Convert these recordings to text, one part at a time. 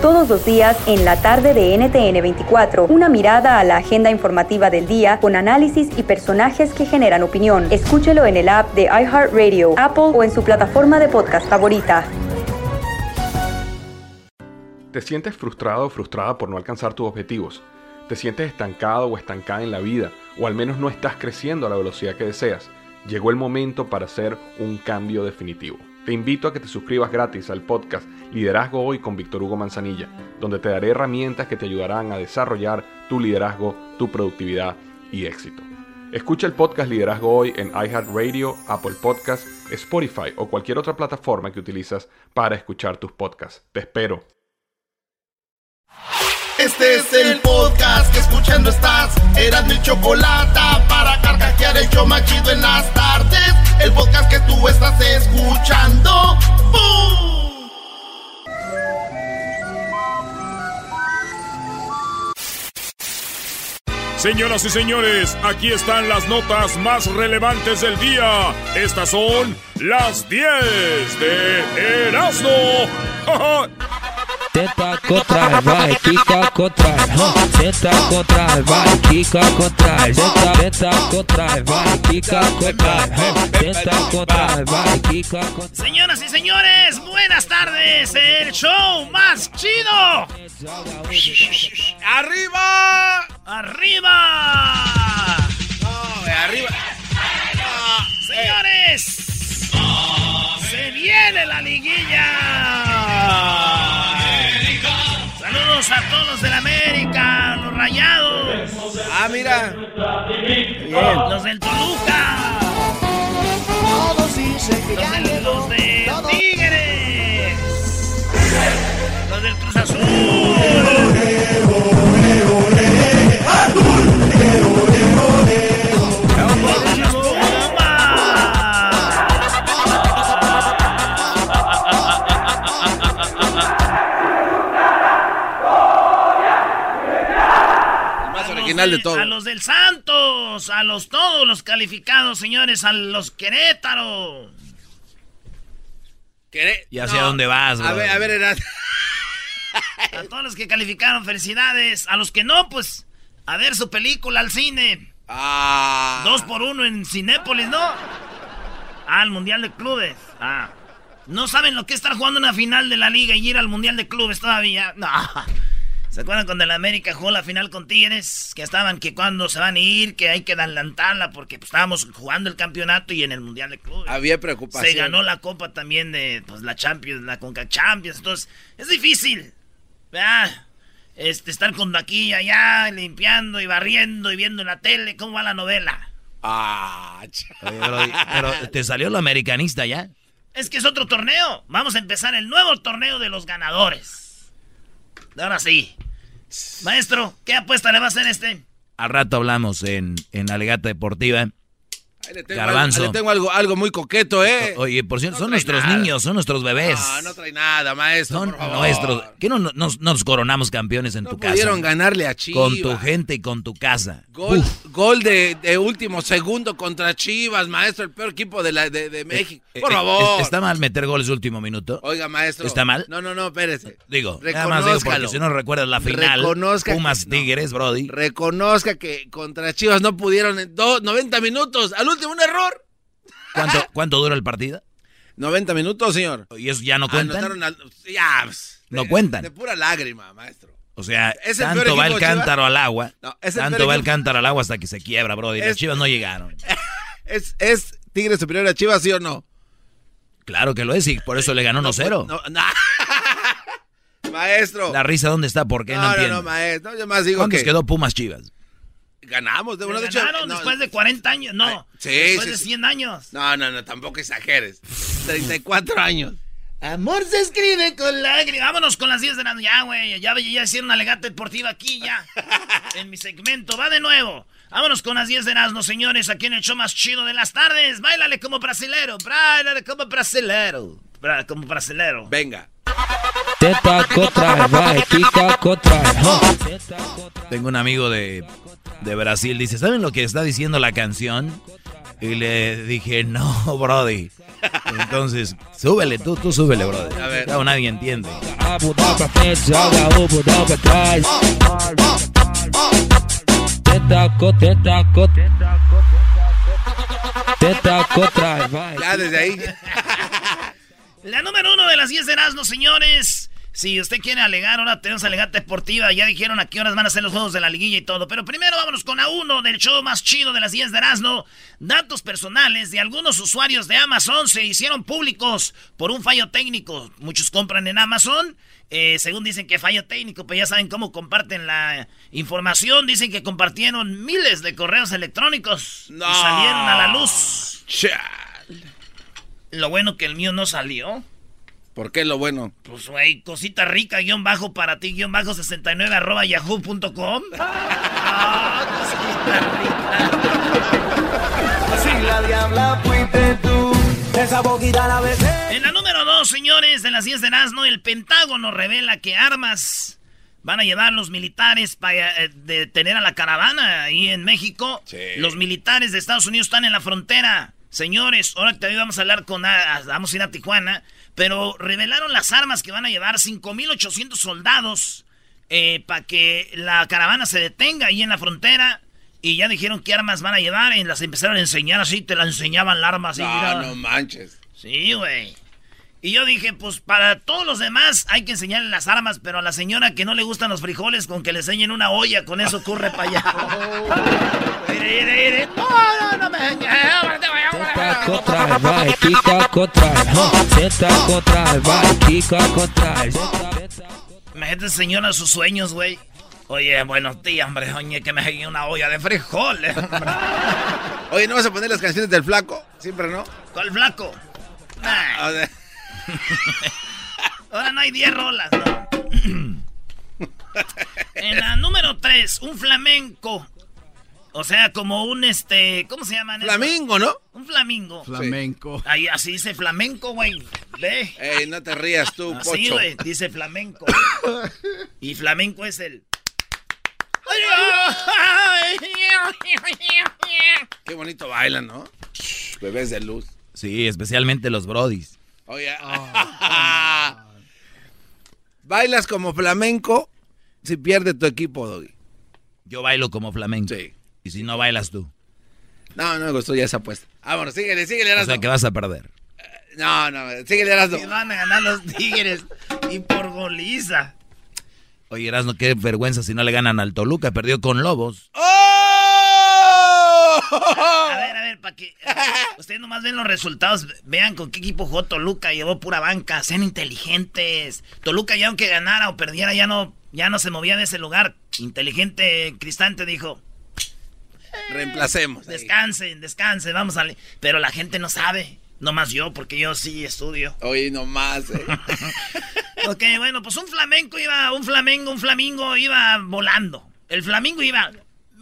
Todos los días en la tarde de NTN 24, una mirada a la agenda informativa del día con análisis y personajes que generan opinión. Escúchelo en el app de iHeartRadio, Apple o en su plataforma de podcast favorita. ¿Te sientes frustrado o frustrada por no alcanzar tus objetivos? ¿Te sientes estancado o estancada en la vida? ¿O al menos no estás creciendo a la velocidad que deseas? Llegó el momento para hacer un cambio definitivo. Te invito a que te suscribas gratis al podcast Liderazgo Hoy con Víctor Hugo Manzanilla, donde te daré herramientas que te ayudarán a desarrollar tu liderazgo, tu productividad y éxito. Escucha el podcast Liderazgo Hoy en iHeartRadio, Apple Podcasts, Spotify o cualquier otra plataforma que utilizas para escuchar tus podcasts. Te espero. Este es el podcast que escuchando estás. Eran mi chocolate para carcajear el yo machido en las tardes. El podcast que tú estás escuchando. ¡Bum! Señoras y señores, aquí están las notas más relevantes del día. Estas son las 10 de Erasmo. Tenta contra, vai, quica contra, tenta contra, vai, quica contra, tenta, tenta contra, vai, quica contra, tenta contra, vai, quica contra. Señoras y señores, buenas tardes. El show más chido. ¡Arriba! ¡Arriba! No, arriba. Señores, se viene la liguilla. Saludos a todos los de la América, los rayados. Ah, mira. Los del Toluca. Los de, los de Tigres. Los del Cruz Azul. De todo. A los del Santos, a los todos los calificados, señores, a los Querétaro. ¿Queré? Ya sé a dónde vas, A bro. ver, a ver, era. A todos los que calificaron, felicidades. A los que no, pues, a ver su película al cine. Ah. Dos por uno en Cinépolis, ¿no? Ah, el Mundial de Clubes. Ah. ¿No saben lo que es estar jugando una final de la liga y ir al Mundial de Clubes todavía? No. ¿Se acuerdan cuando el América jugó la final con Tigres? Que estaban que cuando se van a ir, que hay que adelantarla porque pues, estábamos jugando el campeonato y en el Mundial de Clubes. Había preocupación. Se ganó la copa también de pues, la Champions, la Conca Champions. Entonces, es difícil. ¿verdad? Este, estar con aquí y allá, limpiando y barriendo y viendo en la tele cómo va la novela. Ah, Brody, pero te salió lo americanista ya. Es que es otro torneo. Vamos a empezar el nuevo torneo de los ganadores. Ahora sí. Maestro, ¿qué apuesta le va a hacer este? Al rato hablamos en, en la deportiva. Ahí le tengo, Garbanzo. algo, le tengo algo, algo muy coqueto, ¿eh? Oye, por cierto, No son nuestros nada. niños, son nuestros bebés. No, no trae nada, maestro. son por favor. nuestros. ¿Qué no, no- nos, nos coronamos campeones en No tu pudieron casa? ganarle a Chivas. Con tu gente y con tu casa. Gol, Uf. gol de, de último segundo contra Chivas, maestro, el peor equipo de, la, de, de México. Eh, Por eh, favor. ¿Está mal meter goles de último minuto? Oiga, maestro. ¿Está mal? No, no, no, espérese. Digo, nada más digo porque si no recuerdas la final, Reconozca que- Pumas no. Tigres, Brody. Reconozca que contra Chivas no pudieron en do- 90 minutos. Al último, un error. ¿Cuánto, ¿Cuánto dura el partido? 90 minutos, señor. ¿Y eso ya no cuentan? Al- ya, pues, No de- cuentan. De pura lágrima, maestro. O sea, ¿Es tanto va el Chivas? cántaro al agua. No, es el tanto va el cántaro al agua hasta que se quiebra, Brody. Las Es- chivas no llegaron. ¿Es, ¿Es Tigre superior a Chivas, sí o no? Claro que lo es y por eso le ganó 1-0. No, no. maestro. La risa, ¿dónde está? ¿Por qué? No, no, no, entiendo. no, maestro. Yo más digo ¿Cuántos que quedó Pumas Chivas? Ganamos. De, de hecho, ganaron no, después de 40 años. No, Ay, sí, después sí, de sí. 100 años. no, no, no, tampoco exageres. 34 años. Amor se escribe con lágrimas. Vámonos con las 10 de la noche. Ya, güey. Ya, ya hicieron una legata deportiva aquí, ya. en mi segmento. Va de nuevo. Vámonos con las 10 de Erasmo, señores. Aquí en el show más chido de las tardes. Báilale como brasilero. Báilale como brasilero. Bra- como brasilero. Venga. Tengo un amigo de, de Brasil. Dice, ¿saben lo que está diciendo la canción? Y le dije, no, Brody. Entonces, súbele, tú, tú súbele, Brody. A ver. Claro, nadie entiende. Ya desde ahí. La número uno de las 10 de Erasmo, señores. Si usted quiere alegar, ahora tenemos alegata deportiva. Ya dijeron a qué horas van a ser los juegos de la liguilla y todo. Pero primero vámonos con a uno del show más chido de las 10 de Erasmo. Datos personales de algunos usuarios de Amazon se hicieron públicos por un fallo técnico. Muchos compran en Amazon. eh, según dicen que fallo técnico, pues ya saben cómo comparten la información. Dicen que compartieron miles de correos electrónicos No. y salieron a la luz. Chal. Lo bueno que el mío no salió. ¿Por qué lo bueno? Pues, güey, cosita rica, guion bajo para ti, guion bajo 69 arroba yahoo.com. Ah, En la número 2, señores, de las 10 de Erasmo, el Pentágono revela que armas van a llevar los militares para eh, detener a la caravana ahí en México. Sí. Los militares de Estados Unidos están en la frontera. Señores, ahora que también vamos a hablar con... a- vamos a ir a Tijuana, pero revelaron las armas que van a llevar 5.800 soldados para que la caravana se detenga ahí en la frontera. Y ya dijeron qué armas van a llevar y las empezaron a enseñar así, te la enseñaban la arma así. mira. No, no manches. Sí, güey. Y yo dije, pues para todos los demás hay que enseñarle las armas, pero a la señora que no le gustan los frijoles, con que le enseñen una olla, con eso corre para allá. Me Imagínate, señora, sus sueños, güey. Oye, buenos días, hombre. Oye, que me enseñe una olla de frijoles. Oye, ¿no vas a poner las canciones del flaco? Siempre, ¿no? ¿Cuál flaco? Nah, O sea, ahora no hay 10 rolas, no. En la número 3, un flamenco. O sea, como un este. ¿Cómo se llaman? Flamingo, ¿no? Un flamingo. Flamenco. Ahí así dice flamenco, güey. Ve. Ey, no te rías tú, Así, pocho. güey. Dice flamenco. Y flamenco es el. Qué bonito bailan, ¿no? Bebés de luz. Sí, especialmente los brodis. Oye. Bailas como flamenco si pierde tu equipo, Doggy. Yo bailo como flamenco. Sí. Y si no bailas tú. No, no me gustó ya esa apuesta. Vámonos, síguele, síguele, O Erasmo. sea que vas a perder. No, no, síguele, Erasmo. Y van a ganar los tigres. Y por goliza. Oye, Erasmo, qué vergüenza si no le ganan al Toluca. Perdió con Lobos. ¡Oh! A ver, a ver, para que. Ustedes nomás ven los resultados. Vean con qué equipo jugó Toluca. Llevó pura banca. Sean inteligentes. Toluca, ya aunque ganara o perdiera, ya no, ya no se movía de ese lugar. Inteligente Cristante dijo: Reemplacemos. ahí. Descansen, descansen, vamos a. le-". Pero la gente no sabe. Nomás yo, porque yo sí estudio. Oye, nomás, eh. Ok, bueno, pues un flamenco iba, un flamengo, un flamingo iba volando. El flamingo iba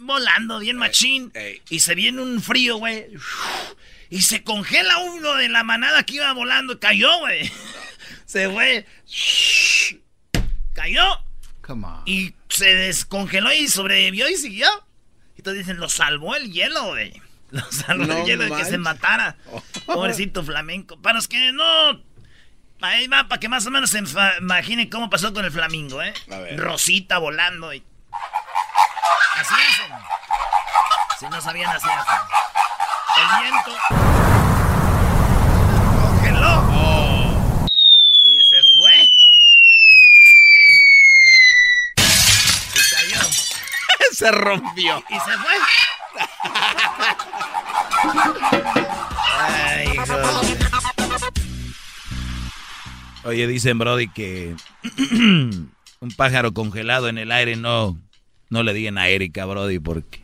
volando bien machín. ey. Y se viene un frío, güey. Y se congela uno de la manada que iba volando. Cayó, güey. Se fue. Cayó. Come on. Y se descongeló y sobrevivió y siguió. Entonces dicen, lo salvó el hielo, güey. Lo salvó No el hielo de que se matara. Pobrecito flamenco. Para los que no... Ahí va, para que más o menos se imaginen cómo pasó con el flamingo, ¿eh? A ver. Rosita volando y... Así hacen. Si no sabían, así hacen. El viento... Congeló. Y se fue. Y cayó. Se rompió. Y se fue. Ay. Oye, dicen, Brody, que un pájaro congelado en el aire no, no le digan a Erika, Brody, porque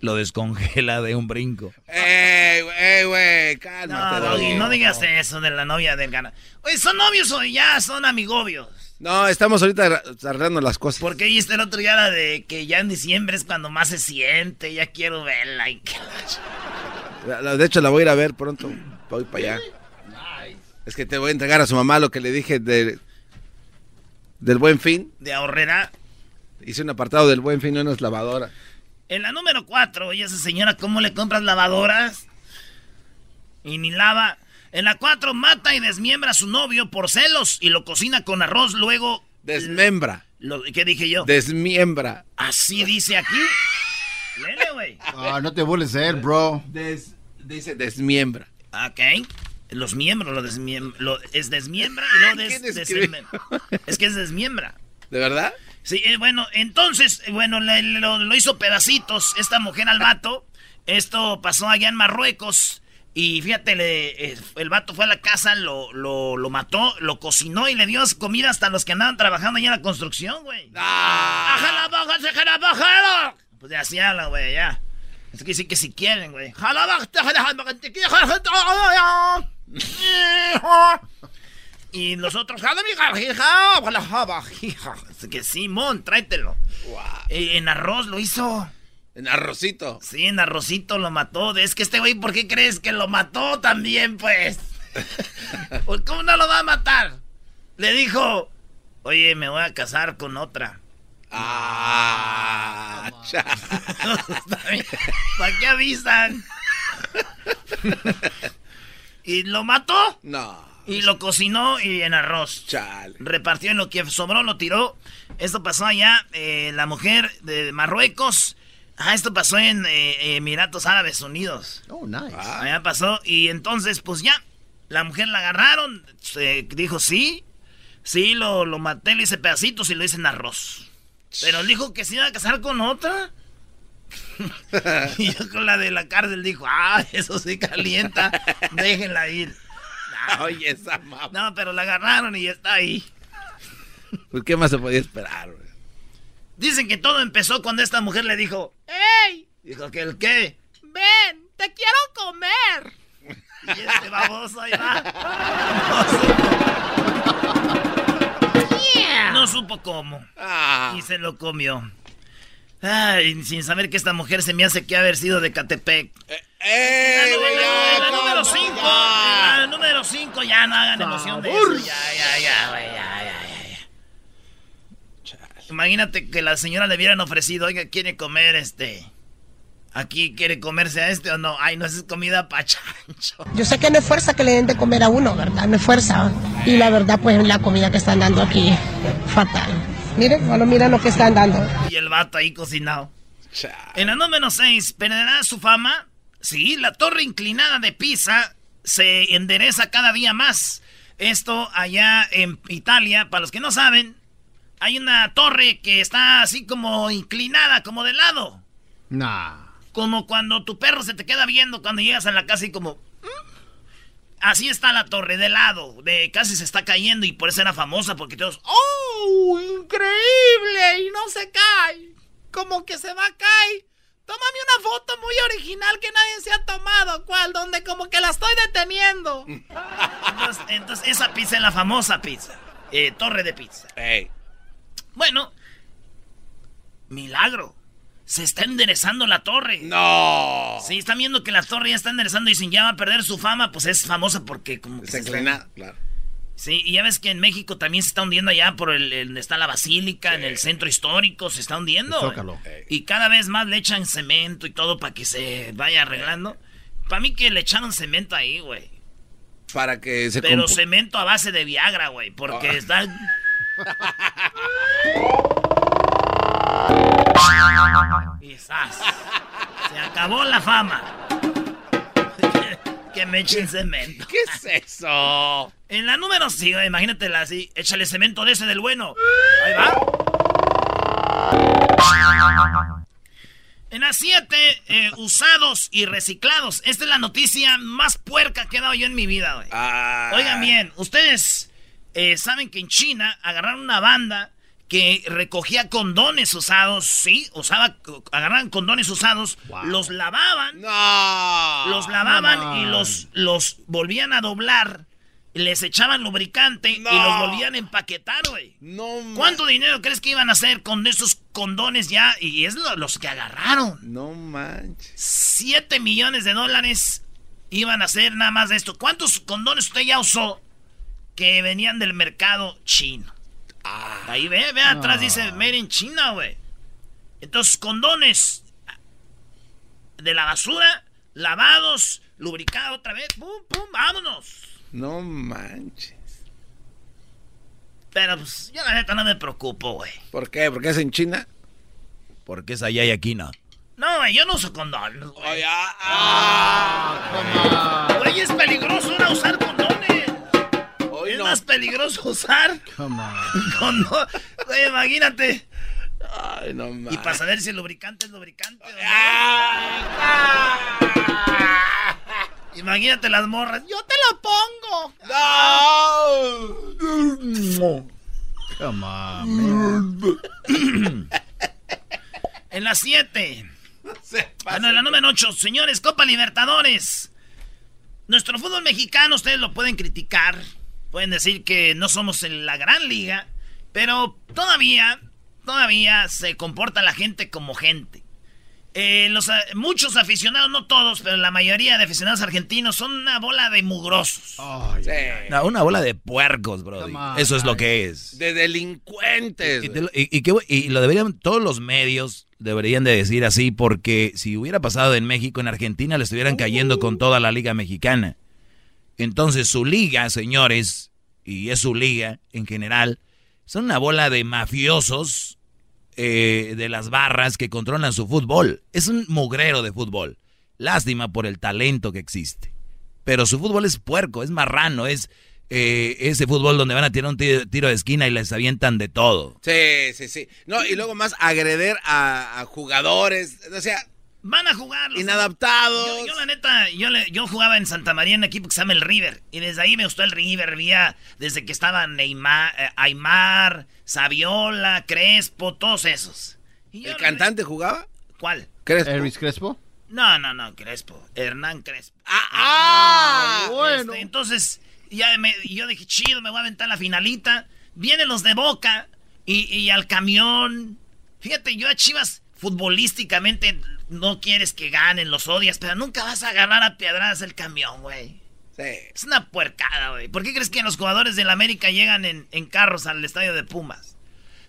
lo descongela de un brinco. Ey, güey, ey, güey, No, cálmate, Doggy. no digas eso de la novia del gana. Oye, ¿son novios o ya son amigobios? No, estamos ahorita arreglando las cosas. Porque viste el otro día la de que ya en diciembre es cuando más se siente, ya quiero verla. y que- La- la- De hecho, la voy a ir a ver pronto. Voy para allá. Es que te voy a entregar a su mamá lo que le dije de, del buen fin. De ahorrera. Hice un apartado del buen fin unas lavadoras. En la número 4, oye, esa señora, ¿cómo le compras lavadoras? Y ni lava. En la 4, mata y desmiembra a su novio por celos y lo cocina con arroz. Luego Desmembra. Lo- ¿Qué dije yo? Desmiembra. Así dice aquí. Lele, güey. Ah, no te vuelves de él, bro. Des- dice desmiembra. Ok. Los miembros, lo, desmiem- lo- es desmiembra y luego des- ¿Quién escribe? desmem- Es que es desmiembra. ¿De verdad? Sí, eh, bueno, entonces, eh, bueno, le- lo, lo hizo pedacitos esta mujer al vato. Esto pasó allá en Marruecos. Y fíjate, le- eh, el vato fue a la casa, lo, lo, lo mató, lo cocinó y le dio comida hasta los que andaban trabajando allá en la construcción, güey. Ah. Pues ya así habla, güey, ya. Es que sí que si quieren, güey. Jala, baja, te jala, baja, Y los otros, que Simón, tráetelo. Eh, en arroz lo hizo. En arrocito. Sí, en arrocito lo mató. Es que este güey, ¿por qué crees que lo mató también, pues? Pues, ¿Cómo no lo va a matar? Le dijo, oye, me voy a casar con otra. Ah. ¿Para qué avisan? y lo mató No. Y lo cocinó y en arroz. Chale. Repartió en lo que sobró, lo tiró. Esto pasó allá, eh, la mujer de Marruecos. Ah, esto pasó en eh, Emiratos Árabes Unidos. Oh, nice. Allá pasó. Y entonces, pues ya, la mujer la agarraron. Se dijo, sí, sí, lo, lo maté, le hice pedacitos y lo hice en arroz. Pero dijo que se iba a casar con otra. y yo con la de la cárcel dijo, ah, eso sí calienta, déjenla ir. Oye, esa mamá. No, pero la agarraron y está ahí. Pues, ¿qué más se podía esperar, güey? Dicen que todo empezó cuando esta mujer le dijo, ¡Ey! dijo que el qué. ¡Ven! ¡Te quiero comer! Y este baboso ahí va. No supo cómo. Ah. Y se lo comió. Ay, sin saber que esta mujer se me hace que haber sido de Catepec. ¡Eh! La, número- ya, la número calma, 5. ya. La número 5, ya no hagan emoción de eso. Ya, ya, ya, ya, ya, ya, ya. Imagínate que la señora le hubieran ofrecido, oiga, quiere comer este. Aquí quiere comerse a este o no. Ay, no, es comida pa' chancho. Yo sé que no es fuerza que le den de comer a uno, ¿verdad? No es fuerza. Y la verdad, pues la comida que están dando aquí, fatal. Miren, bueno, miren lo que están dando. Y el vato ahí cocinado. Chale. En la número 6, ¿perderá su fama? Sí, la torre inclinada de Pisa se endereza cada día más. Esto allá en Italia, para los que no saben, hay una torre que está así como inclinada, como de lado. Nah. Como cuando tu perro se te queda viendo cuando llegas a la casa y como... Así está la torre, de lado, de casi se está cayendo y por eso era famosa, porque todos... ¡Oh! ¡Increíble! Y no se cae. Como que se va a caer. Tómame una foto muy original que nadie se ha tomado. ¿Cuál? Donde como que la estoy deteniendo. Entonces, entonces esa pizza es la famosa pizza. eh, torre de pizza. Bueno, milagro. Se está enderezando la torre. No. Sí, están viendo que la torre ya está enderezando y sin ya va a perder su fama, pues es famosa porque como que se inclinada, claro. Sí, y ya ves que en México también se está hundiendo allá por el, el- donde está la basílica, en el centro histórico, se está hundiendo. Zócalo. Y cada vez más le echan cemento y todo para que se vaya arreglando. Para mí que le echaron cemento ahí, güey. Para que se Pero cemento a base de Viagra, güey, porque Ah. está... Quizás. Se acabó la fama. que me echen cemento. ¿Qué es eso? En la número 5, imagínatela así. Échale cemento de ese del bueno. Ahí va. En la 7, usados y reciclados. Esta es la noticia más puerca que he dado yo en mi vida, güey. Ah. Oigan bien, ustedes eh, saben que en China agarraron una banda que recogía condones usados, sí, usaba, agarraban condones usados, los lavaban, No. los lavaban no. y los, los volvían a doblar, les echaban lubricante y No. los volvían a empaquetar, güey. No. ¿Cuánto dinero crees que iban a hacer con esos condones ya? Y es lo- los que agarraron. No manches. 7 millones de dólares iban a hacer nada más de esto. ¿Cuántos condones usted ya usó que venían del mercado chino? Ahí ve, ve atrás, dice Made in China, güey. Entonces, condones de la basura, lavados, lubricados otra vez, pum, pum, vámonos. No manches. Pero pues yo la neta no me preocupo, güey. ¿Por qué? ¿Porque es en China? Porque es allá y aquí no. No, güey, yo no uso condón. Güey, ah, Güey, es peligroso ahora usar condones. Más peligroso usar Come on. imagínate. Ay, no mames. Y para saber si el lubricante es lubricante o no. Imagínate las morras. Yo te lo pongo. Come on, man. En las 7. Bueno, en la número 8, señores, Copa Libertadores. Nuestro fútbol mexicano, ustedes lo pueden criticar. Pueden decir que no somos en la gran liga. Pero todavía, todavía se comporta la gente como gente. Eh, los, a- muchos aficionados, no todos, pero la mayoría de aficionados argentinos son una bola de mugrosos. No, una bola de puercos, bro. Eso es lo que es. De delincuentes. Y, te lo- y- y que- y lo deberían, todos los medios deberían de decir así, porque si hubiera pasado en México, en Argentina le estuvieran cayendo con toda la liga mexicana. Entonces su liga, señores, y es su liga en general, son una bola de mafiosos eh, de las barras que controlan su fútbol. Es un mugrero de fútbol. Lástima por el talento que existe. Pero su fútbol es puerco, es marrano, es eh, ese fútbol donde van a tirar un tiro, de esquina y les avientan de todo. Sí, sí, sí. No, y luego más agreder a, a jugadores. O sea, Van a jugar. los- inadaptados. Yo, yo, la neta, yo, le- yo jugaba en Santa María en un equipo que se llama el River. Y desde ahí me gustó el River. Vía desde que estaban Neymar, eh, Aymar, Saviola, Crespo, todos esos. Y ¿El le- cantante jugaba? ¿Cuál? Crespo. Elvis Crespo. No, no, no, Crespo. Hernán Crespo. Ah, ah, bueno. Este, entonces, ya me- yo dije, chido, me voy a aventar la finalita. Vienen los de Boca y, y al camión. Fíjate, yo a Chivas futbolísticamente no quieres que ganen, los odias, pero nunca vas a ganar a piedradas el camión, güey. Sí. Es una puercada, güey. ¿Por qué crees que los jugadores del América llegan en, en carros al estadio de Pumas?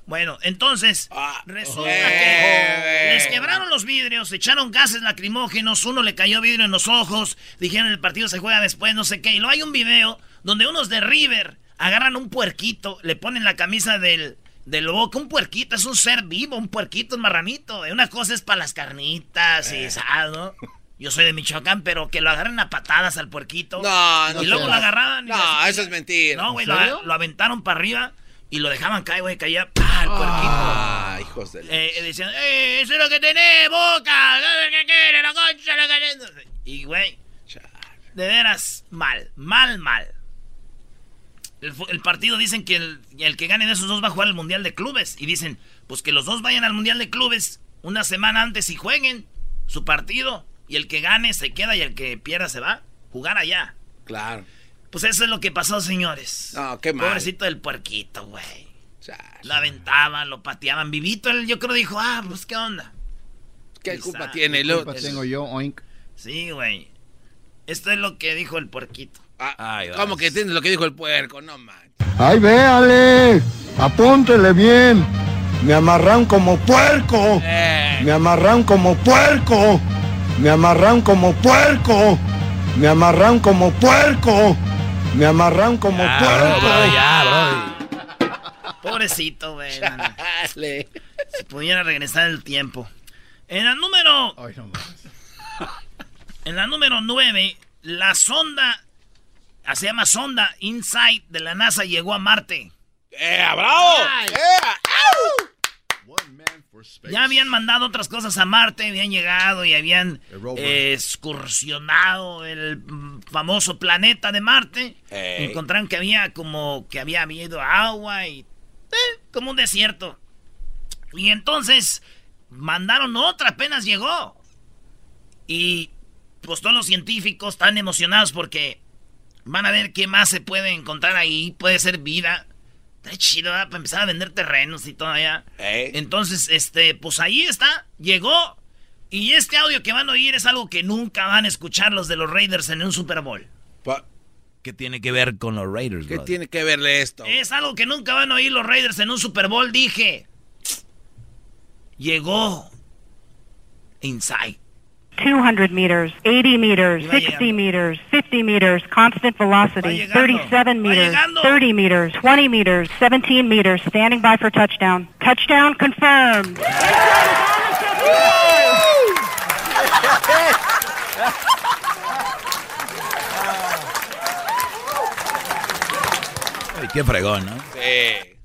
Bueno, entonces, Ah, resulta eh, que les quebraron los vidrios, echaron gases lacrimógenos, uno le cayó vidrio en los ojos, dijeron el partido se juega después, no sé qué. Y luego hay un video donde unos de River agarran un puerquito, le ponen la camisa del, del boca, un puerquito, es un ser vivo, un puerquito, un marranito. güey. Una cosa es para las carnitas y, ¿sabes, no? Yo soy de Michoacán, pero que lo agarren a patadas al puerquito. No, no Y luego lo agarraban. y No, lo- eso es mentira. No, güey, ¿En lo, lo aventaron para arriba y lo dejaban caer, güey, caía ¡pah! el puerquito. Ah, hijos de... Eh, decían, ¡eh, eso es lo que tenés, boca! ¿Qué quiere, la concha, la que-". Y, güey, de veras, mal, mal, mal. El, partido dicen que el, el que gane de esos dos va a jugar al Mundial de Clubes. Y dicen, pues que los dos vayan al Mundial de Clubes una semana antes y jueguen su partido. Y el que gane se queda y el que pierda se va. Jugar allá. Claro. Pues eso es lo que pasó, señores. No, qué mal. Pobrecito del puerquito, güey. Lo aventaban, lo pateaban. Vivito, él yo creo dijo, ah, pues qué onda. ¿Qué Quizá. culpa tiene? ¿Qué culpa tengo yo, oink? Sí, güey. Esto es lo que dijo el puerquito. Ah, Ay, ¿Cómo que entiendes lo que dijo el puerco? No manches. ¡Ay, véale! Apúntele bien. Me amarran como puerco. Eh, Me amarran como puerco. Me amarran como puerco. Me amarran como puerco. Me amarran como ya, puerco. bro, bro, ya, bro. Pobrecito, güey. si pudiera regresar el tiempo. En la número, Ay, no más. en la número 9, la sonda, se llama sonda Insight de la NASA llegó a Marte. ¡Eh, bravo! ¡Eh! Ya habían mandado otras cosas a Marte, habían llegado y habían eh, excursionado el famoso planeta de Marte. Encontraron que había como que había habido agua y eh, como un desierto. Y entonces mandaron otra, apenas llegó. Y pues todos los científicos están emocionados porque van a ver qué más se puede encontrar ahí. Puede ser vida. Está chido, ¿verdad? Para empezar a vender terrenos y todo allá. Eh. Entonces, este, pues ahí está, llegó. Y este audio que van a oír es algo que nunca van a escuchar los de los Raiders en un Super Bowl. Pa- ¿Qué tiene que ver con los Raiders, ¿Qué tiene que verle esto? Es algo que nunca van a oír los Raiders en un Super Bowl, dije. Llegó Inside. 200 meters, 80 meters, 60 meters, 50 meters, constant velocity, 37 meters, 30 meters, 20 meters, 17 meters, standing by for touchdown. Touchdown confirmed. Ay, qué fregón, ¿no? Sí.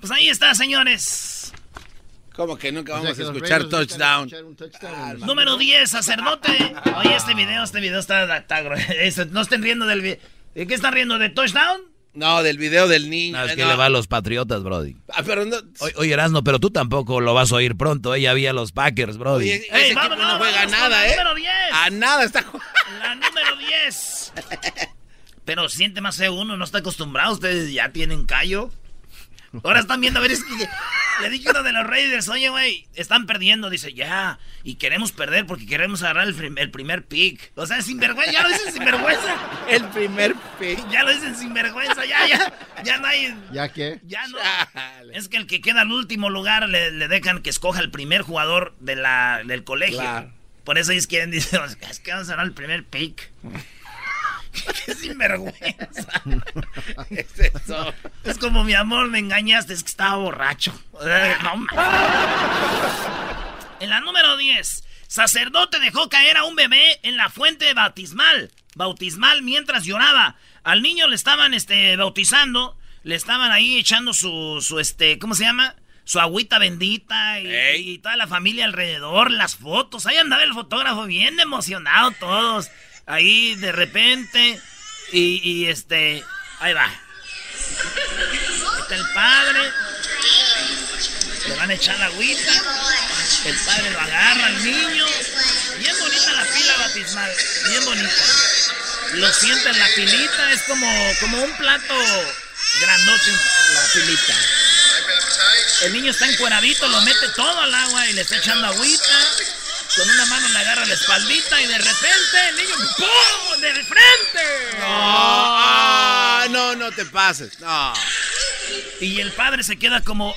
Pues ahí está, señores. ¿Cómo que nunca O sea, vamos a escuchar touchdown? escuchar un touchdown. Número 10, sacerdote. Oye, este video, este video está, está No estén riendo del video. ¿De qué están riendo? ¿De touchdown? No, del video del niño. No, es que no. le va a los Patriotas, Brody. Ah, pero no. Oye, oye, Erasmo, pero tú tampoco lo vas a oír pronto. Ella había los Packers, Brody. Oye, ese Ey, no juega con nada, la ¿eh? número 10. A nada está jugando. La número 10. Pero siente más feo uno, no está acostumbrado. Ustedes ya tienen callo. Ahora están viendo, a ver, es que le dije a uno de los Raiders, oye, güey, están perdiendo. Dice, ya, y queremos perder porque queremos agarrar el, prim- el primer pick. O sea, sinvergüenza, ya lo dicen sinvergüenza. El primer pick. Ya lo dicen sinvergüenza, ya, ya, ya no hay... ¿Ya qué? Ya no. Es que el que queda al último lugar le, le dejan que escoja el primer jugador de la, del colegio. Claro. Por eso ellos quieren, dicen, es que vamos a ganar el primer pick. Qué sinvergüenza. Es eso. Es como mi amor, me engañaste, es que estaba borracho. No. En la número 10, sacerdote dejó caer a un bebé en la fuente bautismal. Bautismal mientras lloraba. Al niño le estaban este, bautizando, le estaban ahí echando su, su este, ¿cómo se llama? Su agüita bendita y, y toda la familia alrededor, las fotos. Ahí andaba el fotógrafo bien emocionado todos. Ahí de repente y, este, ahí va. Está el padre. Le van a echar la agüita. El padre lo agarra al niño. Bien bonita la pila batismal. Bien bonita. Lo sienta en la pilita. Es como, como un plato grandote la pilita. El niño está encueradito, lo mete todo al agua y le está echando agüita. Con una mano le agarra la espaldita y de repente el niño ¡pum! ¡De frente! No, ah, no, no te pases. No. Y el padre se queda como. eh,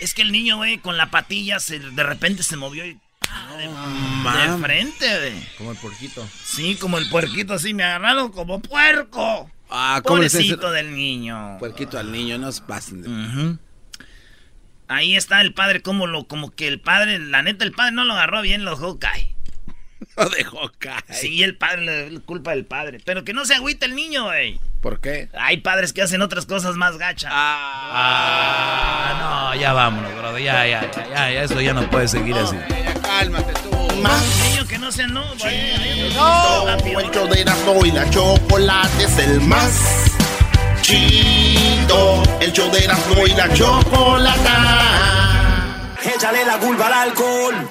es que el niño, güey, con la patilla se, de repente se movió y. ah, de, de mam. frente, güey. Como el porquito. Sí, como el puerquito así, me agarraron como puerco. Ah, ¿cómo Pobrecito del niño. Puerquito al niño, no se pasen. de-. Ahí está el padre, como lo, como que el padre, la neta, el padre no lo agarró bien, lo dejó caer. Lo dejó caer. Sí, el padre, le- la culpa del padre. Pero que no se agüite el niño, güey. ¿Por qué? Hay padres que hacen otras cosas más gachas. Ah, no, ya vámonos, Brody. Ya, ya, ya, ya, ya, eso ya no puede seguir así. Ya cálmate tú. Niño que no sea no, güey. No, el de la chocolate es el más chido. El show de Erasmo y la chocolata. Échale la culpa al alcohol.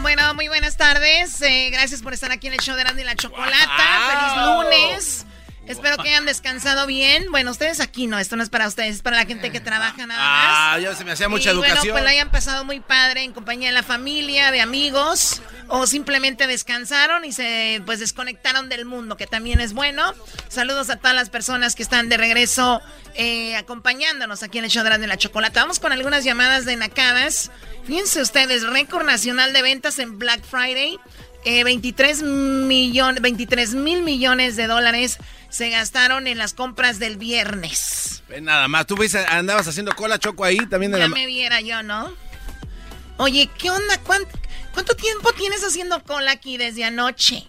Bueno, muy buenas tardes. Eh, gracias por estar aquí en el show de Erasmo y la Chocolata. Feliz lunes. Espero que hayan descansado bien. Bueno, ustedes aquí no, esto no es para ustedes, es para la gente que trabaja nada más. Ah, ya se me hacía mucha y Bueno, educación. pues la hayan pasado muy padre en compañía de la familia, de amigos, o simplemente descansaron y se pues desconectaron del mundo, que también es bueno. Saludos a todas las personas que están de regreso eh, acompañándonos aquí en el show de la Chocolata. Vamos con algunas llamadas de Nacadas. Fíjense ustedes, récord nacional de ventas en Black Friday. Eh, 23, millon- 23 mil millones de dólares se gastaron en las compras del viernes. Nada más. Tú fuiste- andabas haciendo cola choco ahí también de Ya la. me viera yo, ¿no? Oye, ¿qué onda? ¿Cuánto, cuánto tiempo tienes haciendo cola aquí desde anoche?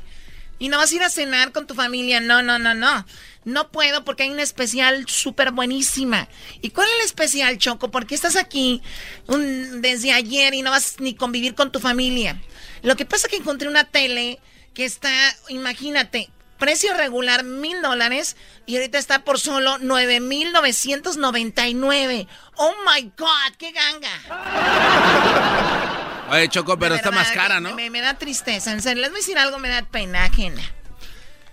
¿Y no vas a ir a cenar con tu familia? No, no, no, no. No puedo porque hay una especial súper buenísima. ¿Y cuál es el especial, Choco? ¿Por qué estás aquí un- desde ayer y no vas ni convivir con tu familia? Lo que pasa es que encontré una tele que está, imagínate, precio regular mil dólares y ahorita está por solo nueve mil novecientos noventa y nueve. ¡Oh, my God! ¡Qué ganga! Oye, Choco, pero está verdad, más cara, ¿no? Me, me da tristeza, en serio. Les voy a decir algo, me da pena ajena.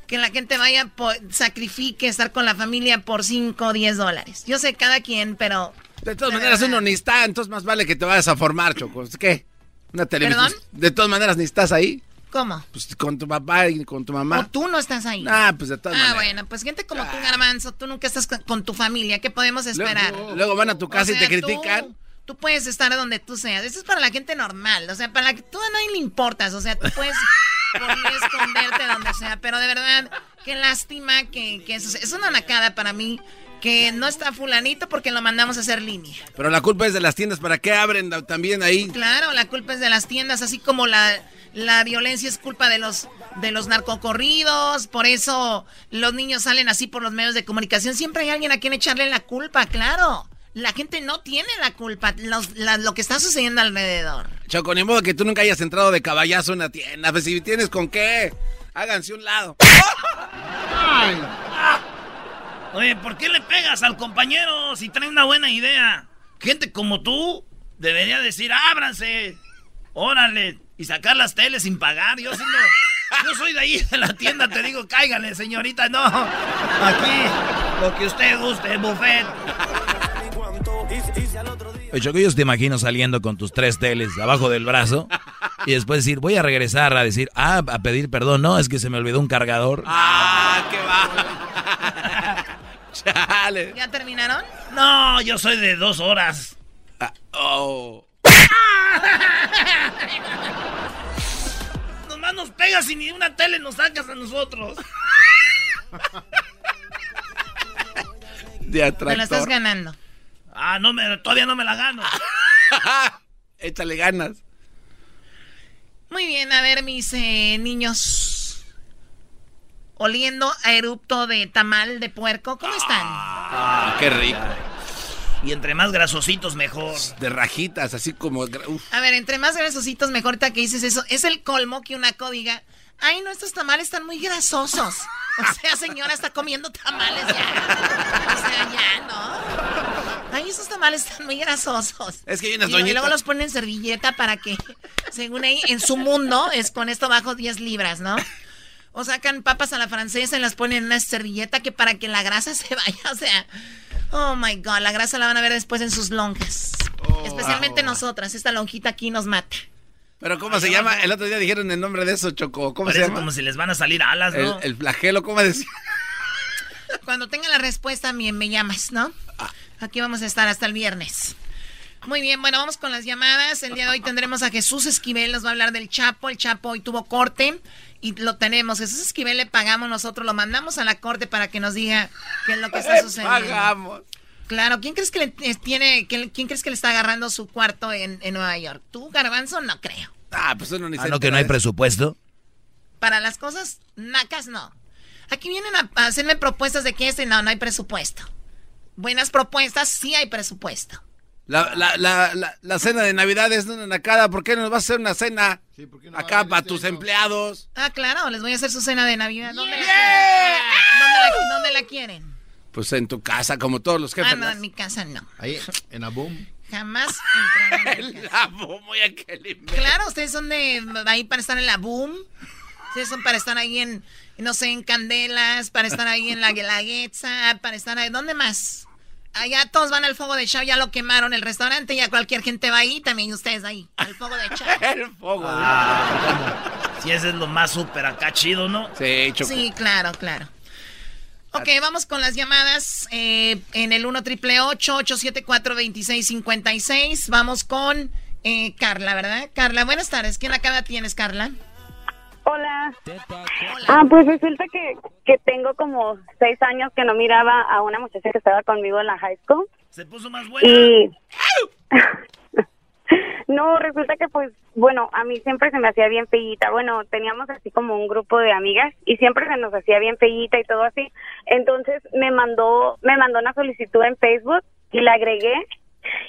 Que la gente vaya, sacrifique estar con la familia por 5 o 10 dólares. Yo sé cada quien, pero... De todas maneras, uno ni está, entonces más vale que te vayas a formar, Choco. ¿Qué? Una televisión. ¿Perdón? De todas maneras, ni estás ahí. ¿Cómo? Pues con tu papá y con tu mamá. O tú no estás ahí. Ah, pues de todas Ah, maneras. bueno, pues gente como tú, Garbanzo, tú nunca estás con, tu familia. ¿Qué podemos esperar? Luego, luego van a tu casa O y te sea, critican. Tú puedes estar donde tú seas. Eso es para la gente normal. O sea, para la que tú a nadie le importas. O sea, tú puedes esconderte donde sea. Pero de verdad, qué lástima que, que eso es una nacada para mí. Que no está fulanito porque lo mandamos a hacer línea. Pero la culpa es de las tiendas. ¿Para qué abren también ahí? Claro, la culpa es de las tiendas. Así como la, la violencia es culpa de los, de los narcocorridos. Por eso los niños salen así por los medios de comunicación. Siempre hay alguien a quien echarle la culpa, claro. La gente no tiene la culpa, lo que está sucediendo alrededor. Choco, ni modo que tú nunca hayas entrado de caballazo en una tienda. Pues si tienes con qué, háganse un lado. Oye, ¿por qué le pegas al compañero si trae una buena idea? Gente como tú debería decir, ábranse, órale, y sacar las teles sin pagar. Yo, siendo, yo soy de ahí de la tienda, te digo, cáigale, señorita, no. Aquí, lo que usted guste, buffet. Yo te imagino saliendo con tus tres teles abajo del brazo y después decir, voy a regresar a decir, ah, a pedir perdón. No, es que se me olvidó un cargador. Ah, qué va. Chale. ¿Ya terminaron? No, yo soy de dos horas. Ah, oh. Nomás nos pegas y ni una tele nos sacas a nosotros. De Te la estás ganando. Ah, no me, todavía no me la gano. Échale ganas. Muy bien, a ver, mis eh, niños. Oliendo a erupto de tamal de puerco, ¿cómo están? Ah, qué rico. Y entre más grasositos, mejor. De rajitas, así como. A ver, entre más grasositos, mejor. Ahorita que dices eso, es el colmo que una códiga. Ay, no, estos tamales están muy grasosos. O sea, señora, está comiendo tamales ya. O sea, ya, ¿no? Ay, esos tamales están muy grasosos. Es que hay unas y, y luego los ponen en servilleta para que, según ahí, en su mundo, es con esto bajo 10 libras, ¿no? O sacan papas a la francesa y las ponen en una servilleta que para que la grasa se vaya, o sea... Oh, my God, la grasa la van a ver después en sus lonjas. Oh, Especialmente nosotras, esta lonjita aquí nos mata. Pero ¿cómo se llama? El otro día dijeron el nombre de eso, Choco. ¿Cómo se llama? como si les van a salir alas, ¿no? El, flagelo, ¿cómo decía? Cuando tenga la respuesta, me, me llamas, ¿no? Ah. Aquí vamos a estar hasta el viernes. Muy bien, bueno, vamos con las llamadas. El día de hoy tendremos a Jesús Esquivel, nos va a hablar del Chapo. El Chapo hoy tuvo corte y lo tenemos. Jesús Esquivel le pagamos nosotros, lo mandamos a la corte para que nos diga qué es lo que está sucediendo. Pagamos. Claro, ¿quién crees que le tiene, quién, crees que le está agarrando su cuarto en, en Nueva York? ¿Tú, Garbanzo? No creo. Ah, pues uno ni ah, no, que no hay presupuesto. Para las cosas nacas, no. Aquí vienen a hacerme propuestas de que este, no, no hay presupuesto. Buenas propuestas, sí hay presupuesto. La, la, la, la, cena de Navidad es una nacada. ¿Por qué no nos vas a hacer una cena acá para tus empleados? Ah, claro, les voy a hacer su cena de Navidad. ¿Dónde, la, ¿Dónde, la, quieren? Pues en tu casa, como todos los jefes. Ah, no, en mi casa no. Ahí, en Aboom. Jamás en la boom, Claro, ustedes son de ahí para estar en la boom. Ustedes son para estar ahí en, no sé, en Candelas, para estar ahí en la Guelaguetza, para estar ahí. ¿Dónde más? Allá todos van al fuego de chao, ya lo quemaron el restaurante, ya cualquier gente va ahí, también ustedes ahí, al fuego de chao. el fuego de ah, Si ese es lo más súper acá chido, ¿no? Sí, Sí, claro, claro. Ok, vamos con las llamadas eh, en el 1 triple 874 2656 Vamos con eh, Carla, ¿verdad? Carla, buenas tardes. ¿Quién acá tienes, Carla? Hola. Ah, pues resulta que, que tengo como seis años que no miraba a una muchacha que estaba conmigo en la high school. Se puso más buena. Y... No, resulta que pues, bueno, a mí siempre se me hacía bien feíta. Bueno, teníamos así como un grupo de amigas y siempre se nos hacía bien feíta y todo así. Entonces me mandó, me mandó una solicitud en Facebook y la agregué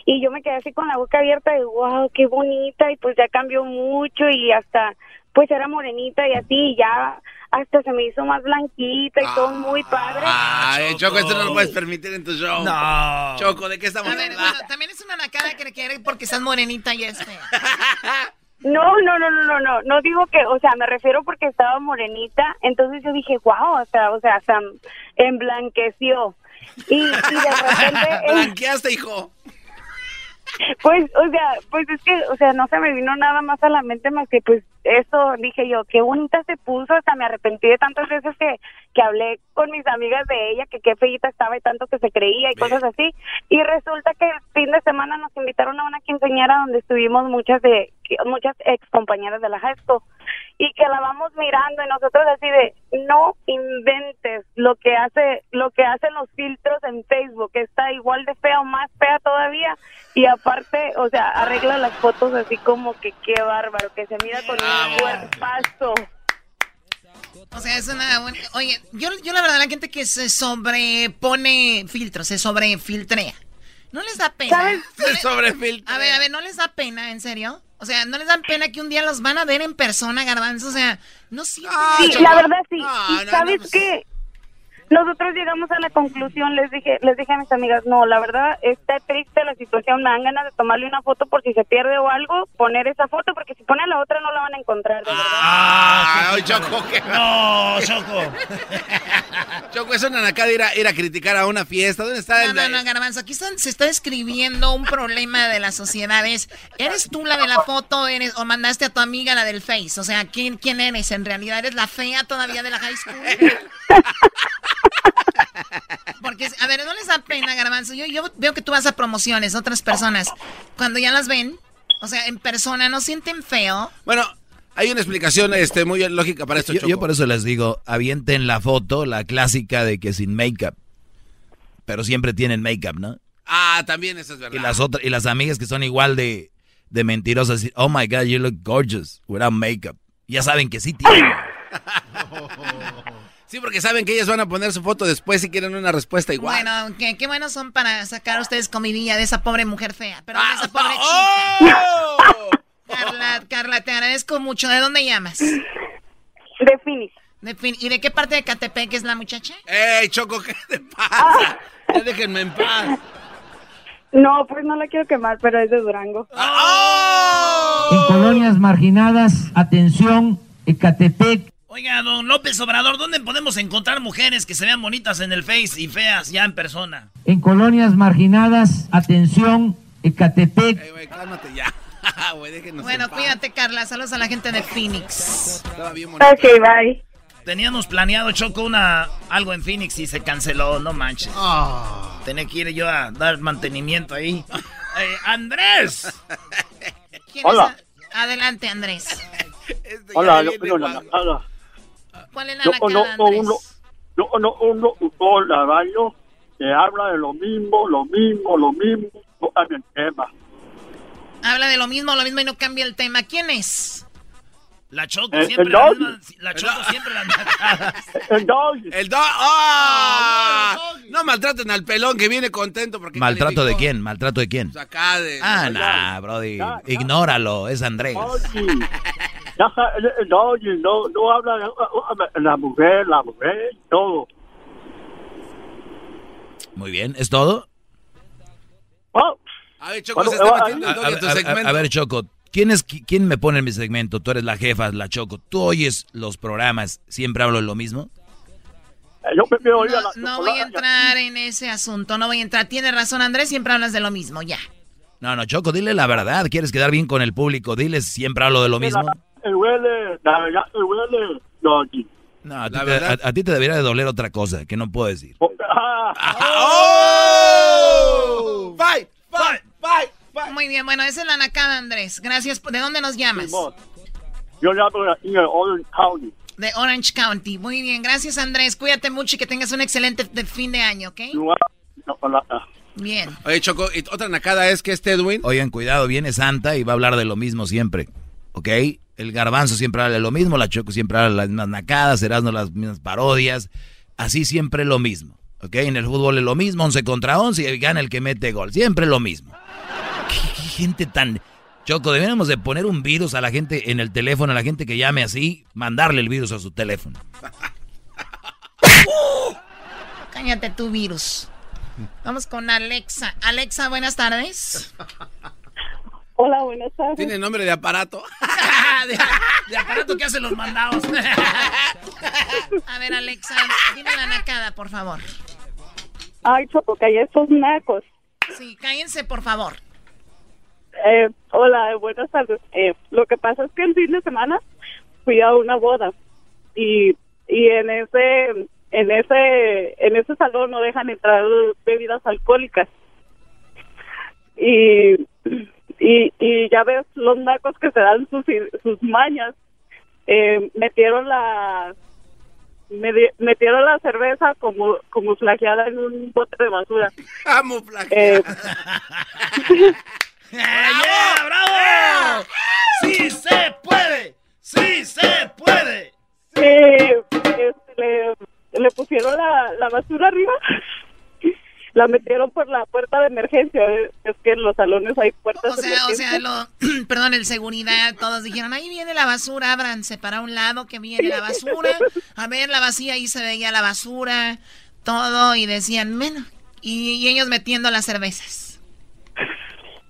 y yo me quedé así con la boca abierta de wow, qué bonita y pues ya cambió mucho y hasta pues era morenita y así y ya hasta se me hizo más blanquita y todo muy padre. Ay, Choco, esto no lo puedes permitir en tu show. No. Choco, ¿de qué estamos hablando? también es una nacada que quiere porque estás morenita y es fea. No, no, no, no, no, no, no digo que, o sea, me refiero porque estaba morenita, entonces yo dije, wow, o sea, o sea, se emblanqueció. Y, y de repente... Blanqueaste, hijo. Pues, o sea, pues es que, o sea, no se me vino nada más a la mente más que, pues, eso, dije yo, qué bonita se puso, sea, me arrepentí de tantas veces que, que hablé con mis amigas de ella, que qué feita estaba y tanto que se creía y cosas así, y resulta que el fin de semana nos invitaron a una quinceañera donde estuvimos muchas de, muchas ex compañeras de la high school, y que la vamos mirando y nosotros así de, no inventes lo que hace, lo que hacen los filtros en Facebook, que está igual de fea o más fea todavía, y aparte, o sea, arregla las fotos así como que qué bárbaro, que se mira con un cuerpazo. O sea, es una buena... Oye, yo, yo la verdad, la gente que se sobrepone filtros, se sobrefiltrea. ¿No les da pena? Se sobrefiltrea. A ver, a ver, ¿no les da pena, en serio? O sea, ¿no les da pena que un día los van a ver en persona, Garbanzo? O sea, no sienten... Sí, la verdad sí. y sabes qué? Nosotros llegamos a la conclusión, les dije, les dije a mis amigas, no, la verdad está triste la situación, me dan ganas de tomarle una foto por si se pierde o algo, poner esa foto, porque si ponen la otra no la van a encontrar, de verdad. Ah, ay, Choco, que No, Choco. Choco, es una nacada ir a, ir a criticar a una fiesta. ¿Dónde está No, el- no, no, Garbanzo, aquí están- se está describiendo un problema de la sociedad. Es, ¿eres tú la de la foto eres, o mandaste a tu amiga la del Face? O sea, ¿quién, ¿quién eres en realidad? ¿Eres la fea todavía de la high school? Porque, a ver, ¿no les da pena, Garbanzo? Yo, yo veo que tú vas a promociones, otras personas, cuando ya las ven, o sea, en persona, ¿no sienten feo? Bueno, hay una explicación este, muy lógica para esto, Yo, Choco. yo por eso les digo, avienten la foto, la clásica de que sin make-up. Pero siempre tienen make-up, ¿no? Ah, también eso es verdad. Y las otras, y las amigas que son igual de, de mentirosas, decir, oh my god, you look gorgeous without makeup. Ya saben que sí tienen. Sí, porque saben que ellas van a poner su foto después si quieren una respuesta igual. Bueno, qué, qué buenos son para sacar ustedes comidilla de esa pobre mujer fea. Pero Ah, de esa pobre oh. chica. Carla, Carla, te agradezco mucho. ¿De dónde llamas? De Phoenix. De Phoenix. ¿Y de qué parte de Catepec es la muchacha? ¡Ey, Choco, qué te pasa! Ya déjenme en paz. No, pues no la quiero quemar, pero es de Durango. En colonias marginadas, atención, Ecatepec. Oiga, don López Obrador, ¿dónde podemos encontrar mujeres que se vean bonitas en el Face y feas ya en persona? En colonias marginadas, atención, Ecatepec. Ey, güey, cálmate ya. Déjenos Bueno, cuídate, Carla. Saludos a la gente de Phoenix. Estaba bien bonito. Ok, bye. Teníamos planeado, Choco, una, algo en Phoenix y se canceló, no manches. Tenía que ir yo a dar mantenimiento ahí. Eh, ¡Andrés! ¿Quién Hola. es? Adelante, Andrés. Este Hola, yo soy una nacada. ¿Cuál es la Yo conozco uno, yo conozco un locutor de radio que habla de lo mismo, lo mismo, lo mismo, no cambia el tema. Habla de lo mismo, lo mismo y no cambia el tema. ¿Quién es? La Choco Eh, siempre el la misma- La Choco siempre la. El doggy. El do ¡Ah! No maltraten al pelón que viene contento porque ¿Maltrato de quién? ¿Maltrato de quién? Pues acá de... Ah, nah, brody. Ignóralo, es Andrés. Doggy. Ya el- el doggy no, no habla de la mujer, la mujer, todo. Muy bien, ¿es todo? Oh, A ver, Choco, Bueno, se está eh, metiendo A, el doggy a- en tu a- a- segmento. a ver, Choco, ¿quién, es, qui- ¿quién me pone en mi segmento? Tú eres la jefa, la Choco. ¿Tú oyes los programas? ¿Siempre hablo de lo mismo? eh, yo prefiero oír a la No voy a entrar en ese asunto, no voy a entrar. Tiene razón, Andrés, siempre hablas de lo mismo, ya. No, no, Choco, dile la verdad. ¿Quieres quedar bien con el público? Dile, ¿siempre hablo de lo mismo? El huele, la verdad, el huele, doggy. No, a ti, La te, verdad. a- a ti te debería de doler otra cosa que no puedo decir. Ah, ¡Oh! ¡Bye! ¡Bye! ¡Bye! Muy bien, bueno, esa es la nacada, Andrés. Gracias. ¿De dónde nos llamas? Yo le hablo aquí en Orange County. De Orange County. Muy bien, gracias, Andrés. Cuídate mucho y que tengas un excelente de fin de año, ¿ok? Bien. Oye, Choco, y otra nacada es que este Edwin... Oigan, cuidado, viene Santa y va a hablar de lo mismo siempre. ¿Ok? El garbanzo siempre habla de lo mismo, la Choco siempre habla de las mismas nacadas, Erasmo las mismas parodias. Así siempre lo mismo. ¿Ok? En el fútbol es lo mismo, 11 contra 11 y gana el que mete gol. Siempre lo mismo. ¿Qué, qué gente tan... Choco, deberíamos de poner un virus a la gente en el teléfono, a la gente que llame así, mandarle el virus a su teléfono. Cállate tu virus. Vamos con Alexa. Alexa, buenas tardes. Hola, buenas tardes. Tiene nombre de aparato. de, de aparato que hacen los mandados. A ver, Alexa, dime la nacada, por favor. Ay, Choco, calla estos nacos. Sí, cállense, por favor. Eh, hola, buenas tardes. Eh, lo que pasa es que el fin de semana fui a una boda y, y en ese en ese en ese salón no dejan entrar bebidas alcohólicas. Y y, y ya ves los nacos que se dan sus sus mañas. Eh, metieron la metieron la cerveza como como flageada en un bote de basura. Eh, ¡Yeah, bravo! ¡Sí se puede! ¡Sí se puede! eh, este, le, le pusieron la, la basura arriba la metieron por la puerta de emergencia eh, es que en los salones hay puertas O de sea, o sea, lo, perdón, el seguridad, todos dijeron, ahí viene la basura, ábranse para un lado que viene la basura. A ver, la vacía, ahí se veía la basura, todo, y decían, bueno, y, y ellos metiendo las cervezas.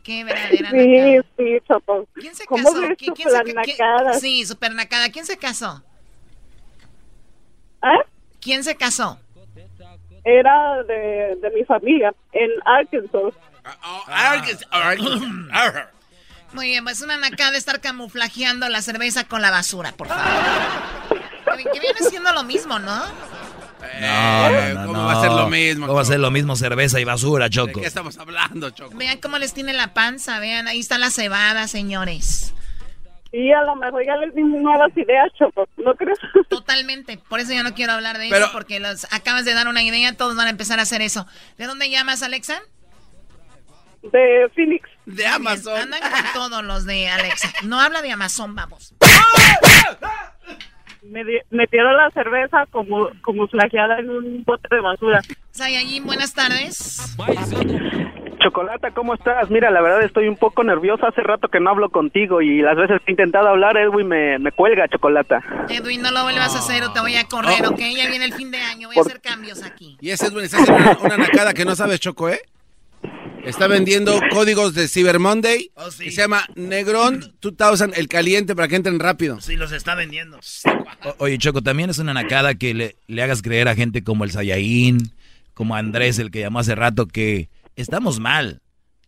Qué verdadera sí sí Choco ¿Quién se ¿Cómo casó? ves ¿Qui- tu quién se quién- Sí, super nacada. ¿Quién se casó? ¿Ah? ¿Quién se casó? era de, de mi familia en Arkansas Muy bien, pues una nacada estar camuflajeando la cerveza con la basura, por favor. Que, que viene siendo lo mismo, ¿no? No, no, no, ¿cómo no. va a ser lo mismo, ¿Cómo va a ser lo mismo cerveza y basura, ¿De Choco? qué estamos hablando, Choco? Vean cómo les tiene la panza, vean, ahí está la cebada, señores. y a lo mejor ya les dimos nuevas ideas Choco ¿no crees? Totalmente, por eso yo no quiero hablar de Pero- eso, porque los acabas de dar una idea, todos van a empezar a hacer eso. ¿De dónde llamas, Alexa? de Phoenix de Amazon Andan con todos los de Alexa. No habla de Amazon, vamos. Me metieron la cerveza como como flageada en un bote de basura Sayajin, buenas tardes. Chocolata, ¿cómo estás? Mira, la verdad estoy un poco nerviosa. Hace rato que no hablo contigo y las veces que he intentado hablar, Edwin me, me cuelga, Chocolata. Edwin, no lo vuelvas a hacer o te voy a correr, ¿ok? Ya viene el fin de año, voy a Por- hacer cambios aquí. Y ese Edwin está haciendo una, una nacada que no sabes, Choco, ¿eh? Está vendiendo códigos de Cyber Monday Oh, sí. se llama Negrón 2000, el caliente para que entren rápido. Sí, los está vendiendo. O- Oye, Choco, también es una nacada que le, le hagas creer a gente como el Sayaín, como Andrés, el que llamó hace rato, que estamos mal.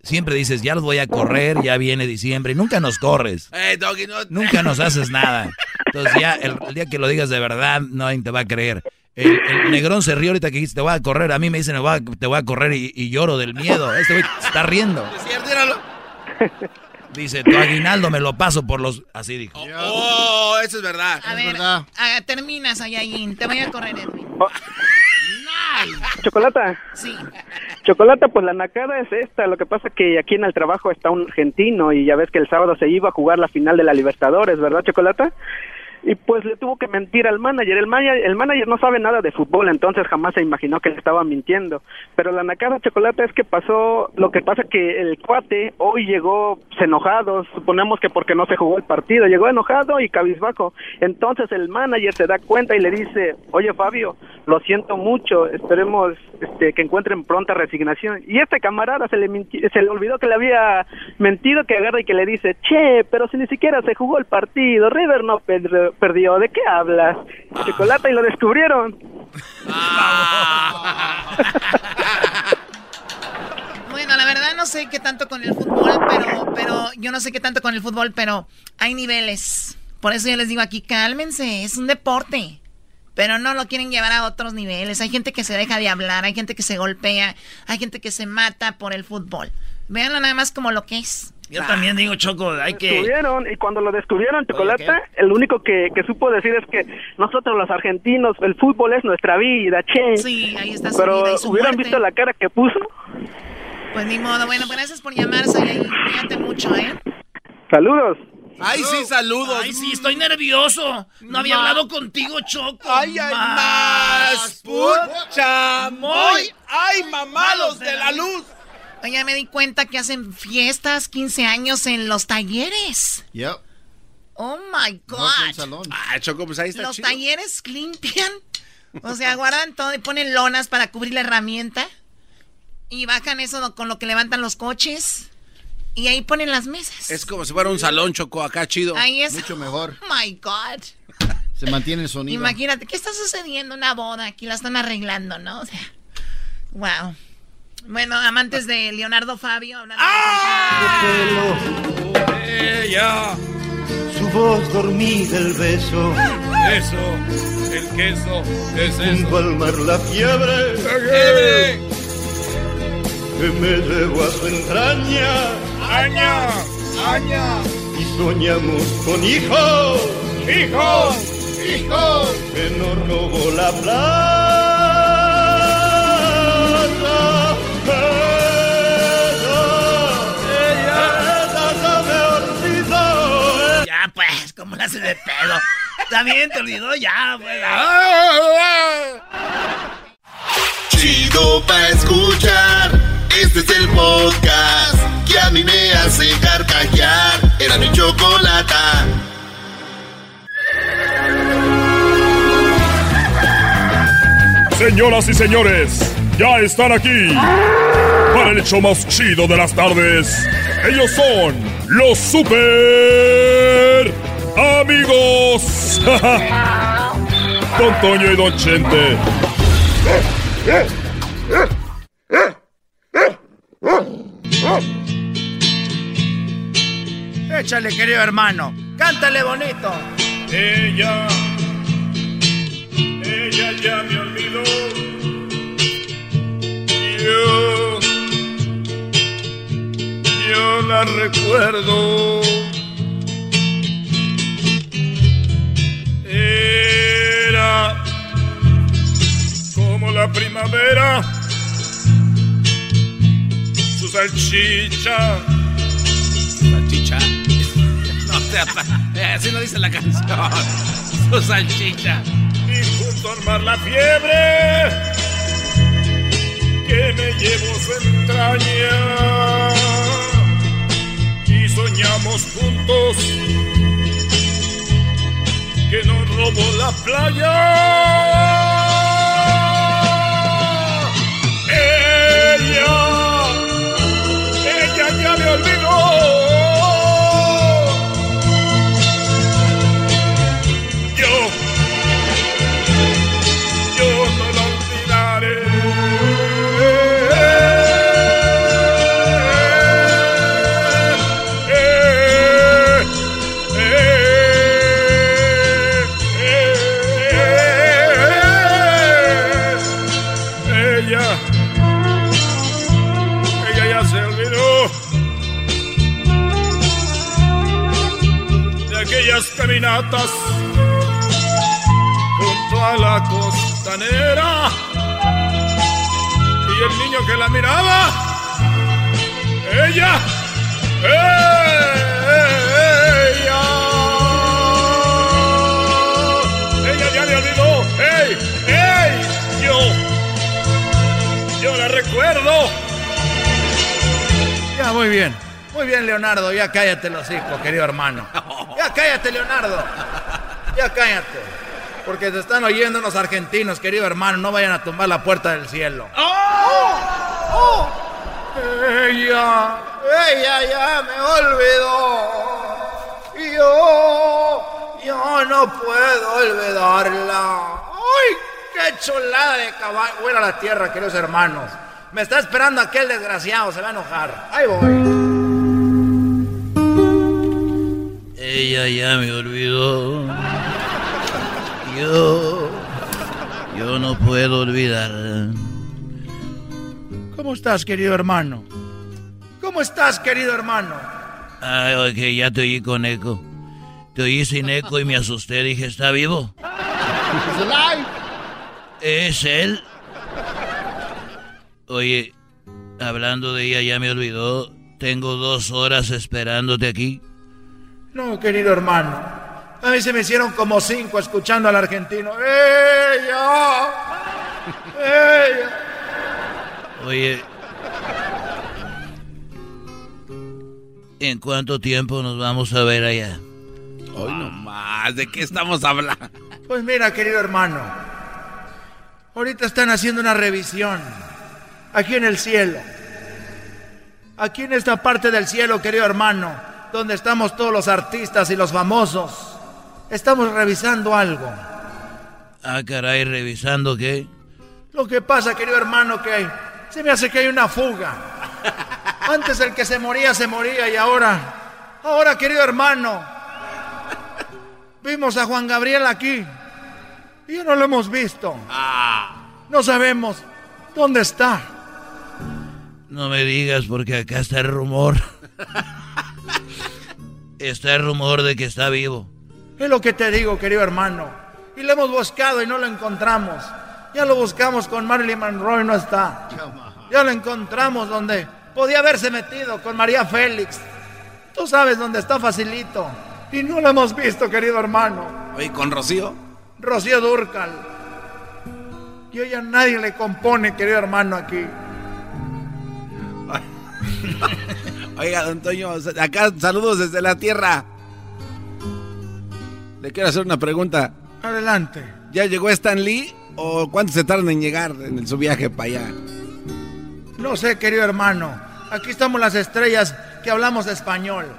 Siempre dices, ya los voy a correr, ya viene diciembre, y nunca nos corres. Eh, Doggy, no. Nunca nos haces nada. Entonces ya el, el día que lo digas de verdad, nadie te va a creer. El, el negrón se rió ahorita que dijiste, te voy a correr. A mí me dicen, "Me voy a- te voy a correr y, y lloro del miedo. Este güey está riendo. Dice, tu aguinaldo me lo paso por los... Así dijo. Oh, eso es verdad. A ver, termina, Sayajin, te voy a correr, Edwin. Chocolata. Sí. Chocolata, pues la nacada es esta. Lo que pasa que aquí en el trabajo está un argentino y ya ves que el sábado se iba a jugar la final de la Libertadores, ¿verdad, Chocolata? Y pues le tuvo que mentir al manager. El, manager. el manager no sabe nada de fútbol, entonces jamás se imaginó que le estaba mintiendo. Pero la nacada chocolate es que pasó, lo que pasa que el cuate hoy llegó enojado, suponemos que porque no se jugó el partido, llegó enojado y cabizbajo. Entonces el manager se da cuenta y le dice, oye Fabio, lo siento mucho, esperemos este, que encuentren pronta resignación. Y este camarada se le, se le olvidó que le había mentido, que agarra y que le dice, che, pero si ni siquiera se jugó el partido, River no per- perdió, ¿de qué hablas? Chocolate y lo descubrieron. Bueno, la verdad no sé qué tanto con el fútbol, pero, pero yo no sé qué tanto con el fútbol, pero hay niveles. Por eso yo les digo aquí, cálmense, es un deporte. Pero no lo quieren llevar a otros niveles. Hay gente que se deja de hablar, hay gente que se golpea, hay gente que se mata por el fútbol. Véanlo nada más como lo que es. Yo también digo, Choco, hay que... descubrieron y cuando lo descubrieron chocolate el único que, que supo decir es que nosotros los argentinos el fútbol es nuestra vida che Sí, ahí está su pero vida y su hubieran muerte. visto la cara que puso Pues ni modo. Bueno, pues gracias por llamar, Sayay. Cuídate mucho, ¿eh? saludos Ay, sí, saludos. Ay, sí, estoy nervioso. No había hablado contigo, Choco. Ay, ay, más. Chamoy. Ay, mamalos de la luz. Oye, me di cuenta que hacen fiestas, 15 años en los talleres. Yep. Oh my God. salón. Ah, Choco, pues ahí está Los chido. talleres limpian. O sea, guardan todo y ponen lonas para cubrir la herramienta. Y bajan eso con lo que levantan los coches. Y ahí ponen las mesas. Es como si fuera un salón, Choco, acá chido. Ahí es. Mucho mejor. Oh my God. Se mantiene el sonido. Imagínate, ¿qué está sucediendo? Una boda, aquí la están arreglando, ¿no? O sea, wow. Bueno, amantes de Leonardo Fabio. ¡Ah! Ella. Su voz dormida, el beso. Eso, el queso, es eso. al mar la fiebre. ¡Fiebre! Que me llevó a su entraña. ¡Aña! ¡Aña! Y soñamos con hijos. ¡Hijos! ¡Hijos! Que nos robó la plata. Pues, ¿cómo la hace de pedo? Está bien, te olvidó ya, pues. Chido pa' escuchar. Este es el podcast que a mí me hace carcajear. Era mi chocolata. Señoras y señores, ya están aquí para el hecho más chido de las tardes. Ellos son los super amigos. Don Toño y Don Chente. Échale, querido hermano. Cántale bonito. Ella, ella ya me olvidó. Yo, yo la recuerdo. La primavera. Su salchicha. Salchicha. No sea, pa- así lo dice la canción. Su salchicha. y junto al mar la fiebre que me llevó su entraña y soñamos juntos que nos robó la playa. Junto a la costanera y el niño que la miraba ella ella ella ya me olvidó ey ey yo yo la recuerdo Ya, muy bien. Muy bien, Leonardo. Ya cállate los hijos, querido hermano. Ya cállate, Leonardo. Ya cállate. Porque te están oyendo unos argentinos, querido hermano. No vayan a tumbar la puerta del cielo. ¡Oh! Ella, ella ya me olvidó. Yo, yo no puedo olvidarla. ¡Ay, qué chulada de caballo! Buena la tierra, queridos hermanos. Me está esperando aquel desgraciado, se va a enojar. Ahí voy. Ella ya me olvidó. Yo. Yo no puedo olvidar. ¿Cómo estás, querido hermano? ¿Cómo estás, querido hermano? Ay, ok, ya te oí con eco. Te oí sin eco y me asusté. Dije, ¿está vivo? ¿Es él? Oye, hablando de ella, ya me olvidó. Tengo dos horas esperándote aquí. No, querido hermano. A mí se me hicieron como cinco escuchando al argentino. ¡Ella! ¡Ella! Oye, ¿en cuánto tiempo nos vamos a ver allá? Hoy no más, ¿de qué estamos hablando? Pues mira, querido hermano. Ahorita están haciendo una revisión. Aquí en el cielo. Aquí en esta parte del cielo, querido hermano. Donde estamos todos los artistas y los famosos. Estamos revisando algo. Ah, caray, revisando qué. Lo que pasa, querido hermano, que Se me hace que hay una fuga. Antes el que se moría, se moría y ahora, ahora querido hermano, vimos a Juan Gabriel aquí y ya no lo hemos visto. No sabemos dónde está. No me digas porque acá está el rumor. está el rumor de que está vivo. Es lo que te digo, querido hermano. Y lo hemos buscado y no lo encontramos. Ya lo buscamos con Marilyn Monroe y no está. Ya lo encontramos donde podía haberse metido con María Félix. Tú sabes dónde está facilito. Y no lo hemos visto, querido hermano. Oye, ¿con Rocío? Rocío Durcal. Y hoy a nadie le compone, querido hermano, aquí. Oiga, don Toño, acá saludos desde la tierra. Le quiero hacer una pregunta. Adelante. ¿Ya llegó Stan Lee o cuánto se tardan en llegar en su viaje para allá? No sé, querido hermano. Aquí estamos las estrellas que hablamos español.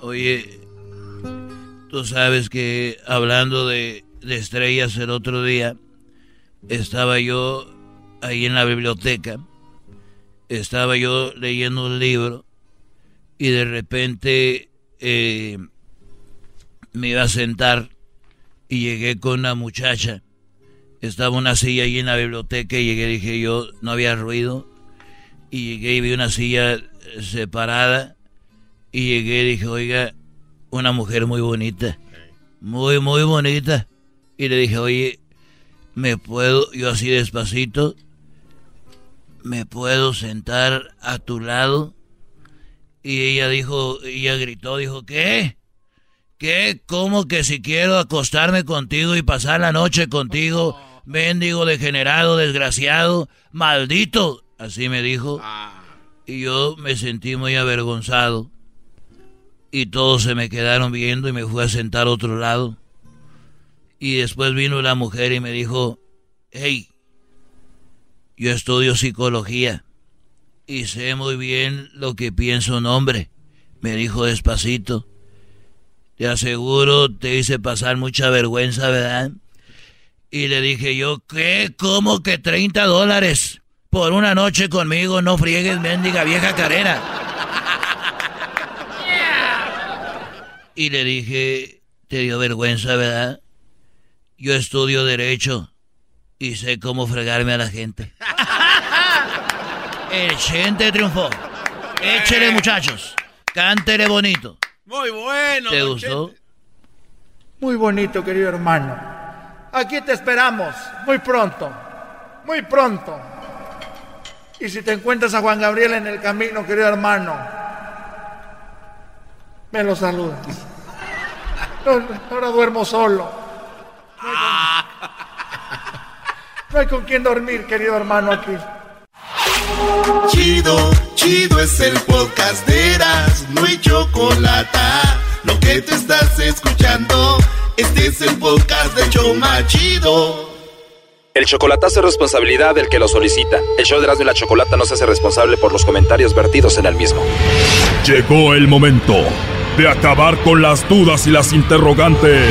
Oye, tú sabes que hablando de, de estrellas el otro día, estaba yo ahí en la biblioteca, estaba yo leyendo un libro y de repente eh, me iba a sentar y llegué con una muchacha. Estaba una silla ahí en la biblioteca y llegué, dije yo, no había ruido. Y llegué y vi una silla separada. Y llegué y dije, oiga, una mujer muy bonita. Muy, muy bonita. Y le dije, oye, ¿me puedo, yo así despacito, me puedo sentar a tu lado? Y ella dijo, ella gritó, dijo, ¿qué? ¿Qué? ¿Cómo que si quiero acostarme contigo y pasar la noche contigo, mendigo degenerado, desgraciado, maldito? Así me dijo. Y yo me sentí muy avergonzado. Y todos se me quedaron viendo y me fui a sentar a otro lado. Y después vino la mujer y me dijo, hey, yo estudio psicología y sé muy bien lo que piensa un hombre. Me dijo despacito. Te aseguro, te hice pasar mucha vergüenza, ¿verdad? Y le dije yo, ¿qué? ¿Cómo que 30 dólares por una noche conmigo? No friegues, mendiga vieja carera. Y le dije, te dio vergüenza, ¿verdad? Yo estudio derecho y sé cómo fregarme a la gente. El gente triunfó. Échele, muchachos. Cántele bonito. Muy bueno. ¿Te gustó? Muy bonito, querido hermano. Aquí te esperamos, muy pronto. Muy pronto. Y si te encuentras a Juan Gabriel en el camino, querido hermano, me lo saludas. ahora duermo solo. Con, no hay con quién dormir, querido hermano, aquí. Chido, chido es el podcast de Eras, no hay chocolate. Lo que te estás escuchando, este es el podcast de Choma Chido. El chocolatazo es responsabilidad del que lo solicita. El show de Erasmo y la Chocolata no se hace responsable por los comentarios vertidos en el mismo. Llegó el momento de acabar con las dudas y las interrogantes.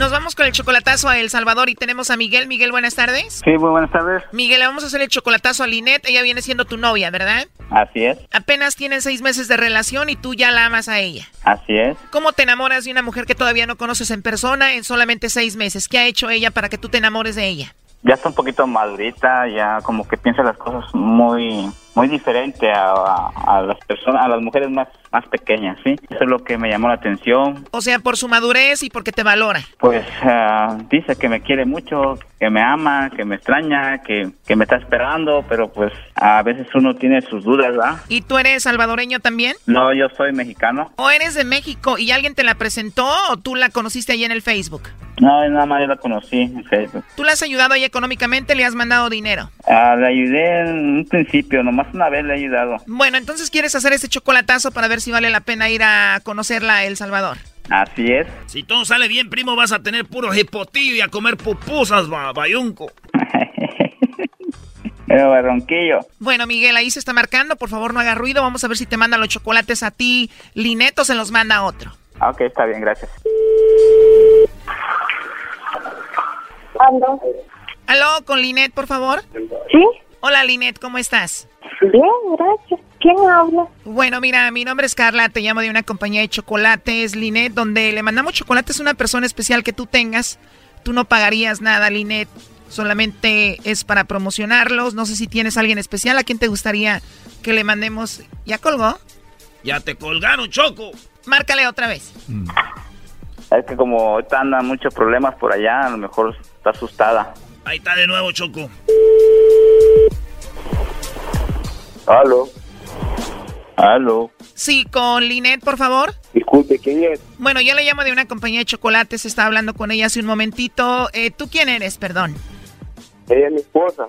Nos vamos con el chocolatazo a El Salvador y tenemos a Miguel. Miguel, buenas tardes. Sí, muy buenas tardes. Miguel, le vamos a hacer el chocolatazo a Linet. Ella viene siendo tu novia, ¿verdad? Así es. Apenas tienen seis meses de relación y tú ya la amas a ella. Así es. ¿Cómo te enamoras de una mujer que todavía no conoces en persona en solamente seis meses? ¿Qué ha hecho ella para que tú te enamores de ella? Ya está un poquito madurita, ya como que piensa las cosas muy muy diferente a, a, a las personas, a las mujeres más más pequeñas, ¿sí? Eso es lo que me llamó la atención. O sea, por su madurez y porque te valora. Pues uh, dice que me quiere mucho, que me ama, que me extraña, que, que me está esperando, pero pues a veces uno tiene sus dudas, ¿verdad? ¿Y tú eres salvadoreño también? No, yo soy mexicano. ¿O eres de México y alguien te la presentó o tú la conociste ahí en el Facebook? No, nada más yo la conocí en Facebook. ¿Tú la has ayudado ahí económicamente? ¿Le has mandado dinero? Uh, le ayudé en un principio, nomás una vez le he ayudado. Bueno, entonces quieres hacer ese chocolatazo para ver si vale la pena ir a conocerla a El Salvador. Así es. Si todo sale bien, primo, vas a tener puro hipotillo y a comer pupusas, bayunco. ronquillo. Bueno, Miguel, ahí se está marcando. Por favor, no haga ruido. Vamos a ver si te manda los chocolates a ti, Lineto, se los manda otro. Ok, está bien, gracias. ¿Cuándo? Aló, con Linet, por favor. ¿Sí? Hola, Linet, ¿cómo estás? Bien, gracias. ¿Quién habla? Bueno, mira, mi nombre es Carla, te llamo de una compañía de chocolates, Linet, donde le mandamos chocolates a una persona especial que tú tengas. Tú no pagarías nada, Linet. Solamente es para promocionarlos. No sé si tienes a alguien especial a quien te gustaría que le mandemos. ¿Ya colgó? Ya te colgaron, Choco. Márcale otra vez. Mm. Es que como ahorita andan muchos problemas por allá, a lo mejor está asustada. Ahí está de nuevo, Choco. Aló. Aló. Sí, con Linet, por favor. Disculpe, ¿quién es? Bueno, yo le llamo de una compañía de chocolates, estaba hablando con ella hace un momentito. Eh, ¿Tú quién eres, perdón? Ella es mi esposa.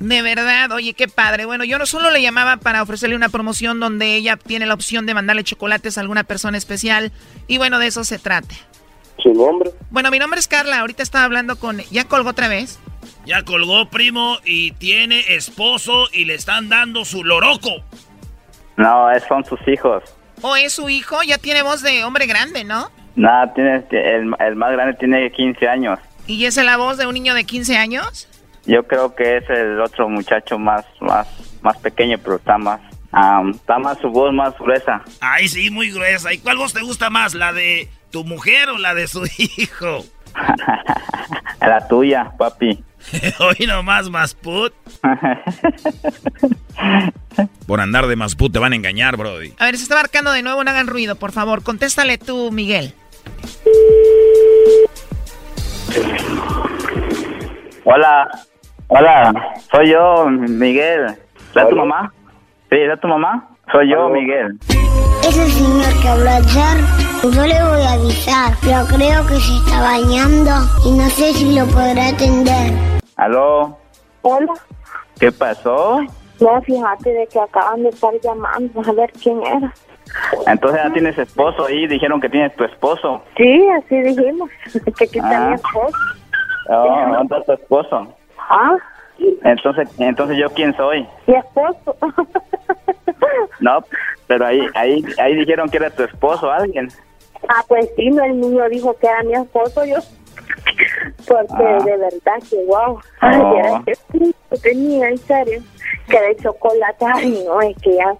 De verdad, oye, qué padre. Bueno, yo no solo le llamaba para ofrecerle una promoción donde ella tiene la opción de mandarle chocolates a alguna persona especial. Y bueno, de eso se trata. ¿Su nombre? Bueno, mi nombre es Carla. Ahorita estaba hablando con... ¿Ya colgó otra vez? Ya colgó, primo, y tiene esposo y le están dando su loroco. No, son sus hijos. ¿O es su hijo? Ya tiene voz de hombre grande, ¿no? Nada, tiene, el, el más grande tiene 15 años. ¿Y es la voz de un niño de 15 años? Yo creo que es el otro muchacho más, más, más pequeño, pero está más, está más su voz más gruesa. Ay, sí, muy gruesa. ¿Y cuál voz te gusta más, la de tu mujer o la de su hijo? la tuya, papi. Hoy nomás, Masput. Por andar de Masput te van a engañar, Brody. A ver, se está marcando de nuevo, no hagan ruido, por favor. Contéstale tú, Miguel. Hola. Hola, soy yo, Miguel. ¿Es tu mamá? Sí, ¿es tu mamá? Soy yo, Miguel. Ese señor que habló ayer, yo le voy a avisar, pero creo que se está bañando y no sé si lo podrá atender. ¿Aló? Hola. ¿Qué pasó? No, fíjate de que acaban de estar llamando a ver quién era. Entonces ya tienes esposo ahí, dijeron que tienes tu esposo. Sí, así dijimos, que aquí está mi ah. esposo. Oh, ¿dónde está tu esposo? Ah. Entonces, entonces yo quién soy? Mi esposo. no, pero ahí, ahí, ahí dijeron que era tu esposo, alguien. Ah, pues sí, no, el niño dijo que era mi esposo, yo. Porque ah. de verdad que wow. Ay, oh. era que tenía, en serio que de chocolate, ay no, es que ya,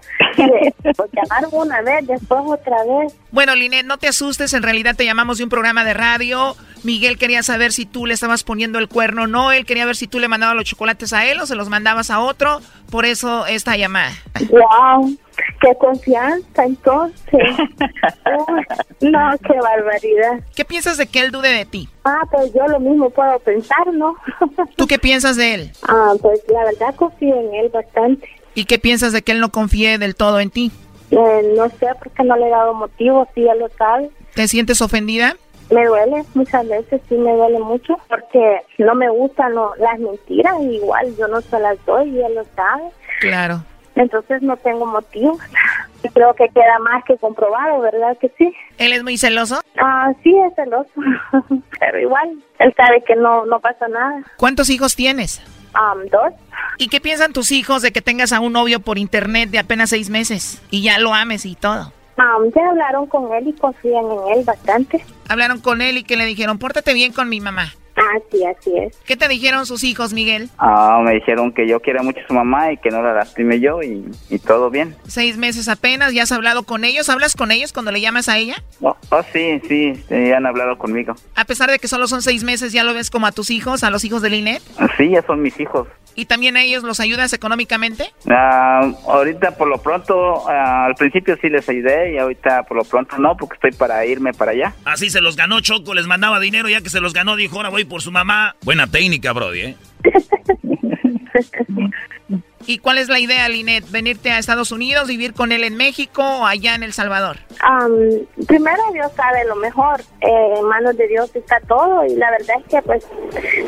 pues llamaron una vez, después otra vez. Bueno, Linet, no te asustes, en realidad te llamamos de un programa de radio. Miguel quería saber si tú le estabas poniendo el cuerno o no, él quería ver si tú le mandabas los chocolates a él o se los mandabas a otro, por eso esta llamada. Wow, qué confianza entonces. no, qué barbaridad. ¿Qué piensas de que él dude de ti? Ah, pues yo lo mismo puedo pensar, ¿no? ¿Tú qué piensas de él? Ah, pues la verdad confío en él bastante. ¿Y qué piensas de que él no confíe del todo en ti? Eh, no sé, porque no le he dado motivo, si él lo sabe. ¿Te sientes ofendida? Me duele, muchas veces sí me duele mucho, porque no me gustan las mentiras, igual yo no se las doy y él lo sabe. Claro. Entonces no tengo motivo. Y creo que queda más que comprobado, ¿verdad que sí? ¿Él es muy celoso? Ah, sí, es celoso. Pero igual, él sabe que no, no pasa nada. ¿Cuántos hijos tienes? Um, dos. ¿Y qué piensan tus hijos de que tengas a un novio por internet de apenas seis meses y ya lo ames y todo? Um, ya hablaron con él y confían en él bastante. Hablaron con él y que le dijeron, pórtate bien con mi mamá. Ah, sí, así es. ¿Qué te dijeron sus hijos, Miguel? Ah, me dijeron que yo quiero mucho a su mamá y que no la lastime yo y, todo bien. Seis meses apenas, ¿ya has hablado con ellos? ¿Hablas con ellos cuando le llamas a ella? Oh, oh sí, sí, ya han hablado conmigo. A pesar de que solo son seis meses, ¿ya lo ves como a tus hijos, a los hijos de Linet? Sí, ya son mis hijos. ¿Y también a ellos los ayudas económicamente? Ah, ahorita por lo pronto, ah, al principio sí les ayudé y ahorita por lo pronto no, porque estoy para irme para allá. Así se los ganó Choco, les mandaba dinero, ya que se los ganó, dijo, ahora voy por su mamá. Buena técnica, Brody, ¿eh? ¿Y cuál es la idea, Linet? ¿Venirte a Estados Unidos, vivir con él en México o allá en El Salvador? primero Dios sabe lo mejor. Eh, en manos de Dios está todo y la verdad es que pues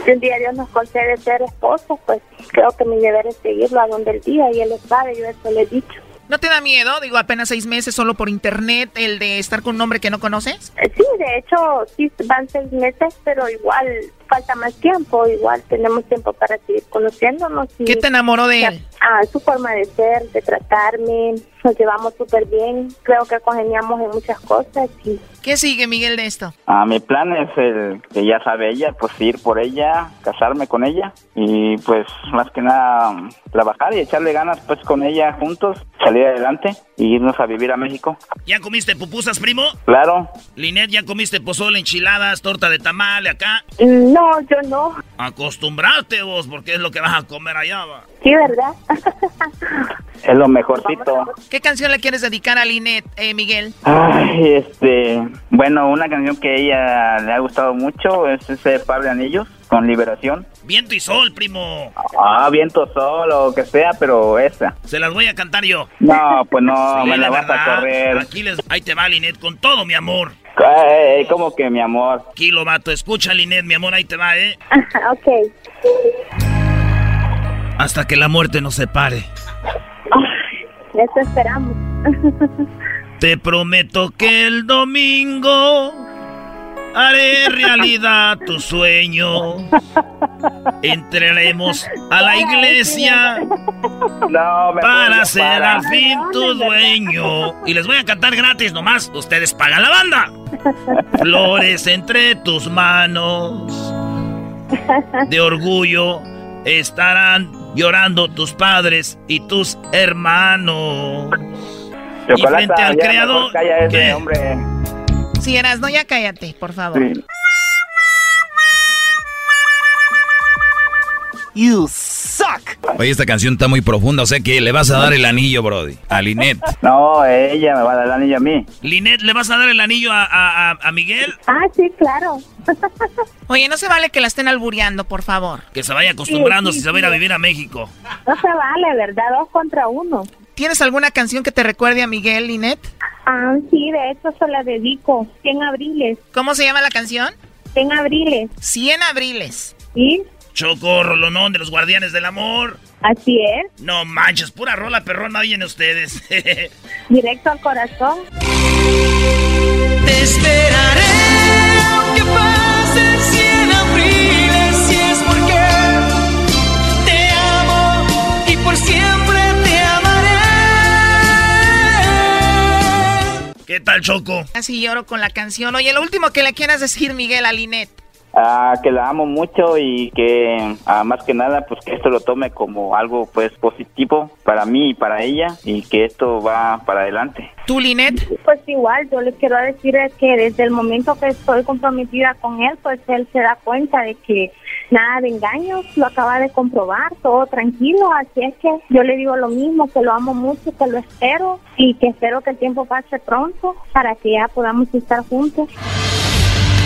si un día Dios nos concede ser esposos, pues creo que mi deber es seguirlo a donde el día y él lo sabe, yo eso le he dicho. ¿No te da miedo, digo, apenas seis meses solo por internet, el de estar con un hombre que no conoces? Eh, sí, de hecho, sí van seis meses, pero igual falta más tiempo, igual tenemos tiempo para seguir conociéndonos. ¿Qué te enamoró de él? Ah, su forma de ser, de tratarme, nos llevamos súper bien, creo que congeniamos en muchas cosas. Y... ¿Qué sigue, Miguel, de esto? Ah, mi plan es el que ya sabe ella, pues ir por ella, casarme con ella y pues más que nada trabajar y echarle ganas pues con ella juntos, salir adelante y irnos a vivir a México. ¿Ya comiste pupusas, primo? Claro. Linet, ¿ya comiste pozole, enchiladas, torta de tamale acá? No, yo no. Acostumbrarte vos, porque es lo que vas a comer allá, va. Sí, ¿verdad? es lo mejorcito. ¿Qué canción le quieres dedicar a Linet, eh, Miguel? Ay, este, bueno, una canción que a ella le ha gustado mucho es ese par de anillos con liberación. Viento y sol, primo. Ah, viento, sol o que sea, pero esa. Se las voy a cantar yo. No, pues no, me la, vas a correr. Aquí les, ahí te va, Linet, con todo mi amor. Ay, ¿Cómo que mi amor? Kilo, vato. Escucha, Linet, mi amor, ahí te va, ¿eh? ok. Hasta que la muerte nos separe. eso esperamos. Te prometo que el domingo haré realidad tu sueño. Entraremos a la iglesia para ser al fin tu dueño. Y les voy a cantar gratis nomás. Ustedes pagan la banda. Flores entre tus manos. De orgullo estarán llorando tus padres y tus hermanos. y frente al creador. ¿qué? hombre. Si eras, no, ya cállate, por favor. You suck. Oye, esta canción está muy profunda, o sea que le vas a dar el anillo, Brody, a Linet. No, ella me va a dar el anillo a mí. Linet, ¿le vas a dar el anillo a, a, a Miguel? Ah, sí, claro. Oye, no se vale que la estén albureando, por favor. Que se vaya acostumbrando si se va a ir a vivir a México. No se vale, ¿verdad? Dos contra uno. ¿Tienes alguna canción que te recuerde a Miguel, Linet? Ah, sí, de hecho se la dedico. 100 abriles. ¿Cómo se llama la canción? 100 abriles. 100 abriles. ¿Sí? Choco, rolonón de los guardianes del amor. Así es. No manches, pura rola perrona vienen ustedes. Directo al corazón. Te esperaré ¿Qué tal, Choco? Así lloro con la canción. Oye, lo último que le quieras decir, Miguel, a Linet. Ah, que la amo mucho y que ah, más que nada pues que esto lo tome como algo pues positivo para mí y para ella y que esto va para adelante. ¿Tú, Linet? Pues igual, yo les quiero decir que desde el momento que estoy comprometida con él, pues él se da cuenta de que nada de engaños, lo acaba de comprobar, todo tranquilo, así es que yo le digo lo mismo, que lo amo mucho, que lo espero y que espero que el tiempo pase pronto para que ya podamos estar juntos.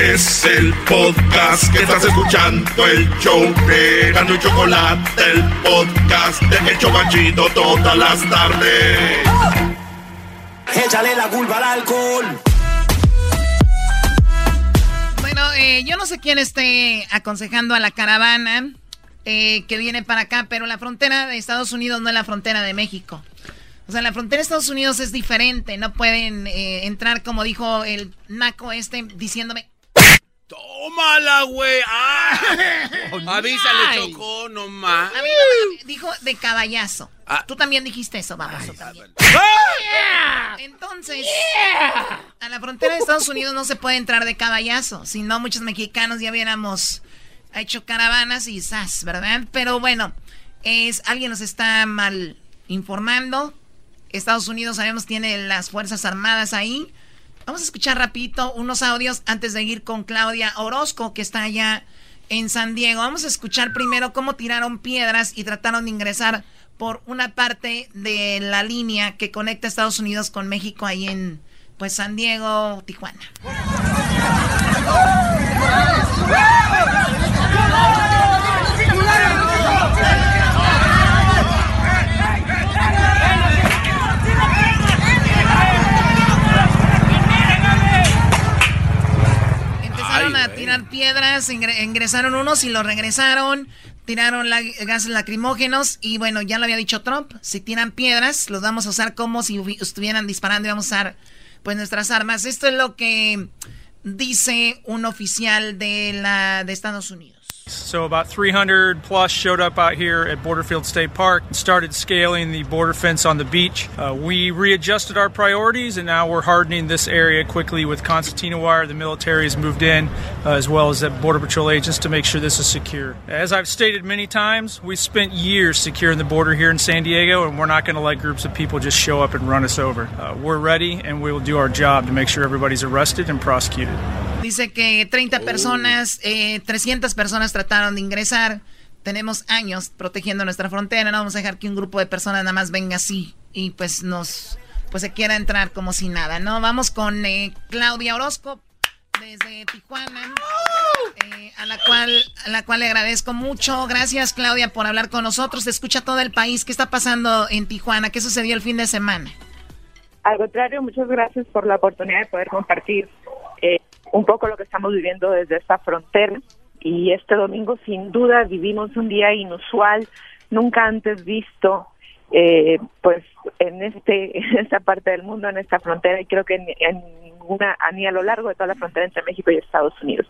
Es el podcast que estás escuchando, el show de Gano y Chocolate, el podcast de El Chobachito todas las tardes. Échale la culpa al alcohol. Bueno, eh, yo no sé quién esté aconsejando a la caravana eh, que viene para acá, pero la frontera de Estados Unidos no es la frontera de México. O sea, la frontera de Estados Unidos es diferente. No pueden eh, entrar, como dijo el naco este, diciéndome, Tómala, güey. Ah. Avísale, Chocó, nomás. A mí no me dijo de caballazo. Ah. Tú también dijiste eso, vamos. también. Entonces, a la frontera de Estados Unidos no se puede entrar de caballazo. Si no, muchos mexicanos ya hubiéramos hecho caravanas y zas, ¿verdad? Pero bueno, es, alguien nos está mal informando. Estados Unidos, sabemos, tiene las Fuerzas Armadas ahí. Vamos a escuchar rapidito unos audios antes de ir con Claudia Orozco, que está allá en San Diego. Vamos a escuchar primero cómo tiraron piedras y trataron de ingresar por una parte de la línea que conecta Estados Unidos con México ahí en pues San Diego, Tijuana. Tirar piedras, ingresaron unos y los regresaron tiraron gases lacrimógenos y bueno, ya lo había dicho Trump, si tiran piedras, los vamos a usar como si estuvieran disparando y vamos a usar pues nuestras armas. Esto es lo que dice un oficial de la de Estados Unidos. So about 300 plus showed up out here at Borderfield State Park, and started scaling the border fence on the beach. Uh, we readjusted our priorities, and now we're hardening this area quickly with concertina wire. The military has moved in, uh, as well as the Border Patrol agents, to make sure this is secure. As I've stated many times, we spent years securing the border here in San Diego, and we're not going to let groups of people just show up and run us over. Uh, we're ready, and we will do our job to make sure everybody's arrested and prosecuted. Dice que 30 personas, eh, 300 personas trataron de ingresar. Tenemos años protegiendo nuestra frontera. No vamos a dejar que un grupo de personas nada más venga así y pues nos pues se quiera entrar como si nada, ¿no? Vamos con eh, Claudia Orozco desde Tijuana, eh, a la cual a la cual le agradezco mucho. Gracias Claudia por hablar con nosotros. Se escucha todo el país. ¿Qué está pasando en Tijuana? ¿Qué sucedió el fin de semana? Al contrario, muchas gracias por la oportunidad de poder compartir eh, un poco lo que estamos viviendo desde esta frontera. Y este domingo, sin duda, vivimos un día inusual, nunca antes visto, eh, pues en este en esta parte del mundo, en esta frontera, y creo que en, ninguna, ni a lo largo de toda la frontera entre México y Estados Unidos.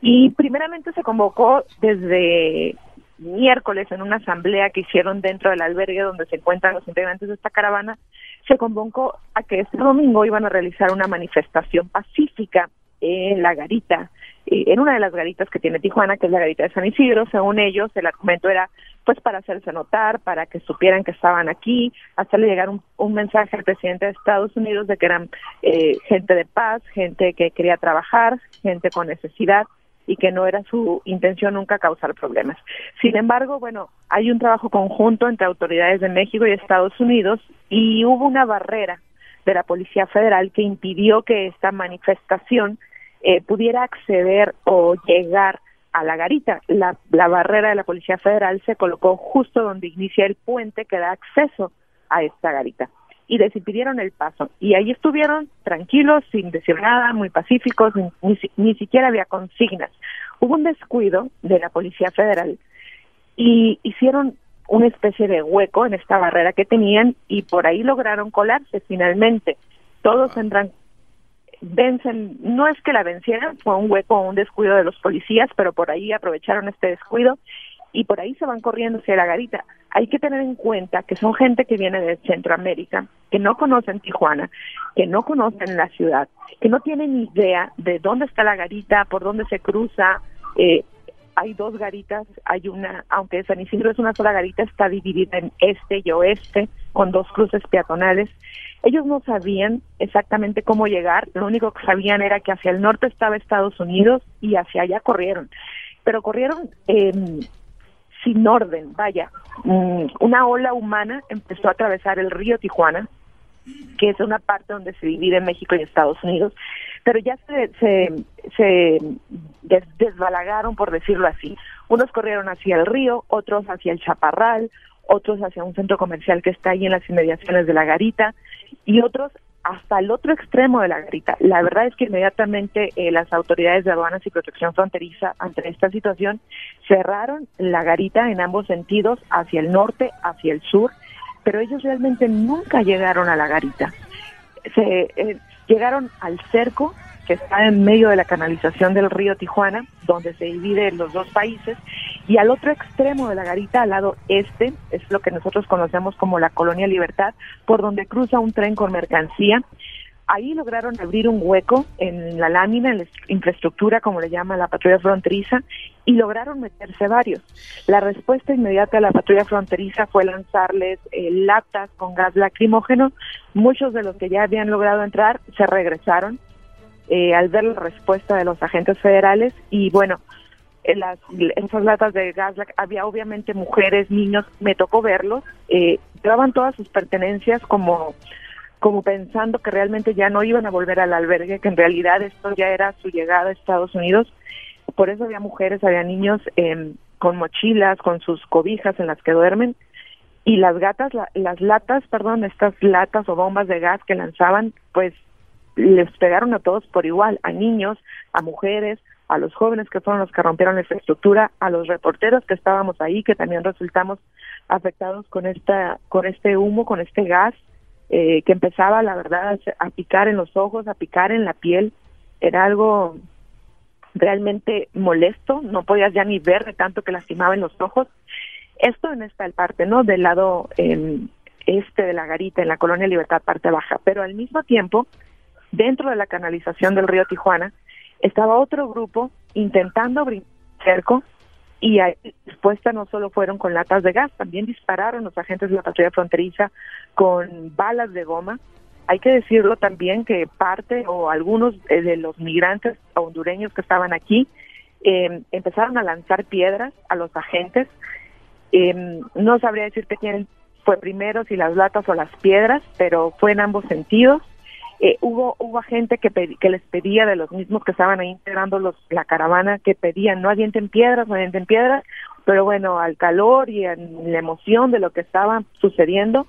Y primeramente se convocó desde miércoles en una asamblea que hicieron dentro del albergue donde se encuentran los integrantes de esta caravana, se convocó a que este domingo iban a realizar una manifestación pacífica en la garita, eh, en una de las garitas que tiene Tijuana, que es la garita de San Isidro. Según ellos, el argumento era pues para hacerse notar, para que supieran que estaban aquí, hacerle llegar un, un mensaje al presidente de Estados Unidos de que eran eh, gente de paz, gente que quería trabajar, gente con necesidad y que no era su intención nunca causar problemas. Sin embargo, bueno, hay un trabajo conjunto entre autoridades de México y Estados Unidos y hubo una barrera de la Policía Federal que impidió que esta manifestación eh, pudiera acceder o llegar a la garita. La, la barrera de la Policía Federal se colocó justo donde inicia el puente que da acceso a esta garita y les impidieron el paso. Y ahí estuvieron tranquilos, sin decir nada, muy pacíficos, ni, ni, siquiera había consignas. Hubo un descuido de la Policía Federal y hicieron una especie de hueco en esta barrera que tenían y por ahí lograron colarse finalmente. Todos entran vencen, no es que la vencieran, fue un hueco un descuido de los policías, pero por ahí aprovecharon este descuido y por ahí se van corriendo hacia la garita. Hay que tener en cuenta que son gente que viene de Centroamérica, que no conocen Tijuana, que no conocen la ciudad, que no tienen idea de dónde está la garita, por dónde se cruza. Eh, hay dos garitas, hay una, aunque San Isidro es una sola garita, está dividida en este y oeste, con dos cruces peatonales. Ellos no sabían exactamente cómo llegar, lo único que sabían era que hacia el norte estaba Estados Unidos y hacia allá corrieron. Pero corrieron eh, sin orden, vaya. Mm, una ola humana empezó a atravesar el río Tijuana, que es una parte donde se divide México y Estados Unidos, pero ya se, se, se desbalagaron, por decirlo así. Unos corrieron hacia el río, otros hacia el Chaparral, otros hacia un centro comercial que está ahí en las inmediaciones de la garita y otros hasta el otro extremo de la garita. La verdad es que inmediatamente eh, las autoridades de aduanas y protección fronteriza ante esta situación cerraron la garita en ambos sentidos, hacia el norte, hacia el sur, pero ellos realmente nunca llegaron a la garita. Se eh, llegaron al cerco que está en medio de la canalización del río Tijuana, donde se dividen los dos países, y al otro extremo de la garita, al lado este, es lo que nosotros conocemos como la Colonia Libertad, por donde cruza un tren con mercancía. Ahí lograron abrir un hueco en la lámina, en la infraestructura, como le llama la patrulla fronteriza, y lograron meterse varios. La respuesta inmediata de la patrulla fronteriza fue lanzarles eh, latas con gas lacrimógeno. Muchos de los que ya habían logrado entrar se regresaron, eh, al ver la respuesta de los agentes federales y bueno, en las, esas latas de gas había obviamente mujeres, niños, me tocó verlos, eh, llevaban todas sus pertenencias como como pensando que realmente ya no iban a volver al albergue, que en realidad esto ya era su llegada a Estados Unidos. Por eso había mujeres, había niños em, con mochilas, con sus cobijas en las que duermen y las gatas, las latas, perdón, estas latas o bombas de gas que lanzaban, pues les pegaron a todos por igual, a niños, a mujeres, a los jóvenes que fueron los que rompieron la infraestructura, a los reporteros que estábamos ahí, que también resultamos afectados con esta, con este humo, con este gas, eh, que empezaba, la verdad, a picar en los ojos, a picar en la piel. Era algo realmente molesto, no podías ya ni ver de tanto que lastimaba en los ojos. Esto en esta parte, ¿no? Del lado este de la garita, en la colonia Libertad, parte baja. Pero al mismo tiempo, dentro de la canalización del río Tijuana, estaba otro grupo intentando abrir cerco y a respuesta no solo fueron con latas de gas, también dispararon los agentes de la patrulla fronteriza con balas de goma. Hay que decirlo también que parte o algunos eh, de los migrantes hondureños que estaban aquí eh, empezaron a lanzar piedras a los agentes. Eh, no sabría decirte quién fue primero, si las latas o las piedras, pero fue en ambos sentidos. Eh, hubo hubo gente que, que les pedía de los mismos que estaban ahí integrando los, la caravana que pedían no avienten piedras, no avienten piedras, pero bueno, al calor y en la emoción de lo que estaba sucediendo,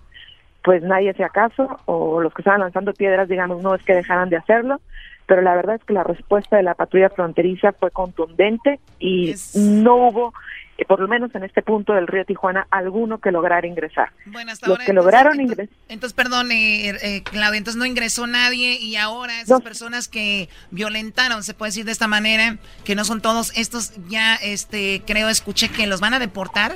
pues nadie hacía caso o los que estaban lanzando piedras, digamos, no es que dejaran de hacerlo, pero la verdad es que la respuesta de la patrulla fronteriza fue contundente y no hubo por lo menos en este punto del río Tijuana, alguno que lograra ingresar. Bueno, hasta Los ahora, que lograron ingresar. Entonces, perdón, eh, eh, Claudia, entonces no ingresó nadie y ahora esas personas que violentaron, se puede decir de esta manera, que no son todos estos, ya este creo escuché que los van a deportar.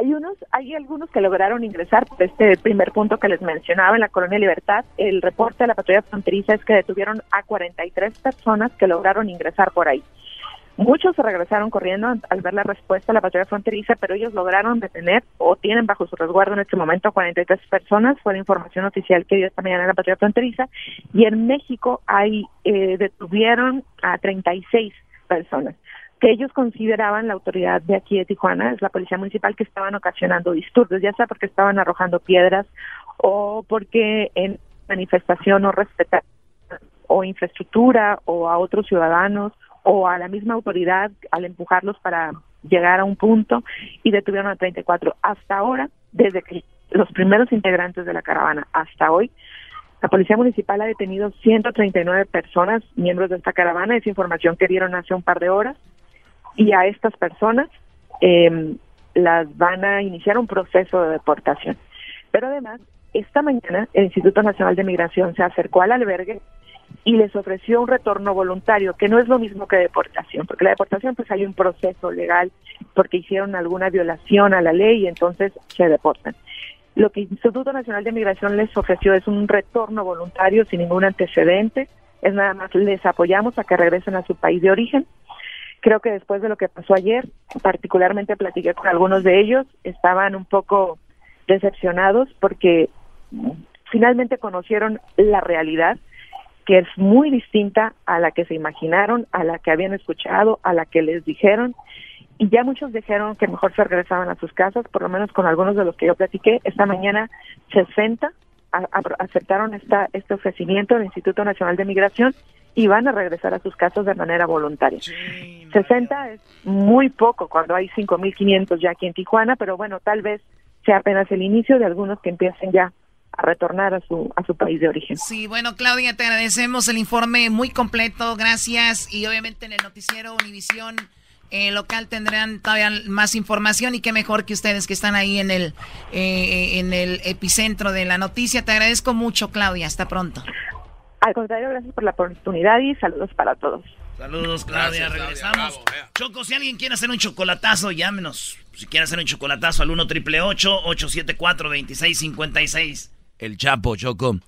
Hay unos, hay algunos que lograron ingresar por este primer punto que les mencionaba en la colonia Libertad. El reporte de la patrulla fronteriza es que detuvieron a 43 personas que lograron ingresar por ahí. Muchos se regresaron corriendo al ver la respuesta a la patrulla fronteriza, pero ellos lograron detener o tienen bajo su resguardo en este momento a 43 personas. Fue la información oficial que dio esta mañana la patrulla fronteriza. Y en México hay eh, detuvieron a 36 personas que ellos consideraban la autoridad de aquí de Tijuana, es la policía municipal, que estaban ocasionando disturbios, ya sea porque estaban arrojando piedras o porque en manifestación no respetaban o infraestructura o a otros ciudadanos o a la misma autoridad al empujarlos para llegar a un punto y detuvieron a 34. Hasta ahora, desde que los primeros integrantes de la caravana hasta hoy, la Policía Municipal ha detenido 139 personas, miembros de esta caravana, esa información que dieron hace un par de horas, y a estas personas eh, las van a iniciar un proceso de deportación. Pero además, esta mañana el Instituto Nacional de Migración se acercó al albergue y les ofreció un retorno voluntario, que no es lo mismo que deportación, porque la deportación pues hay un proceso legal porque hicieron alguna violación a la ley y entonces se deportan. Lo que el Instituto Nacional de Migración les ofreció es un retorno voluntario sin ningún antecedente, es nada más les apoyamos a que regresen a su país de origen. Creo que después de lo que pasó ayer, particularmente platiqué con algunos de ellos, estaban un poco decepcionados porque finalmente conocieron la realidad que es muy distinta a la que se imaginaron, a la que habían escuchado, a la que les dijeron. Y ya muchos dijeron que mejor se regresaban a sus casas, por lo menos con algunos de los que yo platiqué. Esta mañana 60 aceptaron esta, este ofrecimiento del Instituto Nacional de Migración y van a regresar a sus casas de manera voluntaria. 60 es muy poco cuando hay 5.500 ya aquí en Tijuana, pero bueno, tal vez sea apenas el inicio de algunos que empiecen ya a retornar a su, a su país de origen. Sí, bueno, Claudia, te agradecemos el informe muy completo, gracias. Y obviamente en el noticiero Univisión eh, local tendrán todavía más información y qué mejor que ustedes que están ahí en el, eh, en el epicentro de la noticia. Te agradezco mucho, Claudia. Hasta pronto. Al contrario, gracias por la oportunidad y saludos para todos. Saludos, Claudia. Regresamos. Choco, si alguien quiere hacer un chocolatazo, llámenos. Si quiere hacer un chocolatazo al 1 triple 874 2656 el Chapo, Choco.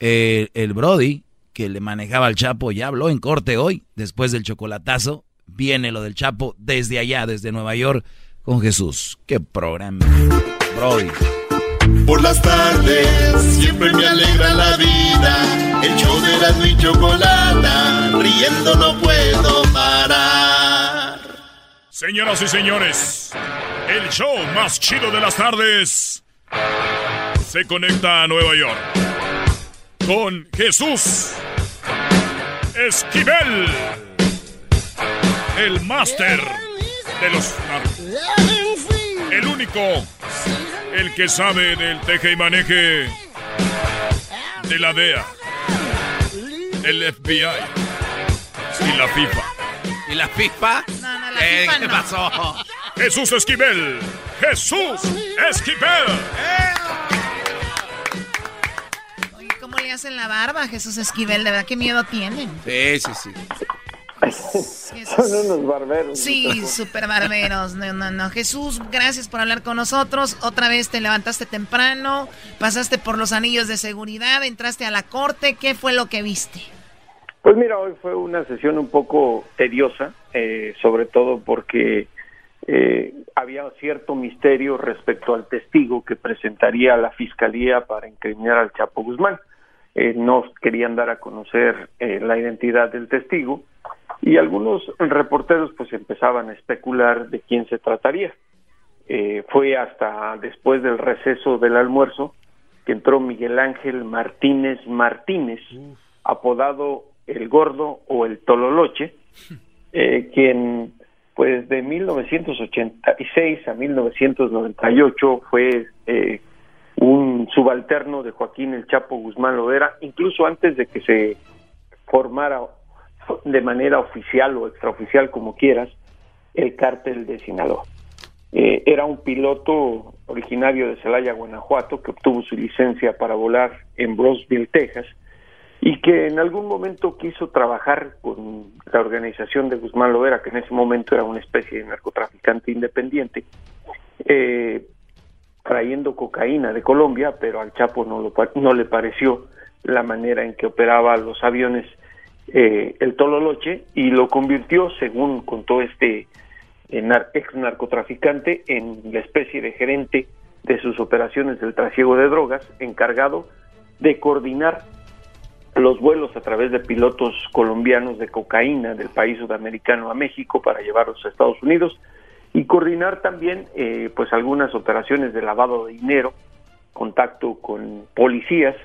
Eh, el Brody, que le manejaba al Chapo, ya habló en corte hoy, después del chocolatazo. Viene lo del Chapo desde allá, desde Nueva York, con Jesús. Qué programa. Brody. Por las tardes siempre me alegra la vida. El show de la y chocolata, riendo no puedo parar. Señoras y señores, el show más chido de las tardes se conecta a Nueva York. con Jesús Esquivel, el máster de los el único, el que sabe del teje y maneje de la DEA, el FBI y la FIFA. ¿Y la FIFA? No, no, la Eh, FIFA ¿Qué no. pasó? Jesús Esquivel, Jesús Esquivel. Oye, ¿cómo le hacen la barba Jesús Esquivel? De verdad, qué miedo tienen. Sí, sí, sí. Son unos barberos. Sí, súper barberos. No, no, no. Jesús, gracias por hablar con nosotros. Otra vez te levantaste temprano, pasaste por los anillos de seguridad, entraste a la corte. ¿Qué fue lo que viste? Pues mira, hoy fue una sesión un poco tediosa, eh, sobre todo porque eh, había cierto misterio respecto al testigo que presentaría la fiscalía para incriminar al Chapo Guzmán. Eh, no querían dar a conocer eh, la identidad del testigo y algunos reporteros pues empezaban a especular de quién se trataría. Eh, fue hasta después del receso del almuerzo que entró Miguel Ángel Martínez Martínez, apodado el Gordo o el Tololoche, eh, quien pues de 1986 a 1998 fue eh, un subalterno de Joaquín el Chapo Guzmán Loera, incluso antes de que se formara de manera oficial o extraoficial, como quieras, el cártel de Sinaloa. Eh, era un piloto originario de Celaya, Guanajuato, que obtuvo su licencia para volar en Brosville, Texas, y que en algún momento quiso trabajar con la organización de Guzmán Loera, que en ese momento era una especie de narcotraficante independiente, eh, trayendo cocaína de Colombia, pero al Chapo no, lo, no le pareció la manera en que operaba los aviones eh, el Tololoche y lo convirtió, según contó este eh, ex narcotraficante, en la especie de gerente de sus operaciones del trasiego de drogas, encargado de coordinar los vuelos a través de pilotos colombianos de cocaína del país sudamericano a México para llevarlos a Estados Unidos y coordinar también eh, pues algunas operaciones de lavado de dinero, contacto con policías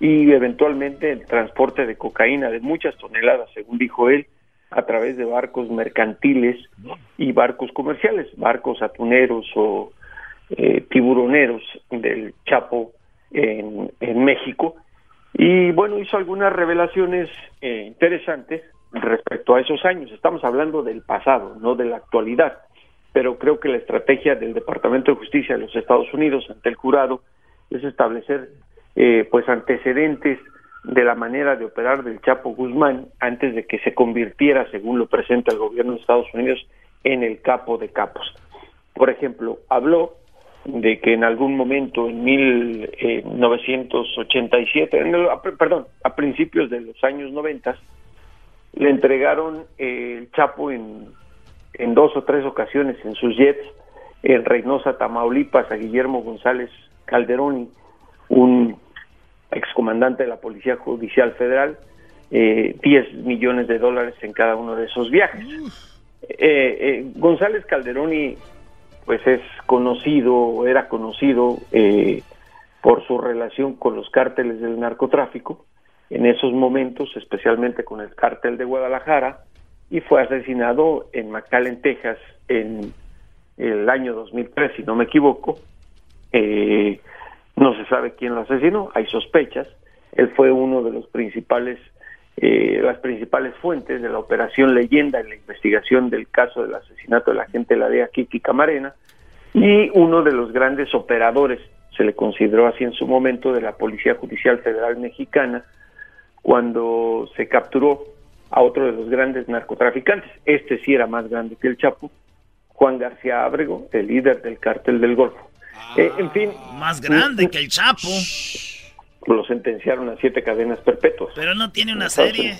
y eventualmente el transporte de cocaína de muchas toneladas, según dijo él, a través de barcos mercantiles y barcos comerciales, barcos atuneros o eh, tiburoneros del Chapo en, México. Y bueno, hizo algunas revelaciones eh, interesantes respecto a esos años. Estamos hablando del pasado, no de la actualidad. Pero creo que la estrategia del Departamento de Justicia de los Estados Unidos ante el jurado es establecer eh, pues antecedentes de la manera de operar del Chapo Guzmán antes de que se convirtiera, según lo presenta el gobierno de Estados Unidos, en el capo de capos. Por ejemplo, habló de que en algún momento en 1987, en el- a- perdón, a principios de los años 90, le entregaron eh, el Chapo en, en dos o tres ocasiones en sus jets en Reynosa, Tamaulipas, a Guillermo González Calderoni, un excomandante de la Policía Judicial Federal, eh, 10 millones de dólares en cada uno de esos viajes. Eh, eh, González Calderoni pues es conocido, era conocido eh, por su relación con los cárteles del narcotráfico, en esos momentos, especialmente con el cártel de Guadalajara, y fue asesinado en McAllen, Texas, en el año 2003, si no me equivoco. Eh, no se sabe quién lo asesinó, hay sospechas. Él fue uno de los principales, eh, las principales fuentes de la operación Leyenda en la investigación del caso del asesinato de la agente de la DEA Kiki Camarena y uno de los grandes operadores, se le consideró así en su momento, de la Policía Judicial Federal Mexicana, cuando se capturó a otro de los grandes narcotraficantes. Este sí era más grande que el Chapo, Juan García Ábrego, el líder del cártel del Golfo. Eh, en fin. Más grande que el Chapo. Lo sentenciaron a siete cadenas perpetuas. Pero no tiene una serie.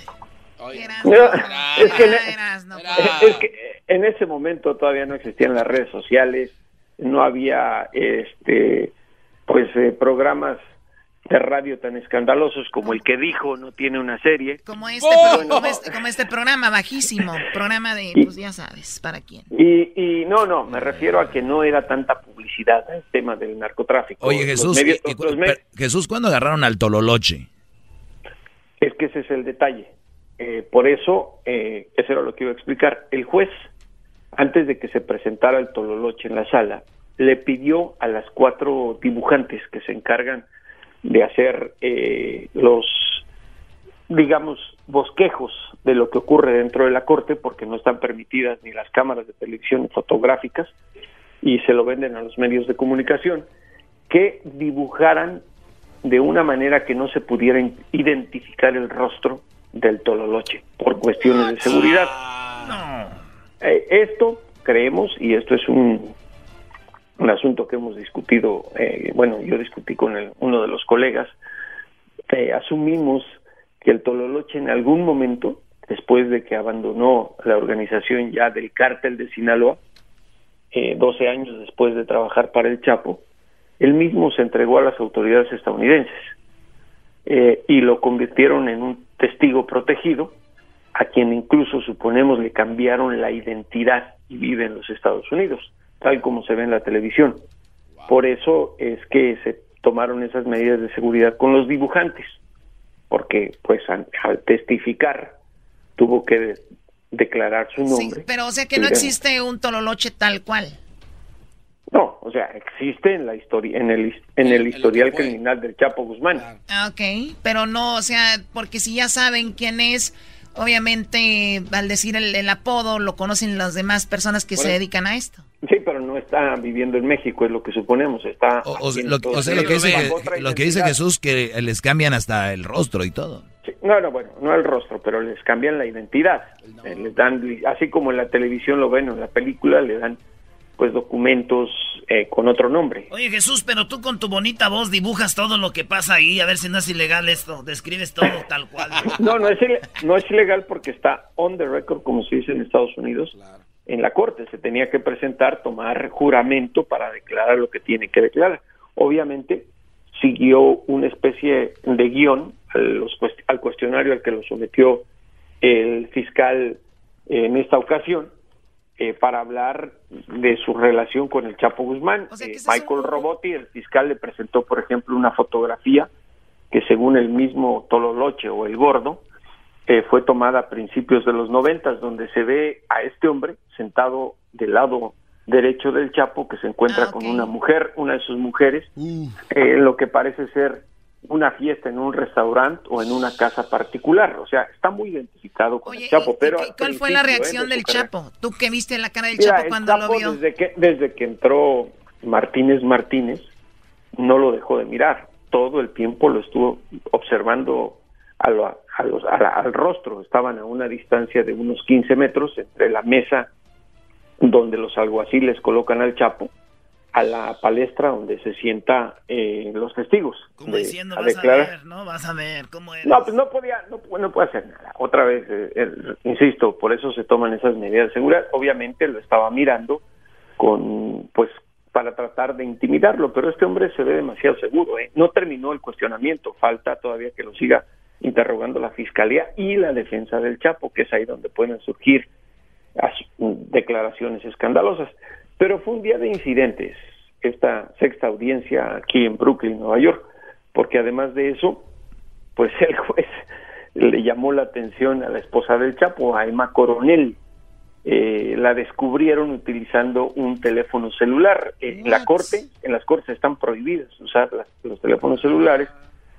No, es, que en, es que en ese momento todavía no existían las redes sociales, no había este pues eh, programas de radio tan escandalosos como el que dijo no tiene una serie. Como este, pro- como este, como este programa bajísimo, programa de, pues ya sabes, ¿para quién? Y, y no, no, me refiero a que no era tanta publicidad el tema del narcotráfico. Oye, Jesús, medios- y- pero, Jesús, ¿cuándo agarraron al Tololoche? Es que ese es el detalle. Eh, por eso, eh, eso era lo que iba a explicar. El juez, antes de que se presentara el Tololoche en la sala, le pidió a las cuatro dibujantes que se encargan de hacer eh, los, digamos, bosquejos de lo que ocurre dentro de la corte, porque no están permitidas ni las cámaras de televisión fotográficas, y se lo venden a los medios de comunicación, que dibujaran de una manera que no se pudiera identificar el rostro del Tololoche por cuestiones de seguridad. Eh, esto creemos, y esto es un, un asunto que hemos discutido, eh, bueno, yo discutí con el, uno de los colegas, eh, asumimos que el Tololoche en algún momento, después de que abandonó la organización ya del cártel de Sinaloa, 12 años después de trabajar para el Chapo, él mismo se entregó a las autoridades estadounidenses y lo convirtieron en un testigo protegido, a quien incluso suponemos le cambiaron la identidad y vive en los Estados Unidos, tal como se ve en la televisión. Por eso es que se tomaron esas medidas de seguridad con los dibujantes, porque pues al, testificar tuvo que declarar su nombre. Sí, pero o sea que no existe un tololoche tal cual. No, o sea, existe en la historia, en el en el, historial criminal del Chapo Guzmán. Ah, ok, pero no, o sea, porque si ya saben quién es, obviamente al decir el, apodo lo conocen las demás personas que se dedican a esto. Sí, pero no está viviendo en México, es lo que suponemos. Está o, sea, lo que, dice, lo que dice Jesús, que les cambian hasta el rostro y todo. no, no, bueno, no el rostro, pero les cambian la identidad. Eh, les dan, así como en la televisión lo ven, en la película le dan pues documentos eh, con otro nombre. Oye Jesús, pero tú con tu bonita voz dibujas todo lo que pasa ahí, a ver si no es ilegal esto, describes todo tal cual. no, no es, no es ilegal porque está on the record, como se dice en Estados Unidos, en la corte. Se tenía que presentar, tomar juramento para declarar lo que tiene que declarar. Obviamente siguió una especie de guion al, al cuestionario al que lo sometió el fiscal en esta ocasión eh, para hablar de su relación con el Chapo Guzmán. Eh, Michael Robotti, el fiscal, le presentó, por ejemplo, una fotografía que según el mismo Tololoche o el Gordo, eh, fue tomada a principios de los noventas, donde se ve a este hombre sentado del lado derecho del Chapo, que se encuentra ah, con una mujer, una de sus mujeres, en lo que parece ser una fiesta en un restaurante o en una casa particular. O sea, está muy identificado con el Chapo. Pero ¿Cuál fue la ¿eh? reacción del Chapo? ¿Tú que viste la cara del Chapo cuando lo vio? Desde que, desde que entró Martínez Martínez, no lo dejó de mirar. Todo el tiempo lo estuvo observando a a los, al rostro. Estaban a una distancia de unos 15 metros entre la mesa donde los alguaciles colocan al Chapo a la palestra donde se sienta eh, los testigos. Como diciendo, vas a ver, ¿no? Vas a ver cómo es. No, pues no podía, no, puede hacer nada. Otra vez, eh, insisto, por eso se toman esas medidas de seguridad. Obviamente lo estaba mirando con, pues, para tratar de intimidarlo, pero este hombre se ve demasiado seguro. ¿eh? No terminó el cuestionamiento, falta todavía que lo siga interrogando la fiscalía y la defensa del Chapo, que es ahí donde pueden surgir declaraciones escandalosas. Pero fue un día de incidentes, esta sexta audiencia aquí en Brooklyn, Nueva York, porque además de eso, pues el juez le llamó la atención a la esposa del Chapo, a Emma Coronel. Eh, la descubrieron utilizando un teléfono celular. En la corte, en las cortes están prohibidas usar los teléfonos celulares,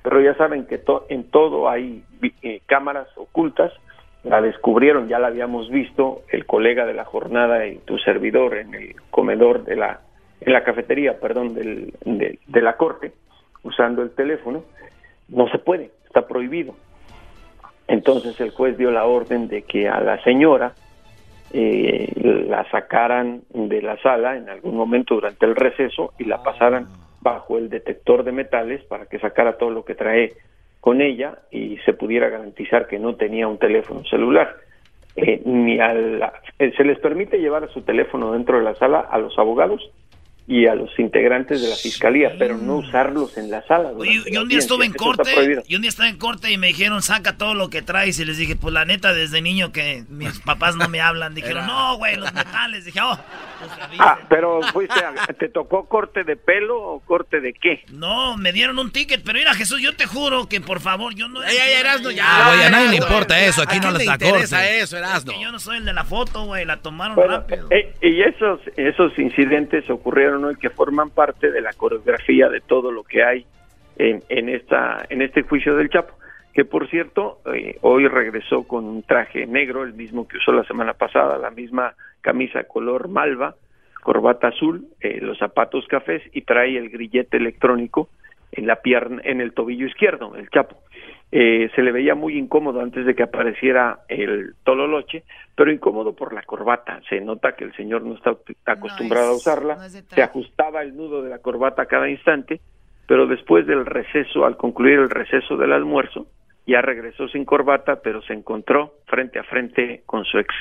pero ya saben que en todo hay eh, cámaras ocultas la descubrieron, ya la habíamos visto, el colega de la jornada y tu servidor en el comedor de la, en la cafetería, perdón, del, de, la corte, usando el teléfono, no se puede, está prohibido. Entonces el juez dio la orden de que a la señora eh, la sacaran de la sala en algún momento durante el receso y la pasaran bajo el detector de metales para que sacara todo lo que trae con ella y se pudiera garantizar que no tenía un teléfono celular. Eh, ni a eh, se les permite llevar su teléfono dentro de la sala a los abogados, y a los integrantes de la fiscalía, pero no usarlos en la sala. Oye, yo un día estuve en corte, y un día estaba en corte y me dijeron, saca todo lo que traes. Y les dije, pues la neta, desde niño que mis papás no me hablan. Dijeron, no, güey, los metales. Dije, oh, pues. Ah, pero fuiste a- ¿te tocó corte de pelo o corte de qué? No, me dieron un ticket, pero mira, Jesús, yo te juro que por favor, yo no. Ya, ya, ya, Erasmo, ya. Ah, güey, a nadie le importa eso, aquí ¿A no les interesa corte. eso, Erasmo? Que yo no soy el de la foto, güey, la tomaron Bueno, rápido. eh, y esos, esos incidentes ocurrieron hoy que forman parte de la coreografía de todo lo que hay en, en, esta, en este juicio del Chapo, que por cierto, eh, hoy regresó con un traje negro, el mismo que usó la semana pasada, la misma camisa color malva, corbata azul, eh, los zapatos cafés y trae el grillete electrónico en la pierna, en el tobillo izquierdo, el Chapo. Eh, se le veía muy incómodo antes de que apareciera el tololoche, pero incómodo por la corbata. Se nota que el señor no está acostumbrado a usarla. se ajustaba el nudo de la corbata a cada instante, pero después del receso, al concluir el receso del almuerzo, ya regresó sin corbata, pero se encontró frente a frente con su ex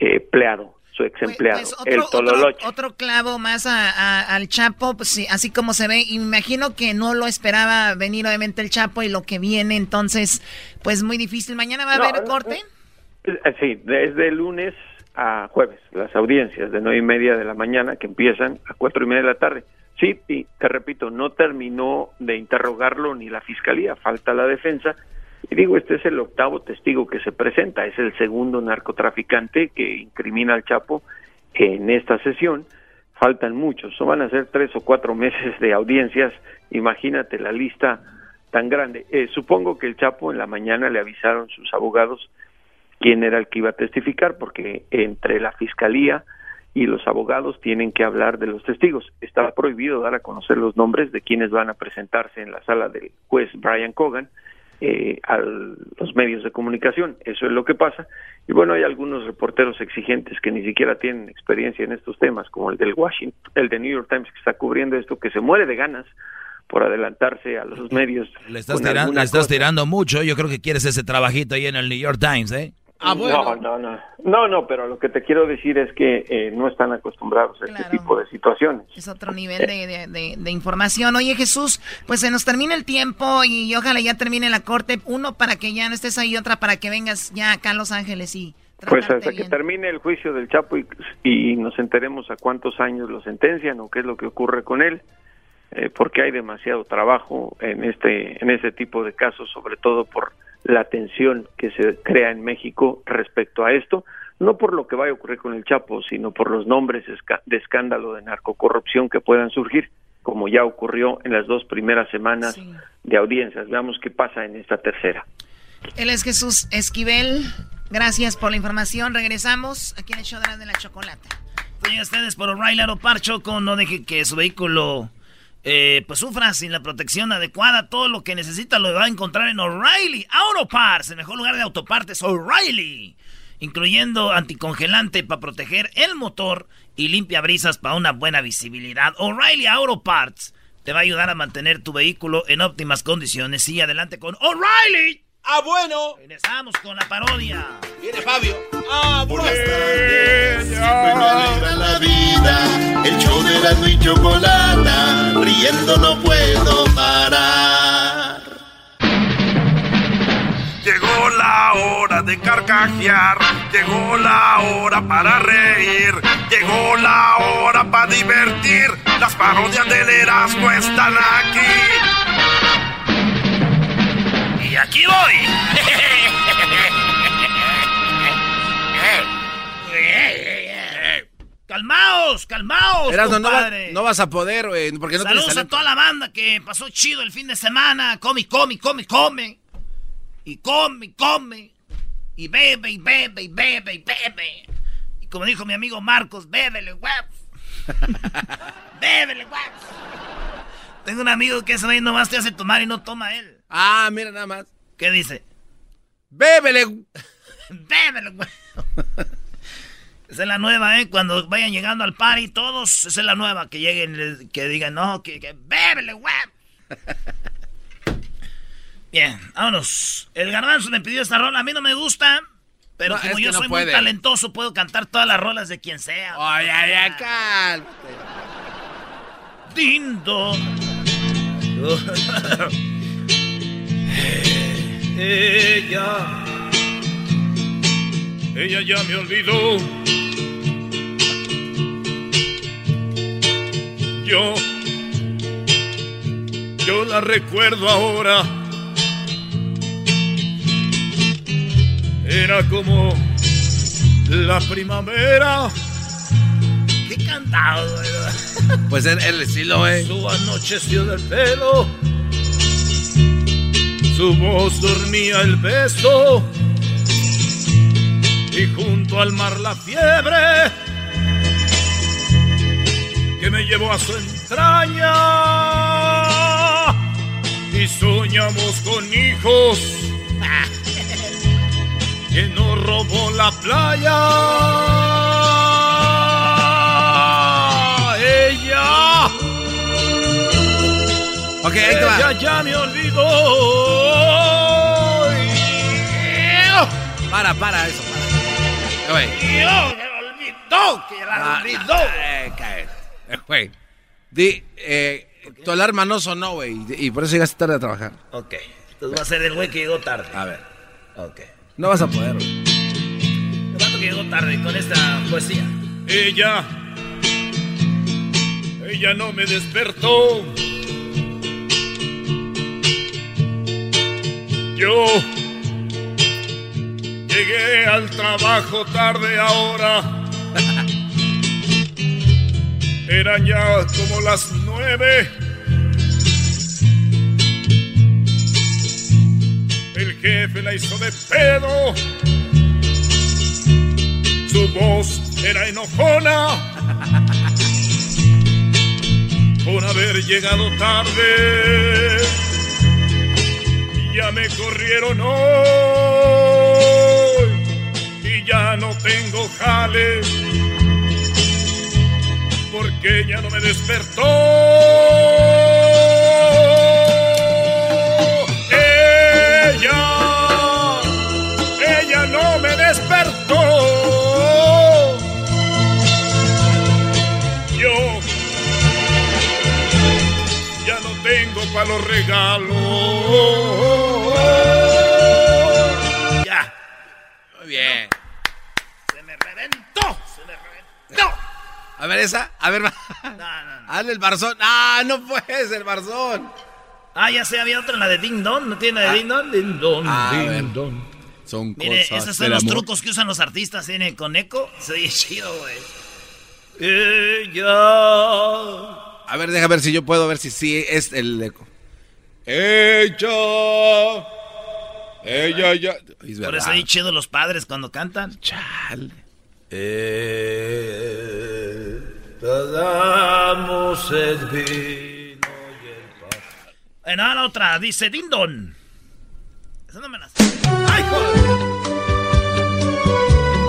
eh, empleado, su ex empleado, Pues el otro, tololoche. otro, otro clavo más a- a- al Chapo, pues sí, así como se ve. Y me imagino que no lo esperaba venir obviamente el Chapo y lo que viene, entonces, pues muy difícil. ¿Mañana va a No, haber no, corte? Eh, Sí, desde lunes a jueves, las audiencias de nueve y media de la mañana que empiezan a cuatro y media de la tarde. Sí, y te repito, no terminó de interrogarlo ni la fiscalía, falta la defensa. Y digo, este es el octavo testigo que se presenta, es el segundo narcotraficante que incrimina al Chapo en esta sesión. Faltan muchos, so van a ser tres o cuatro meses de audiencias. Imagínate la lista tan grande. Eh, supongo que el Chapo en la mañana le avisaron sus abogados quién era el que iba a testificar, porque entre la fiscalía y los abogados tienen que hablar de los testigos. Está prohibido dar a conocer los nombres de quienes van a presentarse en la sala del juez Brian Cogan eh, a los medios de comunicación. Eso es lo que pasa. Y bueno, hay algunos reporteros exigentes que ni siquiera tienen experiencia en estos temas, como el del Washington, el de New York Times que está cubriendo esto, que se muere de ganas por adelantarse a los medios. Le estás, tirando, le estás tirando mucho. Yo creo que quieres ese trabajito ahí en el New York Times, ¿eh? No, no, no. No, no, pero lo que te quiero decir es que eh, no están acostumbrados a este tipo de situaciones. Es otro nivel de, de- de- de información. Oye, Jesús, pues se nos termina el tiempo y ojalá ya termine la corte. Uno para que ya no estés ahí, otra para que vengas ya acá a Los Ángeles y Pues hasta que bien. termine el juicio del Chapo y, y nos enteremos a cuántos años lo sentencian o qué es lo que ocurre con él, eh, porque hay demasiado trabajo en este en ese tipo de casos, sobre todo por la tensión que se crea en México respecto a esto, no por lo que vaya a ocurrir con el Chapo, sino por los nombres de escándalo de narcocorrupción que puedan surgir, como ya ocurrió en las dos primeras semanas de audiencias. Veamos qué pasa en esta tercera. Él es Jesús Esquivel. Gracias por la información. Regresamos aquí en el show de la, de la chocolate. Oye, ustedes por O'Reilly Auto Parts, Choco, no deje que su vehículo eh, pues sufra sin la protección adecuada. Todo lo que necesita lo va a encontrar en O'Reilly Auto Parts, el mejor lugar de autopartes, O'Reilly. Incluyendo anticongelante para proteger el motor y limpia brisas para una buena visibilidad. O'Reilly Auto Parts te va a ayudar a mantener tu vehículo en óptimas condiciones. Sigue adelante con O'Reilly. Ah, bueno. Regresamos con la parodia. Viene Fabio. Ah, bueno. Siempre me alegra la vida, el show de la y chocolata, riendo no puedo parar. Llegó la hora de carcajear, llegó la hora para reír, llegó la hora para divertir. Las parodias del Erasmo están aquí. Aquí voy. Calmaos, calmaos, Erasmo, no, va- no vas a poder, güey, porque no tienes Saludos a toda la banda que pasó chido el fin de semana. Come, come, come, come. Y come, y come. Y bebe, y bebe, y bebe, y bebe. Y como dijo mi amigo Marcos, bébele, huevos. bébele, huevos. Tengo un amigo que ese güey nomás te hace tomar y no toma él. Ah, mira nada más. ¿Qué dice? Bébele. Bébele, huevos. Esa es la nueva, ¿eh? Cuando vayan llegando al party todos, esa es la nueva. Que lleguen, que digan, no, que, que bébele. Bien, vámonos. El garbanzo me pidió esta rola. A mí no me gusta, pero No, como yo no soy puede. muy talentoso, puedo cantar todas las rolas de quien sea. Ay, ay, ay, cálmate. Dindo. Ella. Ella ya me olvidó. Yo. Yo la recuerdo ahora. Era como la primavera. ¿Qué cantado, verdad? Pues el, el estilo, eh. Su anocheció del pelo. Su voz dormía el beso. Y junto al mar la fiebre que me llevó a su entraña. Y soñamos con hijos que nos robó la playa. Ella. Ella ya me olvidó. Para, para, eso, para. Dios, me olvidó que la olvidó. eh, cállate. Eh, Güey. Di, eh, tu alarma no sonó, güey. Y y por eso llegaste tarde a trabajar. Ok. Entonces va a ser el güey que llegó tarde. A ver. Ok. No vas a poder, güey. El vato que llegó tarde con esta poesía. Ella, ella no me despertó. Yo llegué al trabajo tarde ahora. Eran ya como las nueve. El jefe la hizo de pedo. Su voz era enojona por haber llegado tarde. Ya me corrieron hoy ya no tengo jale porque ya no me despertó. Ella, ella no me despertó. Yo ya no tengo para los regalos. A ver, esa. A ver, va. Hazle el barzón. Ah, no puedes el barzón. Ah, ya sé, había otra, la de Ding Dong. ¿No tiene la de Ding Dong? Ding Dong, Ah, a Ding ver. Dong. Son Mire, cosas esos son los amor. trucos que usan los artistas ¿tiene? con eco. Se oye chido, güey. Ella. A ver, deja ver si yo puedo ver si sí es el eco. Ella. Ella ya. Es Por eso ahí chido los padres cuando cantan. Chale. Eh. Bueno, la otra dice Dindon. Esa no me la sé. ¡Ay, joder!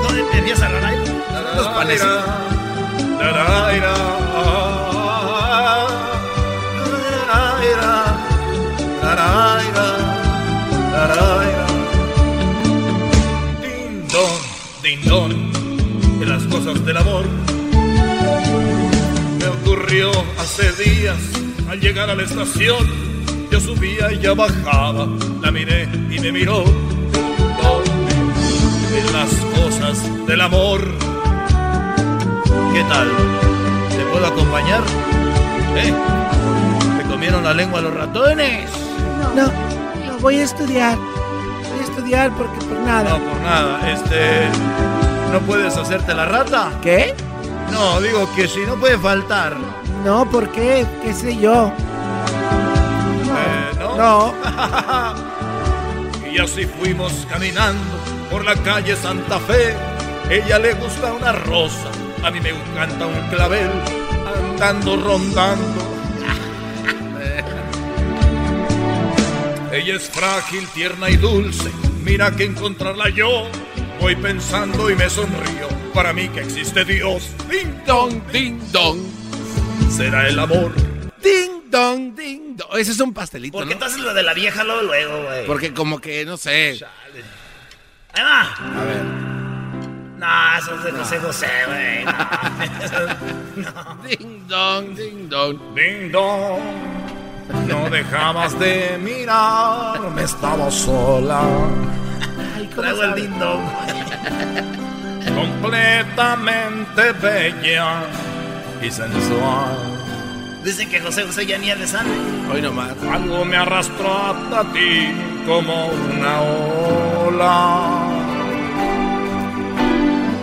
¿Dónde te empieza la raíz? Los panecitos. Din don, cosas del amor. Me ocurrió hace días al llegar a la estación. Yo subía y ella bajaba, la miré y me miró. ¿Dónde? En las cosas del amor. ¿Qué tal? ¿Te puedo acompañar? ¿Eh? ¿Te comieron la lengua los ratones? No, no, voy a estudiar. Voy a estudiar porque por nada. No, por nada. Este. ¿No puedes hacerte la rata? ¿Qué? No, digo que si no puede faltar. No, ¿por qué? ¿Qué sé yo? Eh, ¿no? No. Y así fuimos caminando por la calle Santa Fe. Ella le gusta una rosa, a mí me encanta un clavel, andando rondando. Ella es frágil, tierna y dulce. Mira que encontrarla yo. Voy pensando y me sonrío. Para mí que existe Dios. Ding dong, ding dong. Será el amor. Ding dong, ding dong. Ese es un pastelito, ¿Por qué ¿no? tú haces lo de la vieja luego, luego, güey? Porque como que, no sé. Ahí va. A ver. No, eso es de José José, güey. No. Ding dong, ding dong. Ding dong. No dejabas de mirarme, estaba sola. Traigo el ding dong. Completamente bella y sensual. Dicen que José José ya ni de sangre. Hoy nomás. Algo me arrastró hasta ti como una ola.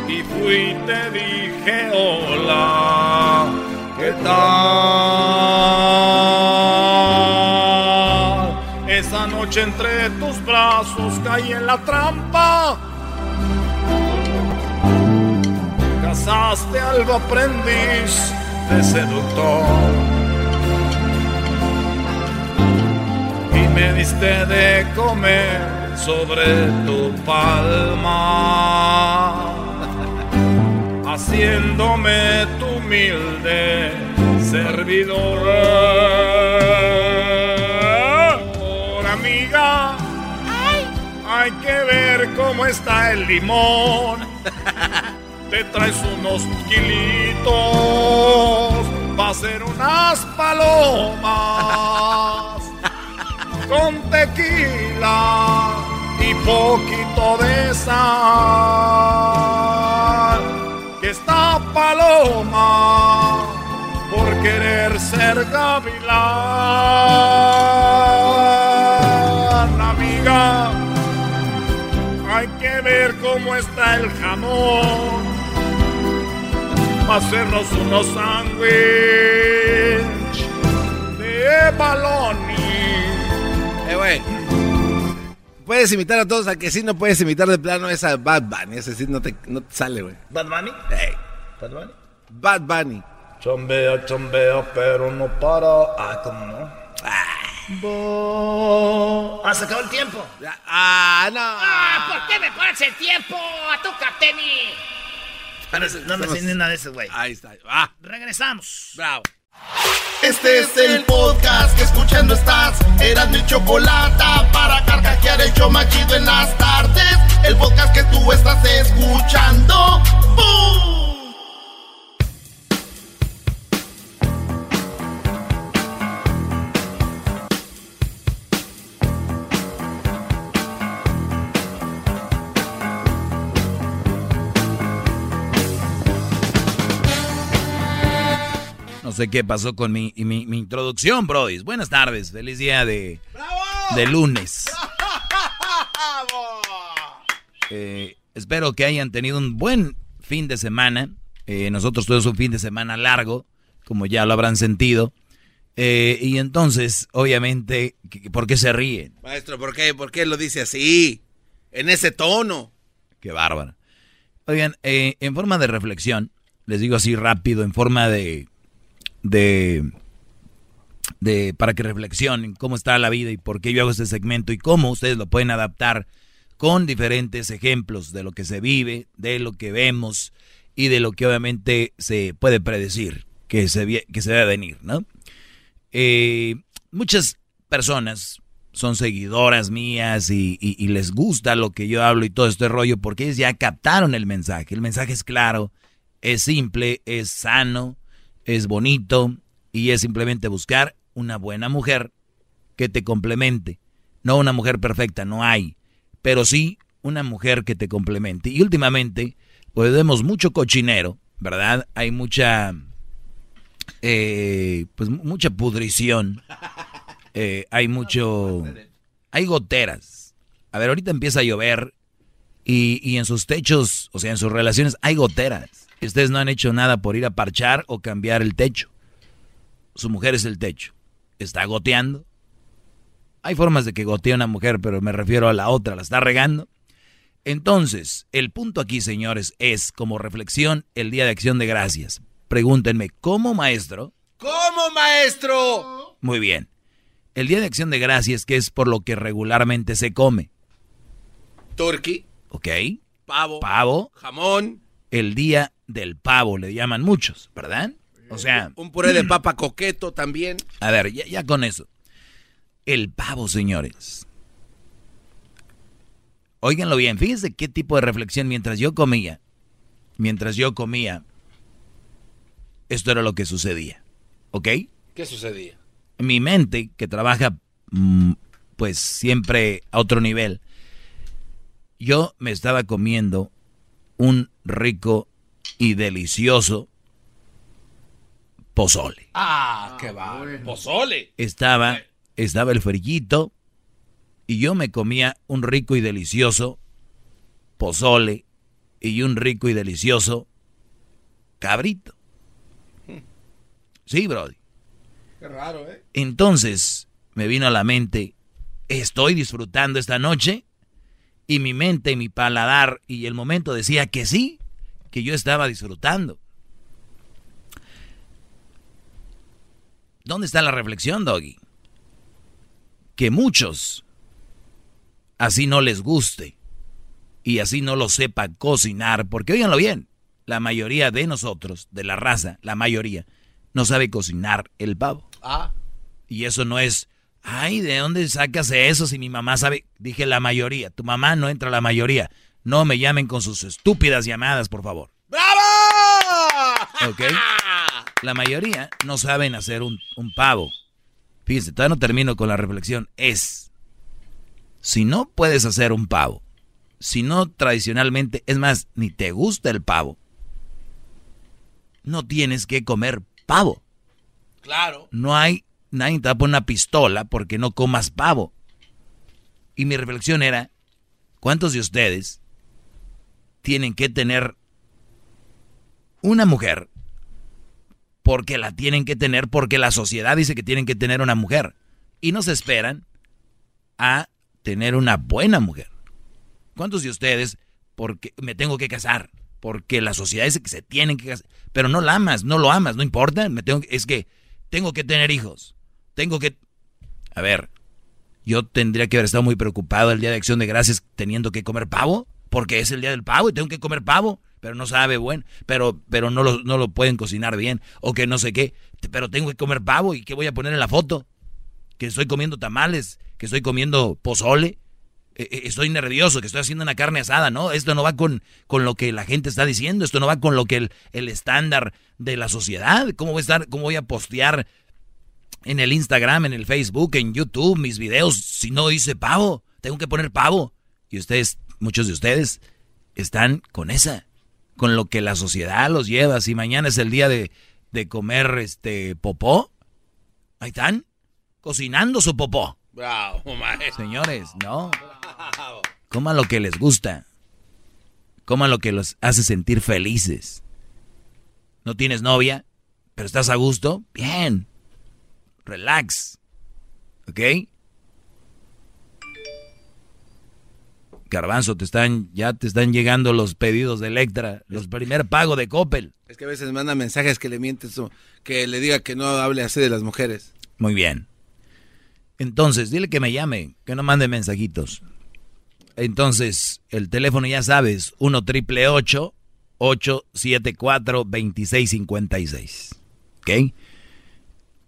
Y fui y te dije hola. ¿Qué tal? Entre tus brazos caí en la trampa. Casaste al aprendiz de seductor. Y me diste de comer sobre tu palma, haciéndome tu humilde servidor. Hay que ver cómo está el limón. Te traes unos kilitos va a ser unas palomas con tequila y poquito de sal. Que esta paloma por querer ser gavilán, amiga. Ver cómo está el jamón hacernos unos sándwich de baloni. Eh, güey. Puedes imitar a todos, a que sí no puedes imitar de plano esa Bad Bunny. Ese sí no te, no te sale, güey. ¿Bad Bunny? Ey. ¿Bad Bunny? Bad Bunny. Chombea, chombea, pero no para. Ah, ¿cómo no? Bo- Ah, se acabó el tiempo. Ah, no. Ah, ¿por qué me pones el tiempo? A tu Capteni. No me sé una de esas, güey. Ahí está. Ah, Regresamos. bravo. Este es el podcast que escuchando estás. Eran mi chocolate para carcajear el show machido en las tardes. El podcast que tú estás escuchando. ¡Bum! Sé qué pasó con mi, mi, mi introducción, Brody. Buenas tardes, feliz día de, de lunes. Eh, espero que hayan tenido un buen fin de semana. Eh, nosotros tuvimos un fin de semana largo, como ya lo habrán sentido. Eh, y entonces, obviamente, ¿qué- ¿por qué se ríen? Maestro, ¿por qué? ¿Por qué lo dice así? En ese tono. Qué bárbaro. Oigan, eh, en forma de reflexión, les digo así rápido, en forma de, de, de, para que reflexionen cómo está la vida y por qué yo hago este segmento y cómo ustedes lo pueden adaptar con diferentes ejemplos de lo que se vive, de lo que vemos y de lo que obviamente se puede predecir que se, que se venir, ¿no? Eh, muchas personas son seguidoras mías y, y- y les gusta lo que yo hablo y todo este rollo porque ellos ya captaron el mensaje. El mensaje es claro, es simple, es sano, es bonito y es simplemente buscar una buena mujer que te complemente. No una mujer perfecta, no hay, pero sí una mujer que te complemente. Y últimamente, pues vemos mucho cochinero, ¿verdad? Hay mucha, eh, pues mucha pudrición. Eh, hay mucho, hay goteras. A ver, ahorita empieza a llover y, y en sus techos, o sea, en sus relaciones hay goteras. Ustedes no han hecho nada por ir a parchar o cambiar el techo. Su mujer es el techo. Está goteando. Hay formas de que gotee una mujer, pero me refiero a la otra, la está regando. Entonces, el punto aquí, señores, es como reflexión el Día de Acción de Gracias. Pregúntenme, ¿cómo maestro? ¿Cómo, maestro? Muy bien. El Día de Acción de Gracias, que es por lo que regularmente se come. Turkey, ¿Ok? pavo, Pavo. jamón, El Día del Pavo, le llaman muchos, ¿verdad? O sea, un puré de papa coqueto también. a ver, ya, ya con eso. El pavo, señores. Óiganlo bien, fíjense qué tipo de reflexión mientras yo comía. mientras yo comía, esto era lo que sucedía. ¿Ok? ¿Qué sucedía? Mi mente, que trabaja mm, pues siempre a otro nivel, yo me estaba comiendo un rico y delicioso pozole. Ah, qué va. Pozole. Estaba, estaba el frillito y yo me comía un rico y delicioso pozole y un rico y delicioso cabrito. Sí, Brody. Qué raro, ¿eh? Entonces me vino a la mente, estoy disfrutando esta noche y mi mente y mi paladar y el momento decía que sí, que yo estaba disfrutando. ¿Dónde está la reflexión, Doggy? Que muchos así no les guste y así no lo sepa cocinar, porque oiganlo bien, la mayoría de nosotros, de la raza, la mayoría, no sabe cocinar el pavo. Ah. Y eso no es, ay, ¿de dónde sacas eso si mi mamá sabe? Dije la mayoría, tu mamá no entra la mayoría. No me llamen con sus estúpidas llamadas, por favor. ¡Bravo! ¿Ok? La mayoría no saben hacer un, un pavo. Fíjense, todavía no termino con la reflexión. Es, si no puedes hacer un pavo, si no tradicionalmente, es más, ni te gusta el pavo, no tienes que comer pavo. Claro. No hay, nadie te va a poner una pistola porque no comas pavo. Y mi reflexión era, ¿cuántos de ustedes tienen que tener una mujer porque la tienen que tener, porque la sociedad dice que tienen que tener una mujer? Y no se esperan a tener una buena mujer. ¿Cuántos de ustedes, porque me tengo que casar? Porque la sociedad dice que se tienen que casar. Pero no la amas, no lo amas, no importa. Me tengo, es que tengo que tener hijos. Tengo que... A ver, yo tendría que haber estado muy preocupado el día de acción de gracias teniendo que comer pavo. Porque es el día del pavo y tengo que comer pavo. Pero no sabe bueno. Pero, pero no, lo, no lo pueden cocinar bien. O que no sé qué. Pero tengo que comer pavo. ¿Y qué voy a poner en la foto? Que estoy comiendo tamales. Que estoy comiendo pozole estoy nervioso, que estoy haciendo una carne asada, ¿no? Esto no va con, con lo que la gente está diciendo, esto no va con lo que el, el estándar de la sociedad. ¿Cómo voy a estar, cómo voy a postear en el Instagram, en el Facebook, en YouTube mis videos si no hice pavo? Tengo que poner pavo. Y ustedes, muchos de ustedes, están con esa, con lo que la sociedad los lleva. Si mañana es el día de, de comer este popó, ahí están, cocinando su popó. Bravo, maestro. Señores, no. Coman lo que les gusta. Coman lo que los hace sentir felices. ¿No tienes novia? ¿Pero estás a gusto? Bien. Relax. ¿Ok? Garbanzo, te están, ya te están llegando los pedidos de Electra, los primer pago de Coppel. Es que a veces manda mensajes que le mientes o que le diga que no hable así de las mujeres. Muy bien. Entonces, dile que me llame, que no mande mensajitos. Entonces, el teléfono ya sabes, 1 triple 874 2656. ¿Ok?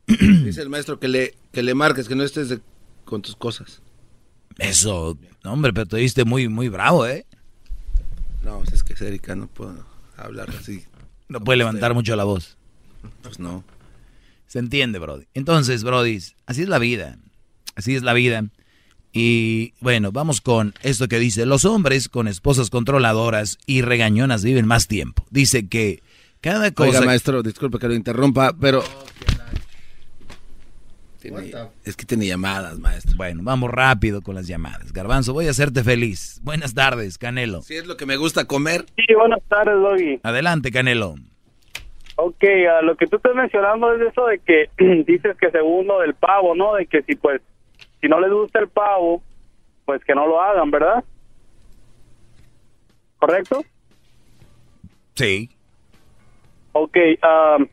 Dice el maestro que le, que le marques, que no estés de, con tus cosas. Eso, hombre, pero te diste muy, muy bravo, ¿eh? No, es que Erika no puedo hablar así. No puede levantar mucho la voz. Pues no. Se entiende, Brody. Entonces, Brody, así es la vida. Así es la vida. Y bueno, vamos con esto que dice, los hombres con esposas controladoras y regañonas viven más tiempo. Dice que cada cosa... Oiga, maestro, disculpe que lo interrumpa, pero... Tiene, es que tiene llamadas, maestro. Bueno, vamos rápido con las llamadas. Garbanzo, voy a hacerte feliz. Buenas tardes, Canelo. Si es lo que me gusta comer. Sí, buenas tardes, Doggy. Adelante, Canelo. Ok, a lo que tú estás mencionando es eso de que dices que segundo del pavo, ¿no? De que si pues, si no les gusta el pavo, pues que no lo hagan, ¿verdad? ¿Correcto? Sí. Ok, um,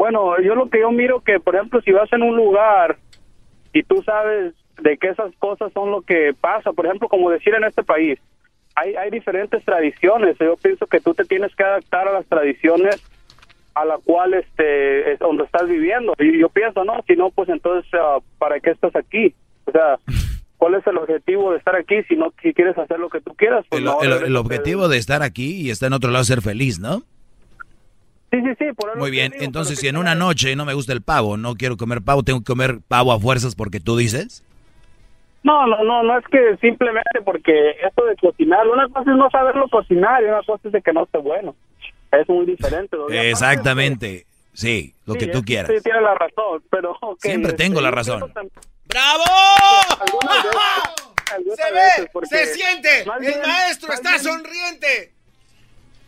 bueno, yo lo que yo miro que, por ejemplo, si vas en un lugar y tú sabes de que esas cosas son lo que pasa, por ejemplo, como decir en este país, hay, hay diferentes tradiciones, yo pienso que tú te tienes que adaptar a las tradiciones a la cual este es donde estás viviendo y yo pienso no si no pues entonces uh, para qué estás aquí o sea ¿cuál es el objetivo de estar aquí si no si quieres hacer lo que tú quieras? Pues El, no, el- objetivo de estar aquí y estar en otro lado ser feliz, ¿no? Sí, sí, sí, por Muy bien, digo, entonces si en una noche no me gusta el pavo, no quiero comer pavo, tengo que comer pavo a fuerzas porque tú dices. No, no, no, no es que simplemente porque esto de cocinar, una cosa es no saberlo cocinar y una cosa es de que no esté bueno. Es muy diferente. Exactamente, sí, lo sí, que tú quieras. Sí, tiene la razón, pero... Siempre este, tengo la razón. ¡Bravo! veces- ¡Se ve! ¡Se siente! ¡El maestro más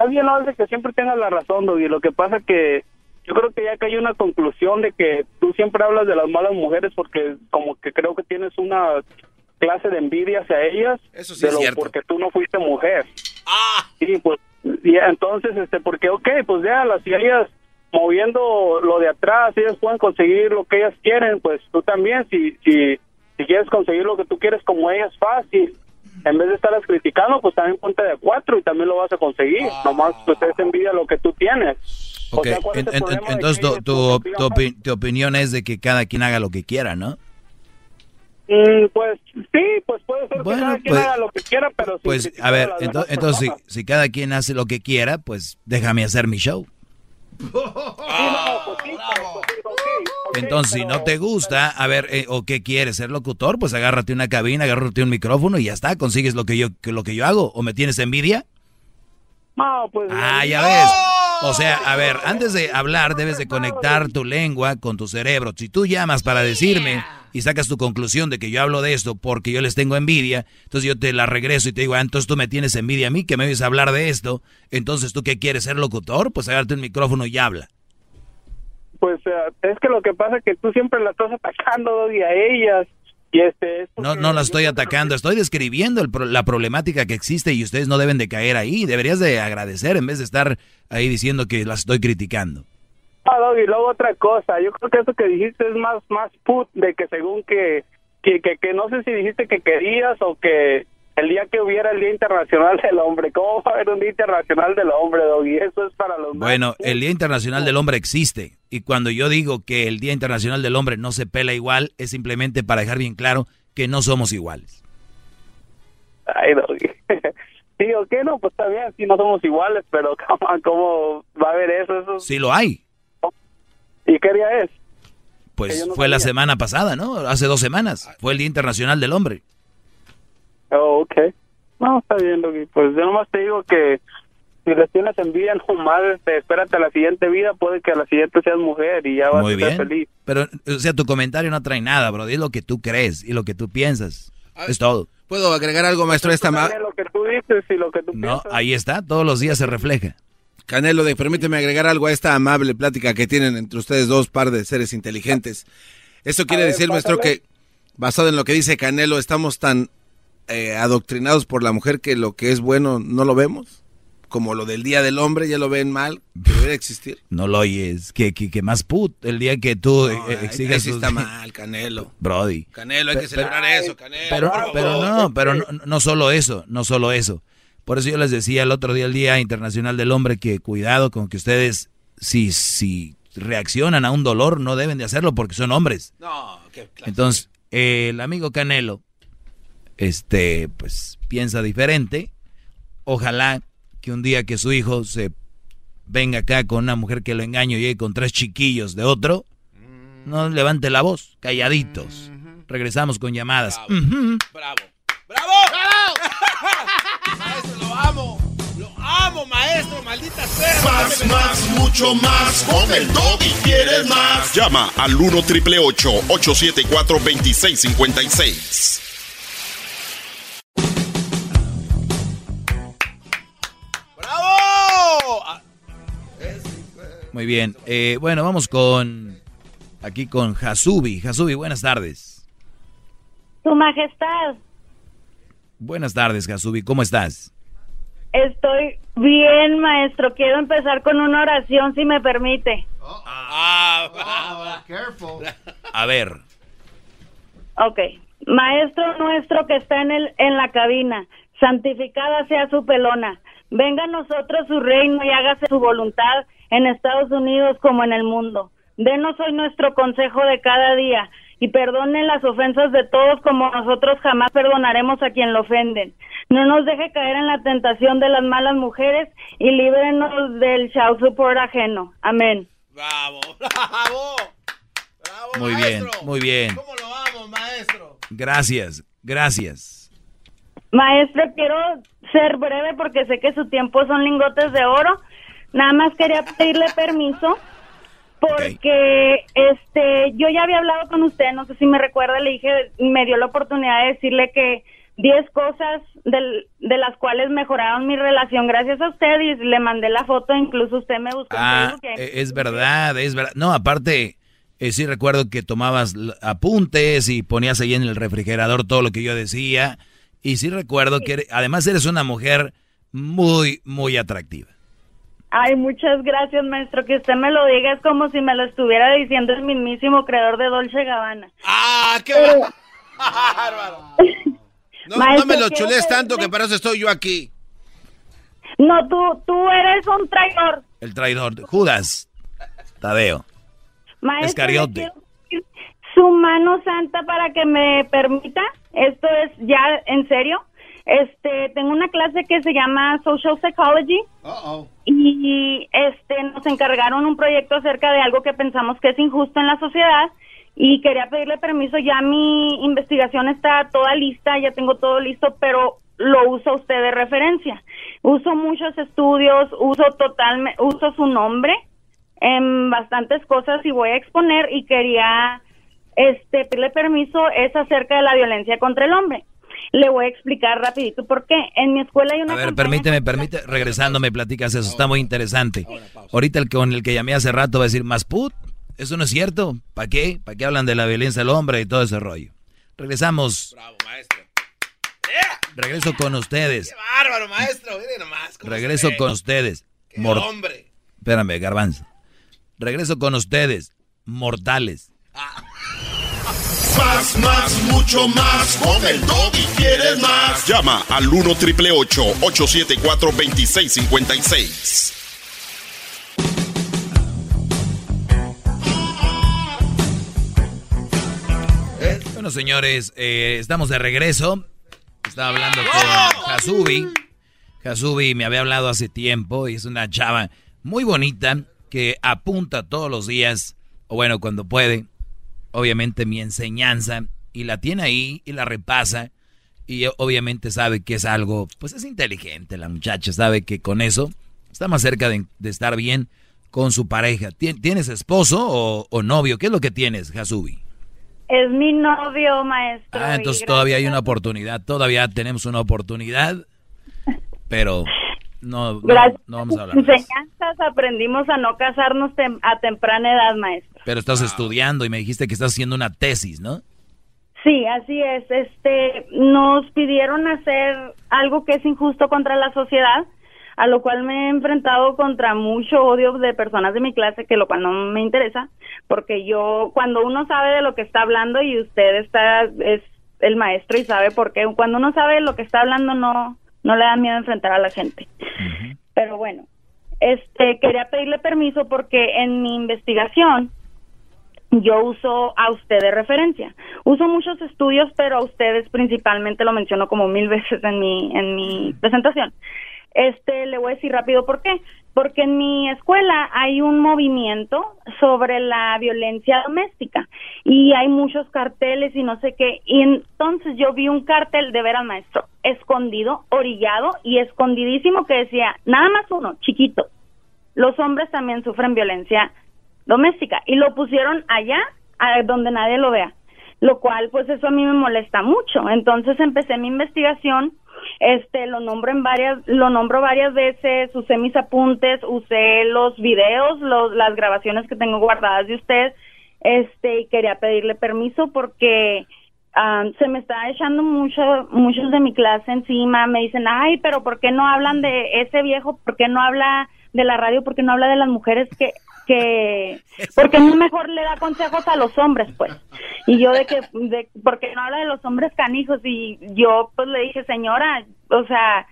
está bien- no hace que siempre tengas la razón, Doggy. Lo que pasa que yo creo que ya que hay una conclusión de que tú siempre hablas de las malas mujeres porque como que creo que tienes una clase de envidia hacia ellas. Eso sí de es lo- cierto. Porque tú no fuiste mujer. Ah. Sí, pues, y entonces, este, porque, ok, pues ya las ellas moviendo lo de atrás, ellas pueden conseguir lo que ellas quieren, pues tú también, si, si, si quieres conseguir lo que tú quieres como ellas, fácil. En vez de estarlas criticando, pues también ponte de cuatro y también lo vas a conseguir. Nomás, pues es envidia lo que tú tienes. O Ok, sea, ¿cuál es en- el en- problema de entonces tu, tu, tu opi- tu opinión es de que cada quien haga lo que quiera, ¿no? Mm, pues sí, pues puede ser Bueno, que cada quien pues- haga lo que quiera, pero Pues a ver, ento- demás entonces si, si cada quien hace lo que quiera, pues déjame hacer mi show. Pero, Entonces, si no te gusta, a ver, eh, o qué quieres, ser locutor, pues agárrate una cabina, agárrate un micrófono y ya está, consigues lo que yo, lo que yo hago. ¿O me tienes envidia? No, pues. Ah, ya ves. O sea, a ver, antes de hablar debes de conectar tu lengua con tu cerebro. Si tú llamas para decirme y sacas tu conclusión de que yo hablo de esto porque yo les tengo envidia, entonces yo te la regreso y te digo, ah, entonces tú me tienes envidia a mí, que me oyes hablar de esto, entonces tú qué quieres ser locutor, pues agárrate un micrófono y habla. Pues eh, es que lo que pasa es que tú siempre la estás atacando Doggy, a ellas. Y este, es No, no la estoy atacando, estoy describiendo el pro- la problemática que existe y ustedes no deben de caer ahí. Deberías de agradecer en vez de estar ahí diciendo que las estoy criticando. Ah, Doggy, luego otra cosa. Yo creo que eso que dijiste es más más put de que según que, que, que, que no sé si dijiste que querías o que el día que hubiera el Día Internacional del Hombre. ¿Cómo va a haber un Día Internacional del Hombre, Doggy? Eso es para los Bueno, el Día Internacional del Hombre existe y cuando yo digo que el Día Internacional del Hombre no se pela igual, es simplemente para dejar bien claro que no somos iguales. Ay, Doggy. Sí, o qué no, pues está bien, sí, no somos iguales, pero ¿cómo, va a haber eso? eso? Sí lo hay. ¿Y qué día es? Pues no fue la sabía. semana pasada, ¿no? Hace dos semanas. Fue el Día Internacional del Hombre. Oh, ok. No, está bien, Doggy. Pues yo nomás te digo que si les tienes envidia, nomás este, espérate a la siguiente vida, puede que a la siguiente seas mujer y ya vas Muy a bien. feliz. Pero, o sea, tu comentario no trae nada, bro. Es lo que tú crees y lo que tú piensas. Es todo. ¿Puedo agregar algo, maestro, esta ma- lo que tú dices y lo que tú No, piensas. ahí está. Todos los días se refleja. Canelo, de, permíteme agregar algo a esta amable plática que tienen entre ustedes dos par de seres inteligentes. Eso quiere ver, decir, maestro, que basado en lo que dice Canelo, estamos tan eh, adoctrinados por la mujer que lo que es bueno no lo vemos. Como lo del Día del Hombre, ya lo ven mal, debería existir. No lo oyes. Que, que, que más put. El día que tú eh, ahí sí tus- está mal, Canelo. Brody. Canelo, hay que celebrar eso, Canelo. Pero, pero no, pero no, no solo eso, no solo eso. Por eso yo les decía el otro día, el Día Internacional del Hombre, que cuidado con que ustedes, si, si reaccionan a un dolor, no deben de hacerlo porque son hombres. No, qué clase. Entonces, eh, el amigo Canelo, este, pues piensa diferente. Ojalá que un día que su hijo se venga acá con una mujer que lo engaño y llegue con tres chiquillos de otro, no levante la voz, calladitos. Regresamos con llamadas. Ujú. ¡Bravo! ¡Bravo! ¡Maestro, lo amo! ¡Lo amo, maestro! ¡Maldita sea! Más, más, mucho más. Con el y quieres más. Llama al 1 triple 874 2656. Muy bien. Eh, bueno, vamos con aquí con Hasubi. Hasubi, buenas tardes. Tu Majestad, Buenas tardes, Hasubi. ¿Cómo estás? estoy bien, maestro. Quiero empezar con una oración, si me permite. ah, A ver. Ok. Maestro nuestro que está en, el, en la cabina, santificada sea su pelona. Venga a nosotros su reino y hágase su voluntad en Estados Unidos como en el mundo. Denos hoy nuestro consejo de cada día y perdone las ofensas de todos como nosotros jamás perdonaremos a quien lo ofenden. No nos deje caer en la tentación de las malas mujeres y líbrenos del show support ajeno. Amén. Bravo, bravo. Bravo, Muy bien, muy bien. ¿Cómo lo vamos, maestro? Gracias, gracias. Maestro, quiero ser breve porque sé que su tiempo son lingotes de oro. Nada más quería pedirle permiso porque este yo ya había hablado con usted, no sé si me recuerda, le dije, me dio la oportunidad de decirle que 10 cosas del- de las cuales mejoraron mi relación gracias a usted y le mandé la foto, incluso usted me buscó en Ah, Facebook e- es verdad, es verdad. No, aparte, eh, sí recuerdo que tomabas apuntes y ponías ahí en el refrigerador todo lo que yo decía. Y sí recuerdo que ere- además eres una mujer muy, muy atractiva. Ay, muchas gracias, maestro. Que usted me lo diga es como si me lo estuviera diciendo el mismísimo creador de Dolce Gabbana. ¡Ah, qué Pero- bárbaro! No, Maestro, no me lo chules tanto que para eso estoy yo aquí. No, tú, tú eres un traidor. El traidor, Judas, Tadeo. Maestro, su mano santa para que me permita. Esto es ya en serio. Este, tengo una clase que se llama Social Psychology y este nos encargaron un proyecto acerca de algo que pensamos que es injusto en la sociedad y quería pedirle permiso. Ya mi investigación está toda lista, ya tengo todo listo, pero lo usa usted de referencia. Uso muchos estudios, uso totalmente, uso su nombre en bastantes cosas y voy a exponer y quería este pedirle permiso es acerca de la violencia contra el hombre. Le voy a explicar rapidito por qué. En mi escuela hay una A ver, permíteme, permíteme, regresando me platicas eso, está muy interesante. Ahorita el con el que llamé hace rato va a decir, más put, eso no es cierto. ¿Para qué? ¿Para qué hablan de la violencia del hombre y todo ese rollo? Regresamos. Bravo, maestro. Regreso con ustedes. Bárbaro, maestro. Mire nomás. Regreso con ustedes. Qué Mor- hombre. Espérame, garbanzo. Regreso con ustedes, mortales. Más, más, mucho más. Con el y quieres más. Llama al 1 triple 874 2656. Bueno, señores, eh, estamos de regreso. Estaba hablando con Hasubi. Hasubi me había hablado hace tiempo y es una chava muy bonita que apunta todos los días, o bueno, cuando puede, obviamente mi enseñanza, y la tiene ahí y la repasa. Y obviamente sabe que es algo, pues es inteligente la muchacha, sabe que con eso está más cerca de, de estar bien con su pareja. ¿Tien- ¿Tienes esposo o, o novio? ¿Qué es lo que tienes, Hasubi? Es mi novio, maestro. Ah, entonces todavía hay una oportunidad, todavía tenemos una oportunidad, pero no, no, Gracias no vamos a hablar. sus de eso. enseñanzas aprendimos a no casarnos tem- a temprana edad, maestro. Pero estás estudiando y me dijiste que estás haciendo una tesis, ¿no? Sí, así es. Este, nos pidieron hacer algo que es injusto contra la sociedad, a lo cual me he enfrentado contra mucho odio de personas de mi clase, que lo cual no me interesa, porque yo, cuando uno sabe de lo que está hablando y usted está, es el maestro y sabe por qué, cuando uno sabe de lo que está hablando no, no le da miedo enfrentar a la gente. Pero bueno, este, quería pedirle permiso porque en mi investigación yo uso a usted de referencia. Uso muchos estudios, pero a ustedes principalmente lo menciono como mil veces en mi, en mi presentación. Este, le voy a decir rápido por qué. Porque en mi escuela hay un movimiento sobre la violencia doméstica y hay muchos carteles y no sé qué. Y entonces yo vi un cartel de ver al maestro escondido, orillado y escondidísimo que decía, nada más uno, chiquito, los hombres también sufren violencia doméstica. Y lo pusieron allá a donde nadie lo vea lo cual pues eso a mí me molesta mucho. Entonces empecé mi investigación este lo nombro en varias lo nombro varias veces usé mis apuntes usé los videos los, las grabaciones que tengo guardadas de usted este y quería pedirle permiso porque ah, se me está echando mucho muchos de mi clase encima me dicen ay pero por qué no hablan de ese viejo por qué no habla de la radio por qué no habla de las mujeres que que porque no mejor le da consejos a los hombres pues y yo de que de porque no habla de los hombres canijos y yo pues le dije señora o sea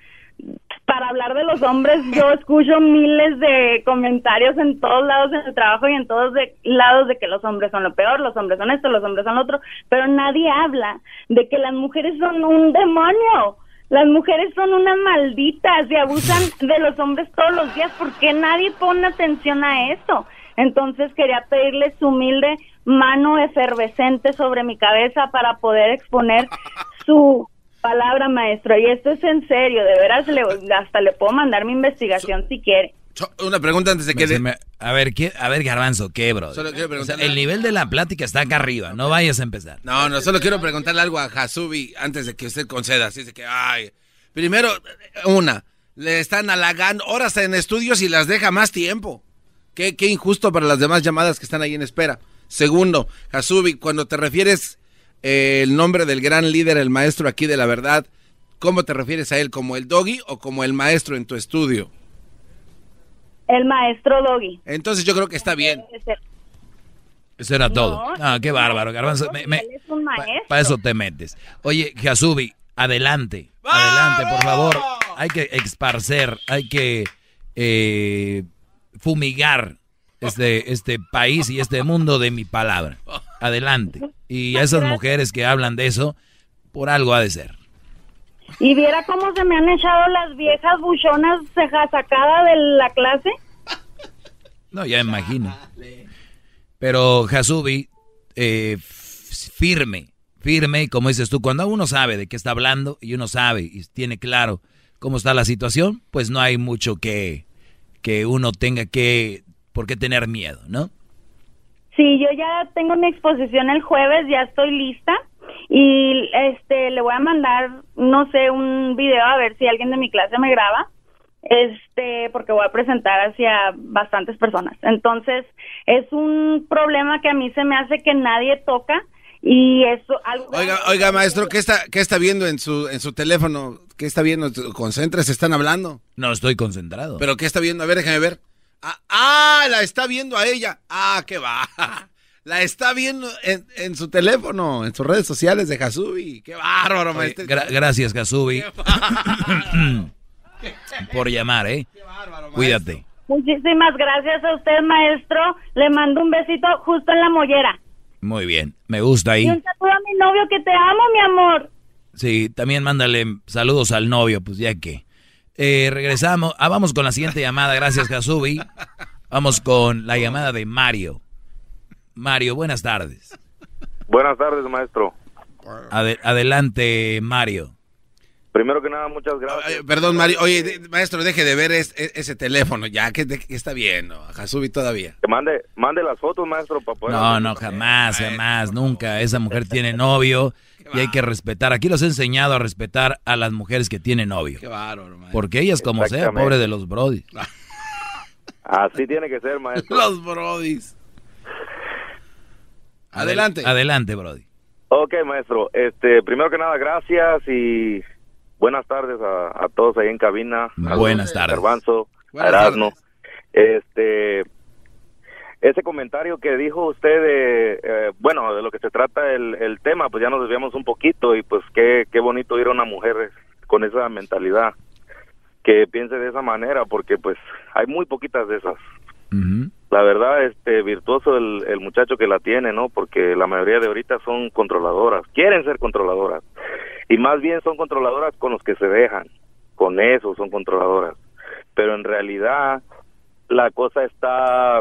para hablar de los hombres, yo escucho miles de comentarios en todos lados en el trabajo y en todos de, lados de que los hombres son lo peor, los hombres son esto, los hombres son lo otro, pero nadie habla de que las mujeres son un demonio. Las mujeres son unas malditas y abusan de los hombres todos los días. ¿Por qué nadie pone atención a eso? Entonces quería pedirle su humilde mano efervescente sobre mi cabeza para poder exponer su palabra, maestro. Y esto es en serio, de veras, le, hasta le puedo mandar mi investigación si quiere. Una pregunta antes de que... A ver, ¿qué? a ver, Garbanzo, ¿qué, bro? el nivel de la plática está acá arriba, no vayas a empezar. No, no, solo quiero preguntarle algo a Hasubi antes de que usted conceda. Así que, ay, primero, una, le están halagando horas en estudios y las deja más tiempo. Qué, qué injusto para las demás llamadas que están ahí en espera. Segundo, Hasubi, cuando te refieres eh, el nombre del gran líder, el maestro aquí de la verdad, ¿cómo te refieres a él? ¿Como el doggy o como el maestro en tu estudio? El maestro Doggy. Entonces yo creo que está bien. Eso era todo. Ah, qué bárbaro, Garbanzo. Para eso te metes. Oye, Jasubi, adelante. Adelante, por favor. Hay que esparcer, hay que eh, fumigar este, este país y este mundo de mi palabra. Adelante. Y a esas mujeres que hablan de eso, por algo ha de ser. ¿Y viera cómo se me han echado las viejas buchonas sacadas de la clase? No, ya imagino. Pero Hasubi, eh, firme, firme, y como dices tú, cuando uno sabe de qué está hablando y uno sabe y tiene claro cómo está la situación, pues no hay mucho que, que uno tenga que, por qué tener miedo, ¿no? Sí, yo ya tengo mi exposición el jueves, ya estoy lista y este le voy a mandar no sé un video a ver si alguien de mi clase me graba este porque voy a presentar hacia bastantes personas. Entonces es un problema que a mí se me hace que nadie toca y eso algo oiga oiga maestro qué está qué está viendo en su en su teléfono qué está viendo concéntrese están hablando no estoy concentrado. Pero qué está viendo a ver déjame ver. Ah, ah la está viendo a ella. Ah qué va La está viendo en, su teléfono, en sus redes sociales de Hasubi. Qué bárbaro, maestro. gracias, Hasubi. por llamar, ¿eh? Cuídate. Muchísimas gracias a usted, maestro. Le mando un besito justo en la mollera. Muy bien, me gusta ahí. Y un saludo a mi novio que te amo, mi amor. Sí, también mándale saludos al novio, pues ya que. Eh, regresamos. Ah, vamos con la siguiente llamada. Gracias, Hasubi. Vamos con la llamada de Mario. Mario, buenas tardes. Buenas tardes, maestro. adelante, Mario. Primero que nada, muchas gracias. perdón, Mario. Oye, maestro, deje de ver ese teléfono ya, que, está viendo. Jasubi todavía. Que mande, mande las fotos, maestro, para poder... No, no, jamás, jamás, nunca. Esa mujer tiene novio y hay que respetar. Aquí los he enseñado a respetar a las mujeres que tienen novio. Qué bárbaro, maestro. Porque ellas, como sea, pobre de los brodis. Así tiene que ser, maestro. los brodis. Adelante. Adelante, Brody. Ok, maestro. Este, primero que nada, gracias y buenas tardes a, todos ahí en cabina. Buenas tardes. Garbanzo, Erasmo. Este, ese comentario que dijo usted de, eh, bueno, de lo que se trata el, el tema, pues ya nos desviamos un poquito y pues qué, qué bonito ir a una mujer con esa mentalidad que piense de esa manera, porque pues hay muy poquitas de esas la verdad, este virtuoso el, el, muchacho que la tiene, ¿no? Porque la mayoría de ahorita son controladoras, quieren ser controladoras. Y más bien son controladoras con los que se dejan, con eso son controladoras. Pero en realidad la cosa está,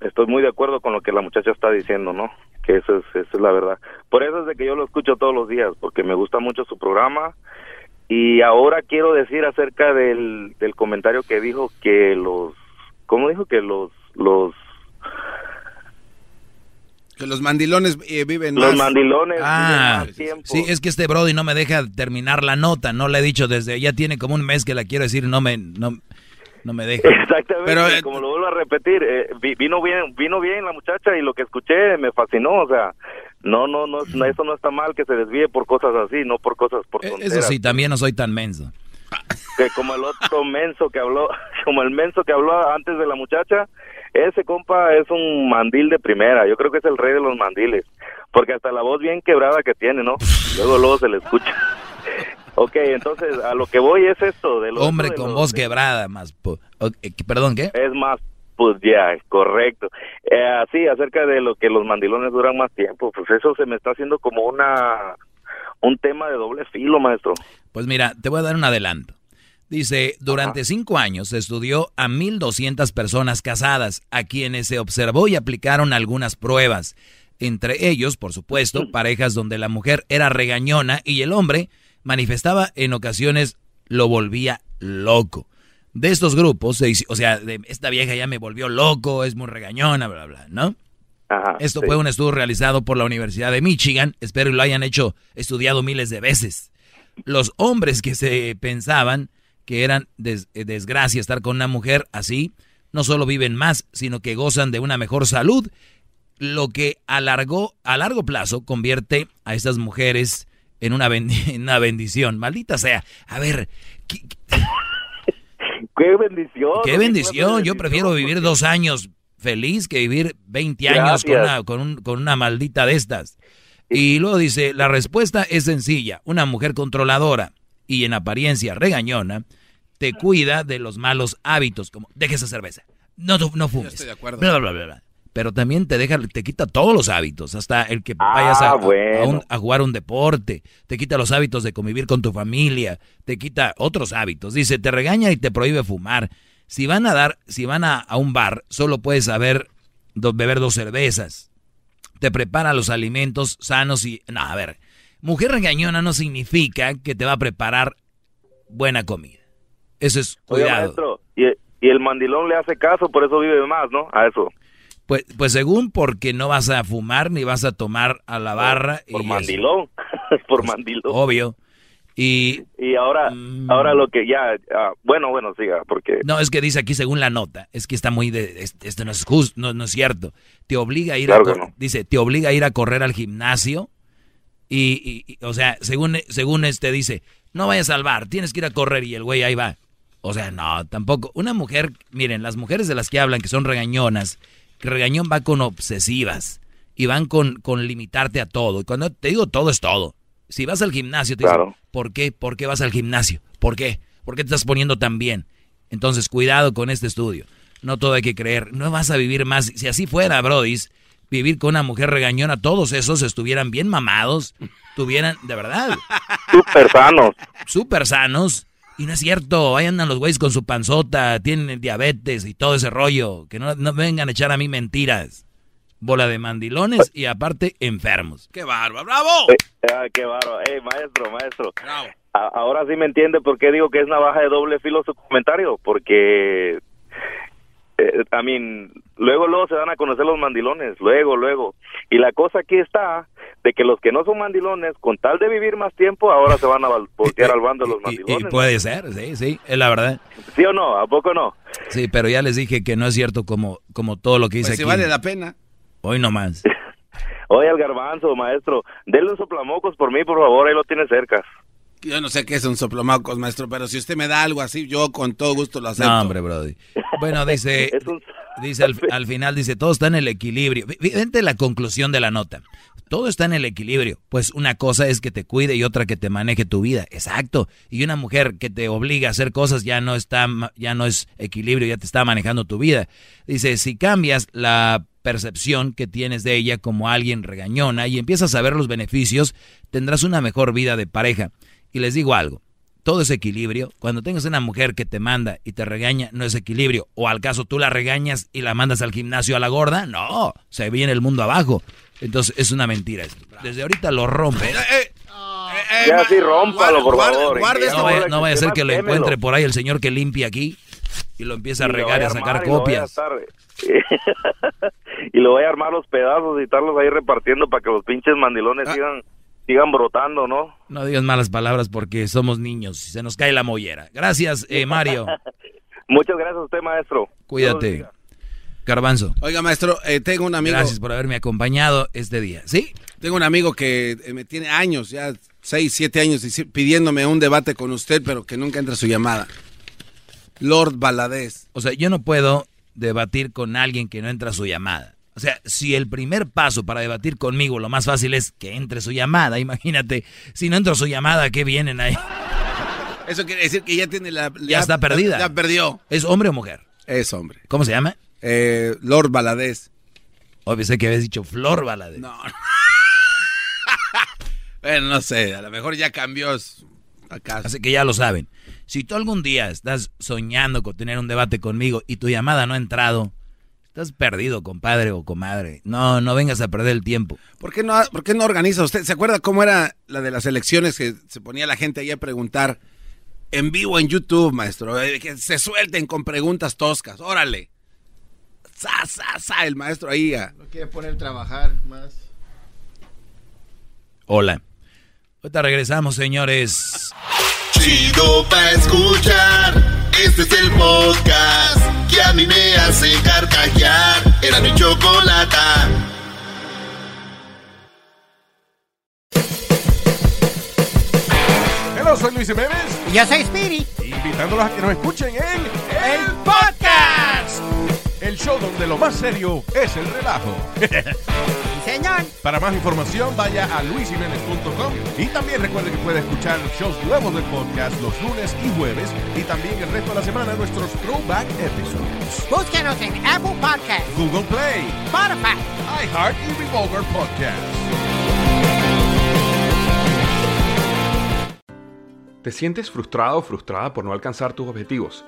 estoy muy de acuerdo con lo que la muchacha está diciendo, ¿no? Que eso es, eso es la verdad. Por eso es de que yo lo escucho todos los días, porque me gusta mucho su programa. Y ahora quiero decir acerca del, del comentario que dijo que los ¿cómo dijo que los los que los mandilones eh, viven los mandilones ah, más tiempo. sí es que este Brody no me deja terminar la nota no le he dicho desde ya tiene como un mes que la quiero decir no me no, no me deja exactamente pero eh, como lo vuelvo a repetir eh, vino bien vino bien la muchacha y lo que escuché me fascinó o sea no no no eso no está mal que se desvíe por cosas así no por cosas por tonteras. eso sí también no soy tan menso que como el otro menso que habló, como el menso que habló antes de la muchacha, ese compa es un mandil de primera, yo creo que es el rey de los mandiles, porque hasta la voz bien quebrada que tiene, ¿no? Luego luego se le escucha. Ok, entonces a lo que voy es esto. De lo, Hombre de con voz quebrada, más. Perdón, ¿qué? Es más, pues ya, correcto. Eh, así, acerca de lo que los mandilones duran más tiempo, pues eso se me está haciendo como una un tema de doble filo, maestro. Pues mira, te voy a dar un adelanto. Dice, durante cinco años se estudió a 1.200 personas casadas, a quienes se observó y aplicaron algunas pruebas. Entre ellos, por supuesto, parejas donde la mujer era regañona y el hombre manifestaba en ocasiones lo volvía loco. De estos grupos, o sea, de esta vieja ya me volvió loco, es muy regañona, bla, bla, ¿no? Esto sí. fue un estudio realizado por la Universidad de Michigan. Espero que lo hayan hecho, estudiado miles de veces. Los hombres que se pensaban que eran des- eh, desgracia estar con una mujer así, no solo viven más, sino que gozan de una mejor salud, lo que a largo, a largo plazo convierte a estas mujeres en una, bendi- en una bendición. Maldita sea. A ver, Qué bendición. qué bendición. Yo prefiero vivir dos años feliz que vivir 20 años con una, con, un- con una maldita de estas. Y luego dice, la respuesta es sencilla. Una mujer controladora y en apariencia regañona te cuida de los malos hábitos, como deje esa cerveza, no, tu- no fumes, estoy de acuerdo. bla, bla, bla, bla. Pero también te deja, te quita todos los hábitos, hasta el que vayas a, Ah, a- bueno. a un- a jugar un deporte, te quita los hábitos de convivir con tu familia, te quita otros hábitos. Dice, te regaña y te prohíbe fumar. Si van a dar, si van a, a un bar, solo puedes saber do- beber dos cervezas. Te prepara los alimentos sanos y... No, a ver, mujer regañona no significa que te va a preparar buena comida. Eso es cuidado. maestro, y, y el mandilón le hace caso, por eso vive más, ¿no? A eso. Pues, pues según porque no vas a fumar ni vas a tomar a la barra. Por y eso. mandilón. por mandilón. Obvio. Y Y ahora, ahora lo que ya, ah, bueno, bueno, siga, porque no, es que dice aquí según la nota, es que está muy de, es- esto no es justo, no, no es cierto. Te obliga a ir Claro a, no. dice, te obliga a ir a correr al gimnasio y, y- y, o sea, según, según este dice, no vayas al bar, tienes que ir a correr y el güey ahí va. O sea, no, tampoco. Una mujer, miren, las mujeres de las que hablan que son regañonas, que regañón va con obsesivas y van con, con limitarte a todo. Y cuando te digo todo es todo. Si vas al gimnasio, te dicen, ¿por qué? ¿Por qué vas al gimnasio? ¿Por qué? ¿Por qué te estás poniendo tan bien? Entonces, cuidado con este estudio. No todo hay que creer. No vas a vivir más. Si así fuera, Brodis, vivir con una mujer regañona, todos esos estuvieran bien mamados, tuvieran, de verdad. Súper sanos. Súper sanos. Y no es cierto, ahí andan los güeyes con su panzota, tienen diabetes y todo ese rollo. Que no, no vengan a echar a mí mentiras. Bola de mandilones y aparte enfermos. ¡Qué bárbaro! ¡Bravo! Ah, qué bárbaro. Ey, maestro, maestro. A- ahora sí me entiende por qué digo que es navaja de doble filo su comentario, porque eh, I mean, luego luego se dan a conocer los mandilones, luego luego. Y la cosa aquí está de que los que no son mandilones, con tal de vivir más tiempo, ahora se van a voltear al bando de los Y mandilones. puede ser, sí, sí, es la verdad. ¿Sí o no? ¿A poco no? Sí, pero ya les dije que no es cierto como, como todo lo que dice Pues si aquí. vale la pena. Hoy nomás. Oye, al garbanzo, maestro, denle un soplamocos por mí, por favor, ahí lo tiene cerca. Yo no sé qué es un soplomacos, maestro, pero si usted me da algo así, yo con todo gusto lo acepto. No, hombre, Brody. Bueno, dice, dice al, al final, dice, todo está en el equilibrio. Fíjate la conclusión de la nota. Todo está en el equilibrio. Pues una cosa es que te cuide y otra que te maneje tu vida. Exacto. Y una mujer que te obliga a hacer cosas ya no está, ya no es equilibrio, ya te está manejando tu vida. Dice, si cambias la percepción que tienes de ella como alguien regañona y empiezas a ver los beneficios, tendrás una mejor vida de pareja. Y les digo algo, todo es equilibrio. Cuando tengas una mujer que te manda y te regaña, no es equilibrio. O al caso tú la regañas y la mandas al gimnasio a la gorda, no, se viene el mundo abajo. Entonces es una mentira esto. Desde ahorita lo rompe. Ya sí, rómpalo, por guarda- favor. guarda Y este No ya vaya, no vaya a ser que lo encuentre por ahí el señor que limpia aquí y lo empieza a regar y a sacar y lo vaya a copias. y lo voy a armar los pedazos y estarlos ahí repartiendo para que los pinches mandilones sigan sigan brotando, ¿no? No digas malas palabras porque somos niños y se nos cae la mollera. Gracias, eh, Mario. Muchas gracias a usted, maestro. Cuídate. Garbanzo. Oiga, maestro, eh, tengo un amigo. Gracias por haberme acompañado este día. ¿Sí? Tengo un amigo que eh, me tiene años, ya seis, siete años, dici- pidiéndome un debate con usted, pero que nunca entra su llamada. Lord Valadez. O sea, yo no puedo debatir con alguien que no entra su llamada. O sea, si el primer paso para debatir conmigo, lo más fácil es que entre su llamada, imagínate, si no entra su llamada, ¿qué vienen ahí? Eso quiere decir que ya tiene la... Ya, está perdida. Ya, perdió. ¿Es hombre o mujer? Es hombre. ¿Cómo se llama? Eh, Lord Valadez. O pensé que habías dicho Flor Valadez. No. bueno, no sé, a lo mejor ya cambió acá. Así que ya lo saben. Si tú algún día estás soñando con tener un debate conmigo y tu llamada no ha entrado, estás perdido, compadre o comadre. No, no vengas a perder el tiempo. ¿Por qué no, por qué no organiza usted? ¿Se acuerda cómo era la de las elecciones que se ponía la gente ahí a preguntar en vivo en YouTube, maestro? Eh, que se suelten con preguntas toscas. Órale. Sa, sa, sa, el maestro ahí. No quiere poner a trabajar más. Hola. Ahorita regresamos, señores. Chido pa' escuchar. Este es el podcast que a mí me hace carcajear. Era mi chocolata. Hola, soy Luis Jiménez. Y yo soy Speedy. Invitándolos a que nos escuchen en El Podcast. El show donde lo más serio es el relajo. Señor. Para más información, vaya a luisimenez.com y también recuerde que puede escuchar shows nuevos del podcast los lunes y jueves y también el resto de la semana nuestros throwback episodes. Búsquenos en Apple Podcast, Google Play, Spotify, iHeart y Revolver Podcast. ¿Te sientes frustrado o frustrada por no alcanzar tus objetivos?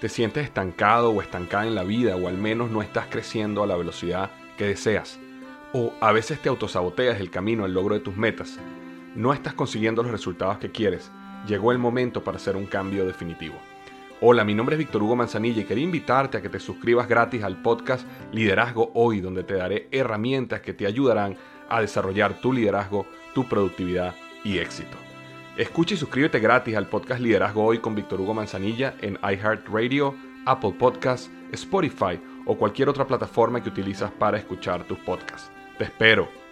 ¿Te sientes estancado o estancada en la vida o al menos no estás creciendo a la velocidad que deseas? ¿O a veces te autosaboteas el camino al logro de tus metas? No estás consiguiendo los resultados que quieres. Llegó el momento para hacer un cambio definitivo. Hola, mi nombre es Víctor Hugo Manzanilla y quería invitarte a que te suscribas gratis al podcast Liderazgo Hoy, donde te daré herramientas que te ayudarán a desarrollar tu liderazgo, tu productividad y éxito. Escucha y suscríbete gratis al podcast Liderazgo Hoy con Víctor Hugo Manzanilla en iHeartRadio, Apple Podcasts, Spotify o cualquier otra plataforma que utilizas para escuchar tus podcasts. Te espero.